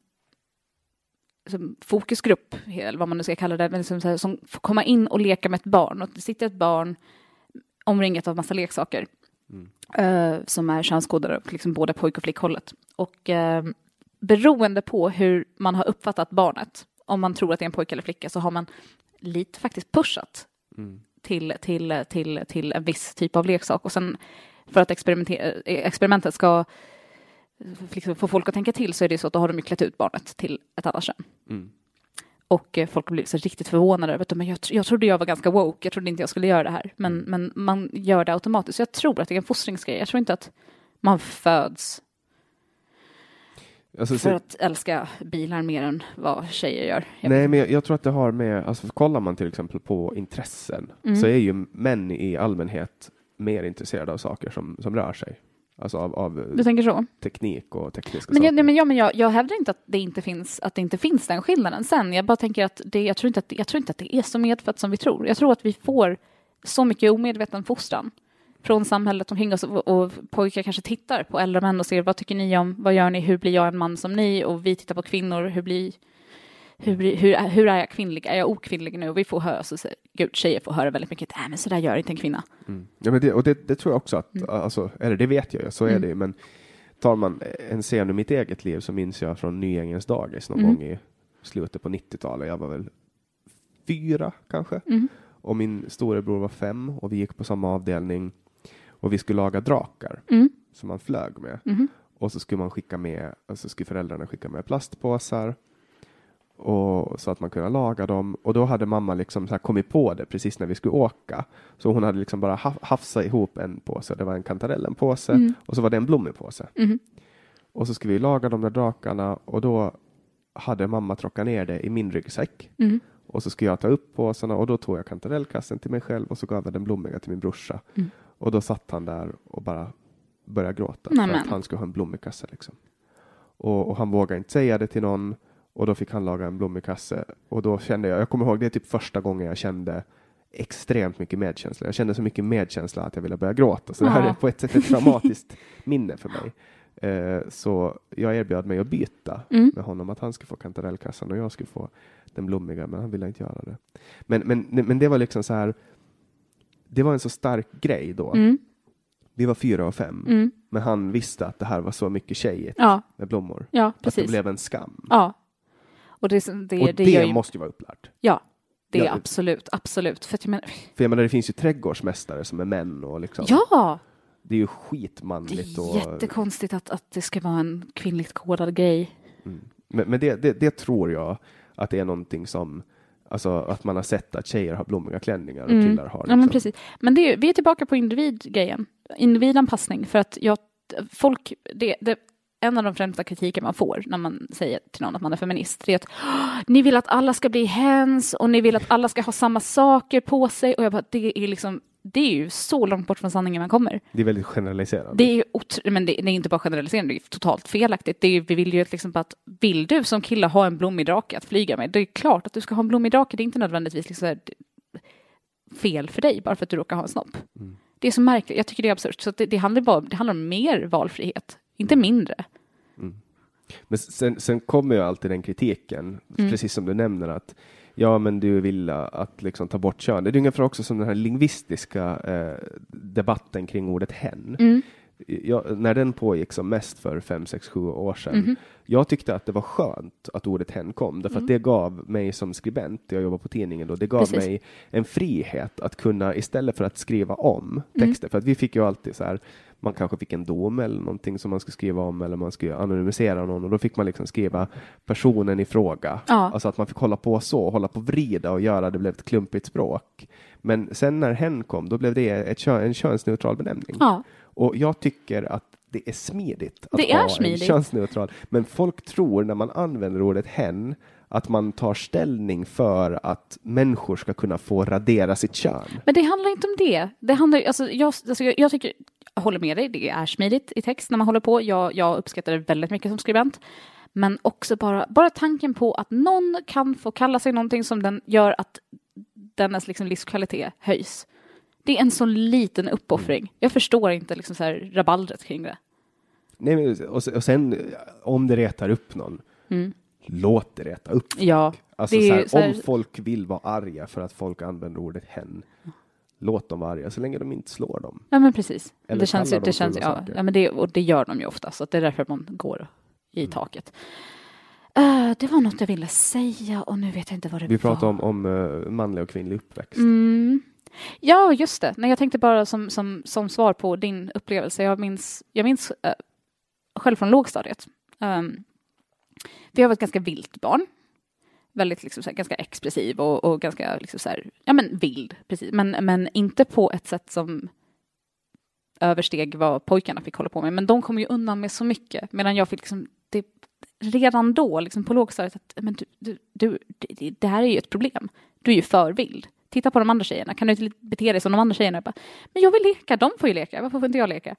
liksom, fokusgrupp, eller vad man nu ska kalla det, men liksom här, som får komma in och leka med ett barn. Och det sitter ett barn omringat av massa leksaker eh, som är könskodade, liksom både pojk och flickhållet. Och eh, beroende på hur man har uppfattat barnet, om man tror att det är en pojke eller flicka, så har man lite faktiskt pushat till, till, till, till en viss typ av leksak. Och sen för att experimentet ska liksom få folk att tänka till så är det så att då har de ju klätt ut barnet till ett annat kön. Mm. Och eh, folk blir så riktigt förvånade över att men jag, jag trodde jag var ganska woke, jag trodde inte jag skulle göra det här. Men, men man gör det automatiskt. Så jag tror att det är en fostringsgrej. Jag tror inte att man föds Alltså, för att älska bilar mer än vad tjejer gör. Jag Nej, men jag, jag tror att det har med, alltså kollar man till exempel på intressen Mm. så är ju män i allmänhet mer intresserade av saker som, som rör sig. Alltså av, av Du tänker så? teknik och tekniska Men, saker. jag, nej, men, ja, men jag, jag hävdar inte att det inte finns, att det inte finns den skillnaden sen. Jag bara tänker att det, jag, tror inte att, jag tror inte att det är så medfött som vi tror. Jag tror att vi får så mycket omedveten fostran från samhället omkring oss och, och pojkar kanske tittar på äldre män och ser vad tycker ni om, vad gör ni, hur blir jag en man som ni och vi tittar på kvinnor, hur blir hur, hur, hur är jag kvinnlig? Är jag okvinnlig nu? Och vi får höra, så säger, gud, tjejer får höra väldigt mycket, nej men så där gör inte en kvinna. Mm. Ja, men det, och det, det tror jag också att, alltså, eller det vet jag ju, så är Mm. det ju, men tar man en scen ur mitt eget liv så minns jag från Nyängens dagis någon Mm. gång i slutet på 90-talet, jag var väl fyra kanske, Mm. och min storebror var fem och vi gick på samma avdelning och vi skulle laga drakar Mm. som man flög med. Mhm. och så skulle man skicka med, alltså skulle föräldrarna skicka med plastpåsar och så att man kunde laga dem. Och då hade mamma liksom så kommit på det precis när vi skulle åka. Så hon hade liksom bara ha- hafsat ihop en påse. Det var en kantarellenpåse Mm. och så var det en blommig påse. Mhm. Och så skulle vi laga de där drakarna och då hade mamma tråckat ner det i min ryggsäck. Mm. Och så skulle jag ta upp påsarna och då tog jag kantarellkassen till mig själv och så gav jag den blommiga till min brorsa. Mm. Och då satt han där och bara började gråta för Nämen. att han skulle ha en blommig kasse. Liksom. Och, och han vågade inte säga det till någon och då fick han laga en blommig kasse. Och då kände jag, jag kommer ihåg det är typ första gången jag kände extremt mycket medkänsla. Jag kände så mycket medkänsla att jag ville börja gråta. Så det här Ja. är på ett sätt ett traumatiskt minne för mig. Eh, så jag erbjöd mig att byta Mm. med honom, att han skulle få kantarellkassan och jag skulle få den blommiga, men han ville inte göra det. Men, men, men det var liksom så här, det var en så stark grej då. Mm. Vi var fyra och fem, Mm. men han visste att det här var så mycket tjejigt Ja, med blommor. ja, Att det blev en skam. Ja. Och det, det, och det, det, ju, måste ju vara upplärt. Ja, det är Ja. absolut, absolut. För att jag menar, För jag menar, det finns ju trädgårdsmästare som är män och liksom, ja, det är ju det skitmanligt. är och, jättekonstigt att, att det ska vara en kvinnligt kodad grej. Men, men det, det, det tror jag att det är någonting som, alltså att man har sett att tjejer har blommiga klänningar och Mm. killar har. Ja, men liksom. precis. Men det är, vi är tillbaka på individgrejen. Individanpassning. För att jag, folk, det, det, en av de främsta kritiker man får när man säger till någon att man är feminist, det är att "Åh, ni vill att alla ska bli hens och ni vill att alla ska ha samma saker på sig. Och jag bara, det är liksom, det är ju så långt bort från sanningen man kommer. Det är väldigt generaliserande. Det är ju men det, det är inte bara generaliserande, det är totalt felaktigt. Det är, vi vill ju liksom att vill du som kille ha en blommig drake att flyga med, det är klart att du ska ha en blommig drake. Det är inte nödvändigtvis liksom fel för dig bara för att du råkar ha en snopp. Mm. Det är så märkligt, jag tycker det är absurt. Så det, det, handlar bara, det handlar om mer valfrihet, inte mindre. Men sen, sen kommer ju alltid den kritiken, Mm. precis som du nämner att ja, men du vill att liksom ta bort kön. Det är ungefär också som den här lingvistiska eh, debatten kring ordet hen. Mm. Jag, när den pågick som mest för fem, sex, sju år sedan. Mhm. Jag tyckte att det var skönt att ordet hen kom, därför att det gav mig som skribent, jag jobbar på tidningen då, det gav Mm. Precis. mig en frihet att kunna istället för att skriva om Mm. texter, för att vi fick ju alltid så här, man kanske fick en dom eller någonting som man skulle skriva om eller man skulle anonymisera någon och då fick man liksom skriva personen i fråga. Ja. Alltså att man fick hålla på så, hålla på vrida och göra det blev ett klumpigt språk. Men sen när hen kom, då blev det ett en könsneutral benämning. Ja, Och jag tycker att det är smidigt att Det är ha smidigt. en könsneutral. Men folk tror när man använder ordet hen att man tar ställning för att människor ska kunna få radera sitt kön. men det handlar inte om det. det handlar, alltså, jag, alltså, jag, jag tycker, jag håller med dig, det är smidigt i text när man håller på. Jag, jag uppskattar det väldigt mycket som skribent. Men också bara, bara tanken på att någon kan få kalla sig någonting som den gör att dennes liksom livskvalitet höjs. Det är en sån liten uppoffring. Jag förstår inte liksom så här rabaldret kring det. Nej, men, och, sen- och sen om det retar upp någon, låt det reta upp folk. Ja, Alltså, det är så här- Om folk vill vara arga för att folk använder ordet hen, låt dem vara arga så länge de inte slår dem. Ja men precis. Eller det känns, det känns, ja, ja, men det, och det gör de ju ofta, så det är därför man går i Mm. taket. Eh, det var något jag ville säga och nu vet jag inte vad det Vi var. pratar om, om uh, manlig och kvinnlig uppväxt. Mm. Ja, just det. Nej, jag tänkte bara som, som, som svar på din upplevelse. Jag minns, jag minns eh, själv från lågstadiet. Um, för jag var ett ganska vilt barn. Väldigt liksom, så här, ganska expressiv och, och ganska liksom, så här, ja, men vild. Precis. Men, men inte på ett sätt som översteg vad pojkarna fick hålla på med. Men de kom ju undan med så mycket. Medan jag fick liksom, det, redan då, liksom på lågstadiet, att men du, du, du, det, det här är ju ett problem. Du är ju för vild. Titta på de andra tjejerna. Kan du inte bete dig som de andra tjejerna? Jag bara, men jag vill leka, de får ju leka. Varför får inte jag leka?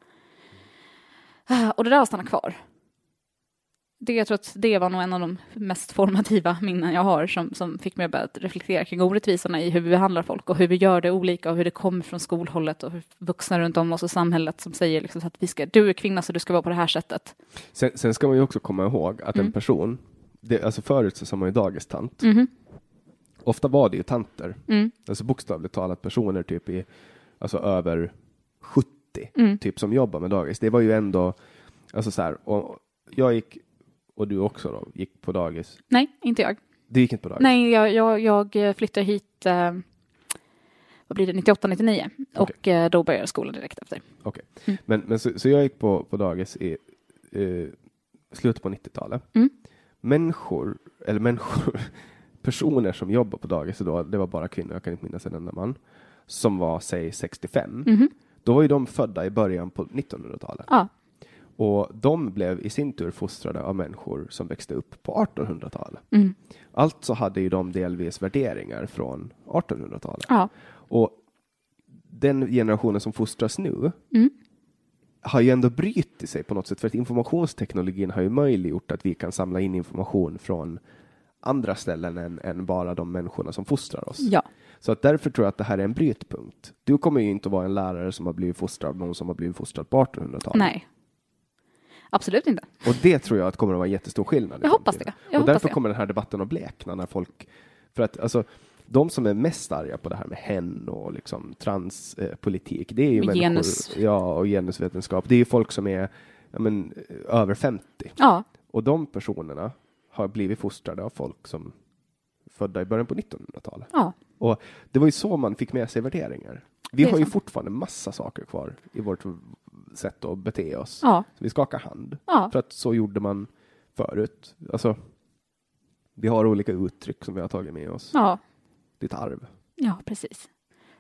Ah, och det där har stannat kvar. Det, jag tror att det var nog en av de mest formativa minnen jag har som, som fick mig att börja reflektera kring orättvisorna i hur vi behandlar folk och hur vi gör det olika och hur det kommer från skolhållet och hur vuxna runt om oss och samhället som säger liksom att vi ska, du är kvinna så du ska vara på det här sättet. Sen, sen ska man ju också komma ihåg att Mm. en person, det, alltså förut så sa man ju dagistant. Mhm. Ofta var det ju tanter, Mm. alltså bokstavligt talat personer typ i, alltså över 70, Mm. typ som jobbar med dagis. Det var ju ändå, alltså så här, och jag gick, och du också då, gick på dagis. Nej, inte jag. Du gick inte på dagis? Nej, jag, jag, jag flyttade hit, eh, vad blir det, 98, 99 och eh, då började skolan direkt efter. Okej. Mm. Men, men så, så jag gick på, på dagis i eh, slutet på 90-talet. Mm. Människor, eller människor, personer som jobbar på dagis då, det var bara kvinnor, jag kan inte minnas en enda man, som var säg 65. Mhm. Då var ju de födda i början på 1900-talet. Ja. Och de blev i sin tur fostrade av människor som växte upp på 1800-talet. Mm. Alltså hade ju de delvis värderingar från 1800-talet. Ja. Och den generationen som fostras nu Mm. har ju ändå brytit sig på något sätt, för att informationsteknologin har ju möjliggjort att vi kan samla in information från andra ställen än, än bara de människorna som fostrar oss. Ja. Så att därför tror jag att det här är en brytpunkt. Du kommer ju inte att vara en lärare som har blivit fostrad av någon som har blivit fostrad på 1800-talet. Nej. Absolut inte. Och det tror jag att kommer att vara en jättestor skillnad. Jag hoppas det. Jag och därför det. kommer den här debatten att blekna när folk, för att alltså, de som är mest arga på det här med hen och liksom transpolitik, det är ju människor, genus. ja, och genusvetenskap, det är ju folk som är ja, men, eh, över 50. Ja. Och de personerna har blivit fostrade av folk som födda i början på 1900-talet. Ja. Och det var ju så man fick med sig värderingar. Vi har ju sant. fortfarande massa saker kvar i vårt sätt att bete oss. Ja. Vi skakar hand. Ja. För att så gjorde man förut. Alltså, vi har olika uttryck som vi har tagit med oss. Ja. Ditt arv. Ja, precis.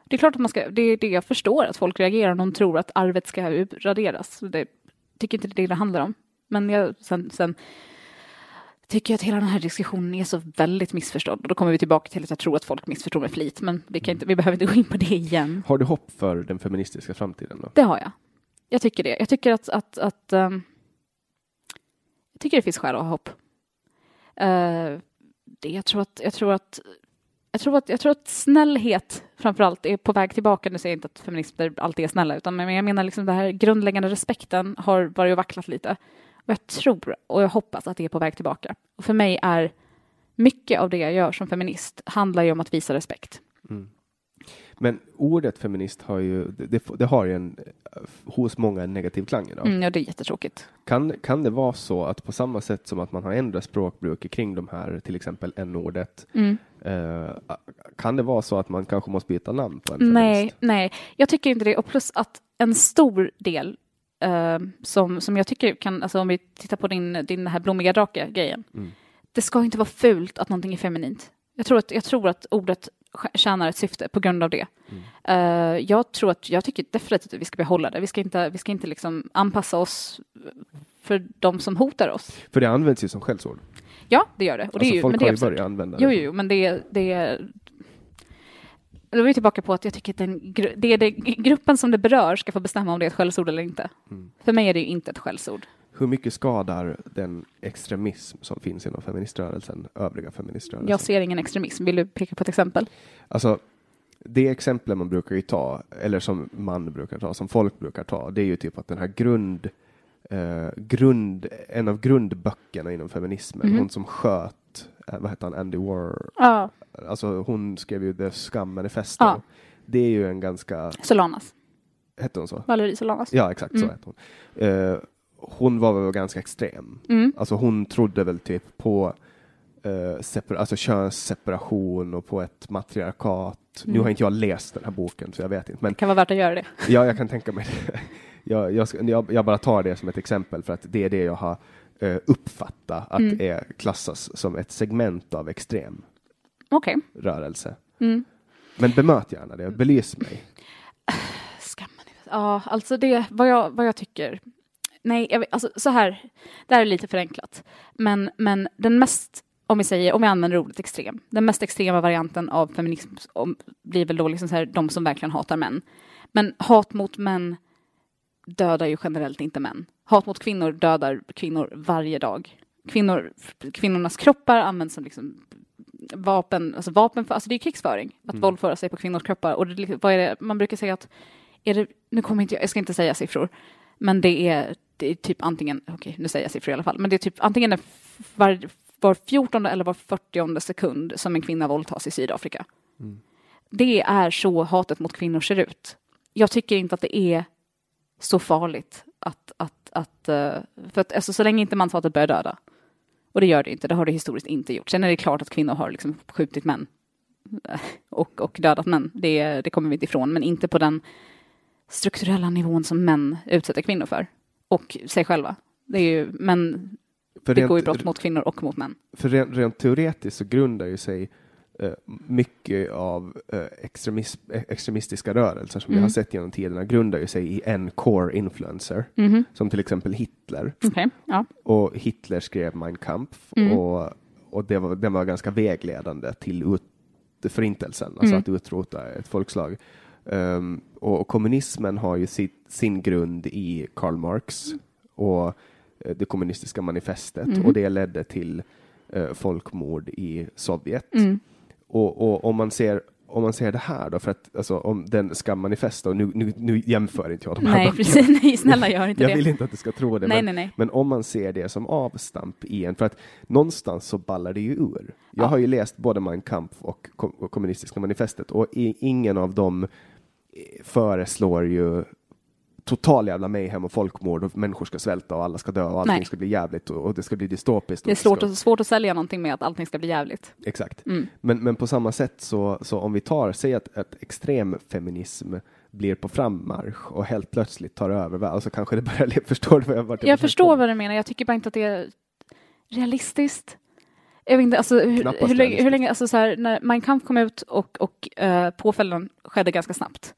Det är klart att man ska, det är det jag förstår, att folk reagerar om de tror att arvet ska raderas. Det tycker inte det är det det handlar om. Men jag, sen, sen tycker jag att hela den här diskussionen är så väldigt missförstådd. Och då kommer vi tillbaka till att jag tror att folk missförstår med flit. Men vi, kan inte, vi behöver inte gå in på det igen. Har du hopp för den feministiska framtiden då? Det har jag. Jag tycker det. Jag tycker att, att, att um, jag tycker det finns skäl att ha hopp. Uh, det, jag tror att, jag tror att jag tror, att, jag tror att snällhet framförallt är på väg tillbaka. Nu säger jag inte att feminister alltid är snälla, utan men jag menar liksom den här grundläggande respekten har varit och vacklat lite. Och jag tror och jag hoppas att det är på väg tillbaka. Och för mig är mycket av det jag gör som feminist handlar ju om att visa respekt. Mm. Men ordet feminist har ju, det, det, har ju en, hos många en negativ klang idag. Mm, ja, det är jättetråkigt. Kan, kan det vara så att på samma sätt som att man har ändrat språkbruk kring de här, till exempel n-ordet, Mm. eh, kan det vara så att man kanske måste byta namn på en Nej, feminist? nej, jag tycker inte det. Och plus att en stor del eh, som, som jag tycker kan, alltså om vi tittar på din, din här blommiga drake-grejen. Mm. Det ska inte vara fult att någonting är feminint. Jag tror att, jag tror att ordet tjänar ett syfte på grund av det. Mm. Eh, jag tror att, jag tycker definitivt att vi ska behålla det. Vi ska inte, vi ska inte liksom anpassa oss för de som hotar oss. För det används ju som skällsord. Ja, det gör det. Och det alltså är ju, folk men det har ju börjat använda det. jo, jo, men det, det då är vi tillbaka på att jag tycker att den, det är det, gruppen som det berör ska få bestämma om det är ett skällsord eller inte. Mm. För mig är det ju inte ett skällsord. Hur mycket skadar den extremism som finns inom feministrörelsen övriga feministrörelsen? Jag ser ingen extremism. Vill du peka på ett exempel? Alltså, det exempel man brukar ju ta, eller som man brukar ta, som folk brukar ta, det är ju typ att den här grund, eh, grund en av grundböckerna inom feminismen, Mhm. hon som sköt, eh, vad hette han, Andy War, Ja. alltså hon skrev ju The Scum Manifesto. Ja. Det är ju en ganska, Solanas. hette hon så? Valerie Solanas. Ja, exakt så Mm. hette hon. Eh, hon var väl ganska extrem. Mm. Alltså hon trodde väl typ på eh, separ- alltså könsseparation och på ett matriarkat. Nu Mm. har inte jag läst den här boken så jag vet inte. Men Det kan vara värt att göra det. ja, jag kan tänka mig det. Jag, jag, ska- jag, jag bara tar det som ett exempel för att det är det jag har eh, uppfattat att Mm. det klassas som ett segment av extrem Okej. rörelse. Mm. Men bemöt gärna det, belys mig. Skammen. Ja, alltså det, vad jag, vad jag tycker. Nej, jag vet, alltså så här, det här är lite förenklat. Men, men den mest, om vi säger, om vi använder ordet extrem, den mest extrema varianten av feminism om, blir väl då liksom så här, de som verkligen hatar män. Men hat mot män dödar ju generellt inte män. Hat mot kvinnor dödar kvinnor varje dag. Kvinnor, kvinnornas kroppar används som liksom vapen, alltså vapen för, alltså det är krigsföring, att våldföra sig på kvinnors kroppar. Och det, vad är det, man brukar säga att, är det, nu kommer inte jag, jag ska inte säga siffror, men det är, det är typ antingen, okej nu säger jag siffror i alla fall, men det är typ antingen var, var 14 eller var 40 sekund som en kvinna våldtas i Sydafrika. Det är så hatet mot kvinnor ser ut. Jag tycker inte att det är så farligt att, att, att eh, för att alltså, så länge inte manshatet börjar döda, och det gör det inte, det har det historiskt inte gjort. Sen är det klart att kvinnor har liksom skjutit män och, och dödat män, det, det kommer vi inte ifrån, men inte på den strukturella nivån som män utsätter kvinnor för, och sig själva. Det är ju, men För begår ju rent, brott mot kvinnor och mot män. för rent, rent teoretiskt så grundar ju sig eh, mycket av eh, eh, extremistiska rörelser som vi Mm. har sett genom tiderna grundar ju sig i en core influencer, Mhm. som till exempel Hitler. Okej, ja. Och Hitler skrev Mein Kampf Mm. och, och det var, den var ganska vägledande till ut, förintelsen, alltså Mm. att utrota ett folkslag. Ehm, och, kommunismen har ju sitt, sin grund i Karl Marx och eh, det kommunistiska manifestet Mhm. och det ledde till eh, folkmord i Sovjet. Mm. Och, och om man ser om man ser det här då, för att alltså, om den ska manifesta, och nu, nu, nu jämför inte jag de här Nej, precis. Nej, snälla gör inte Jag det. vill inte att du ska tro det, Nej, men, nej, nej. men om man ser det som avstamp i en, för att någonstans så ballar det ju ur. Jag Ja. har ju läst både Mein Kampf och, och kommunistiska manifestet och i, ingen av dem föreslår ju total jävla mayhem och folkmord och människor ska svälta och alla ska dö och allting Nej. ska bli jävligt och, och det ska bli dystopiskt. Det är svårt, ska, svårt att sälja någonting med att allting ska bli jävligt. Exakt. Mm. Men, men på samma sätt så, så om vi tar, säg att, att extremfeminism blir på frammarsch och helt plötsligt tar över, alltså kanske det börjar, förstår du vad jag vart Jag försöker förstår komma? vad du menar, jag tycker bara inte att det är realistiskt. Jag vet inte, alltså, hur, hur, länge, hur länge, alltså så här, när Mein Kampf kom ut och, och uh, påföljden skedde ganska snabbt.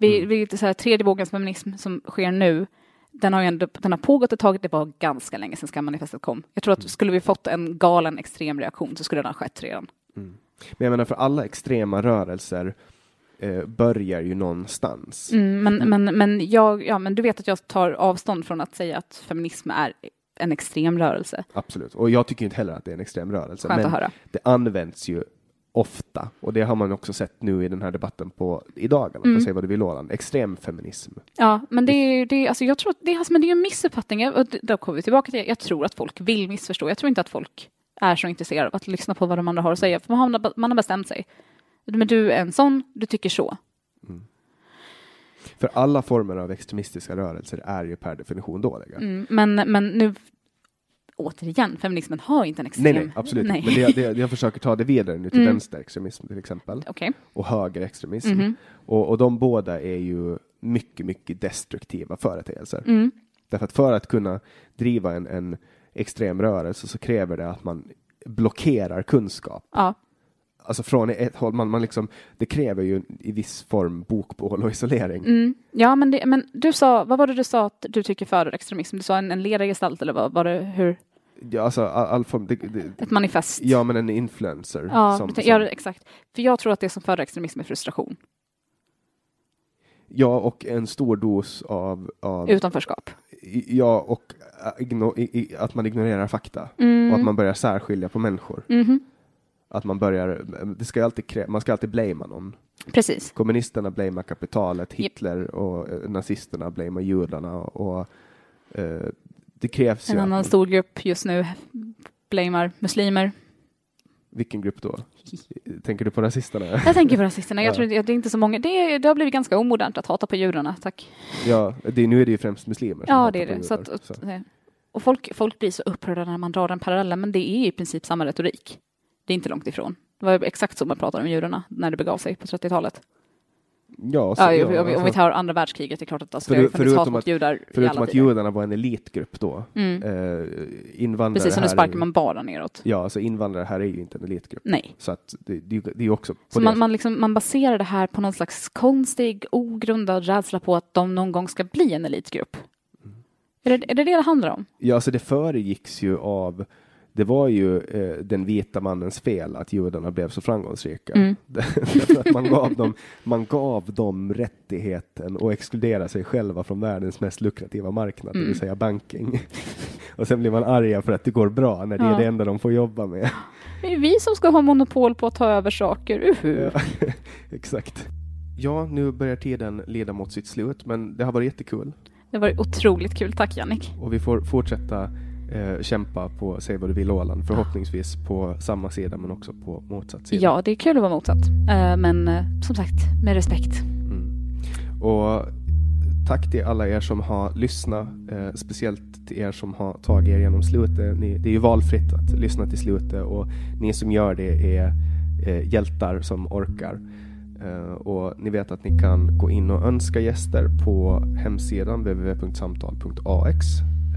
Vi, Mm. vi, så här, tredje vågens feminism som sker nu, den har ju ändå, den har pågått ett tag, det var ganska länge sedan skammanifestet kom. Jag tror att Mm. skulle vi fått en galen extrem reaktion så skulle den ha skett redan. Men jag menar, för alla extrema rörelser eh, börjar ju någonstans. Mm, men, men, men, jag, ja, men du vet att jag tar avstånd från att säga att feminism är en extrem rörelse. Absolut. Och jag tycker inte heller att det är en extrem rörelse. Skönt men att höra. det används ju ofta, och det har man också sett nu i den här debatten på i dagarna, Mm. på Säg vad du vill Åland, extremfeminism. Ja, men det är, det alltså jag tror att det alltså, men det är en missuppfattning. Och då kommer vi tillbaka till, jag tror att folk vill missförstå. Jag tror inte att folk är så intresserade av att lyssna på vad de andra har att säga, för man har, man har bestämt sig. Men du är en sån, du tycker så. För alla former av extremistiska rörelser är ju per definition dåliga. Mm, men, men nu, återigen, feminismen har inte en extrem... Nej, nej, absolut Nej. Men det, det, jag försöker ta det vidare nu till Mm. vänsterextremism till exempel, Okej. och högerextremism. Mhm. Och, och de båda är ju mycket, mycket destruktiva företeelser. Mm. Därför att för att kunna driva en, en extrem rörelse så kräver det att man blockerar kunskap. Ja. Alltså från ett håll, man, man liksom, det kräver ju i viss form bokbål och isolering. Mm. Ja, men, det, men du sa, vad var det du sa att du tycker för extremism? Du sa en, en ledargestalt eller vad var det, hur? Ja, alltså all, all form, det, det, Ett manifest? ja men en influencer. Ja, som, som, ja, exakt. För jag tror att det som föder extremism är frustration, ja, och en stor dos av, av utanförskap. ja, och äh, igno, i, i, att man ignorerar fakta. Mm. Och att man börjar särskilja på människor. Mhm. Att man börjar, det ska alltid krä, man ska alltid blamea någon. Precis. Kommunisterna blamear kapitalet. Hitler och eh, nazisterna blamear judarna och eh, det krävs En ju. annan att- stor grupp just nu blamear muslimer. Vilken grupp då? Tänker du på rasisterna? Jag tänker på rasisterna. Jag Ja. tror det, det är inte så många. Det, det har blivit ganska omodernt att hata på judarna, tack. ja, det, nu är det ju främst muslimer som Ja, det är det. Så judar, att, så. och, och folk, folk blir så upprörda när man drar den parallellen, men det är i princip samma retorik. Det är inte långt ifrån. Det var exakt så man pratade om judarna när det begav sig på 30-talet. Ja, så, Ja, ja, om, vi- om vi alltså, tar andra världskriget, det är klart att alltså, För- det har funnits hat mot att- judar förutom att judarna var en elitgrupp då. Mm. Eh, invandrare Precis som nu sparkar är, man bara neråt. Ja, alltså invandrare här är ju inte en elitgrupp. Nej. Så att det, det, det är också Så man, man, liksom, man baserar det här på någon slags konstig, ogrundad rädsla på att de någon gång ska bli en elitgrupp. Mm. Är, det, är det det det handlar om? Ja, alltså det föregicks ju av det var ju eh, den vita mannens fel att judarna blev så framgångsrika. Mm. Därför att man gav, dem, man gav dem rättigheten att exkludera sig själva från världens mest lukrativa marknad, det Mm. vill säga banking. Och sen blir man arga för att det går bra när det Ja. är det enda de får jobba med. Det är vi som ska ha monopol på att ta över saker, uhu. Ja, exakt. Ja, nu börjar tiden leda mot sitt slut, men det har varit jättekul. Det var otroligt kul, tack Jannik. Och vi får fortsätta eh, kämpa på Säg vad du vill Åland, förhoppningsvis på samma sida men också på motsatt sida. Ja, det är kul att vara motsatt. Eh, Men eh, som sagt, med respekt. Mm. Och tack till alla er som har lyssnat, eh, speciellt till er som har tagit er genom slutet. Ni, det är ju valfritt att lyssna till slutet och ni som gör det är eh, hjältar som orkar. Eh, och ni vet att ni kan gå in och önska gäster på hemsidan www.samtal.ax.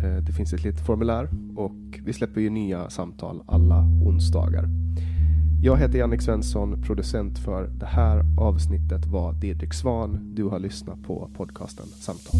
Eh, det finns ett litet formulär och vi släpper ju nya samtal alla onsdagar. Jag heter Jannik Svensson, producent för det här avsnittet var Didrik Svan. Du har lyssnat på podcasten Samtal.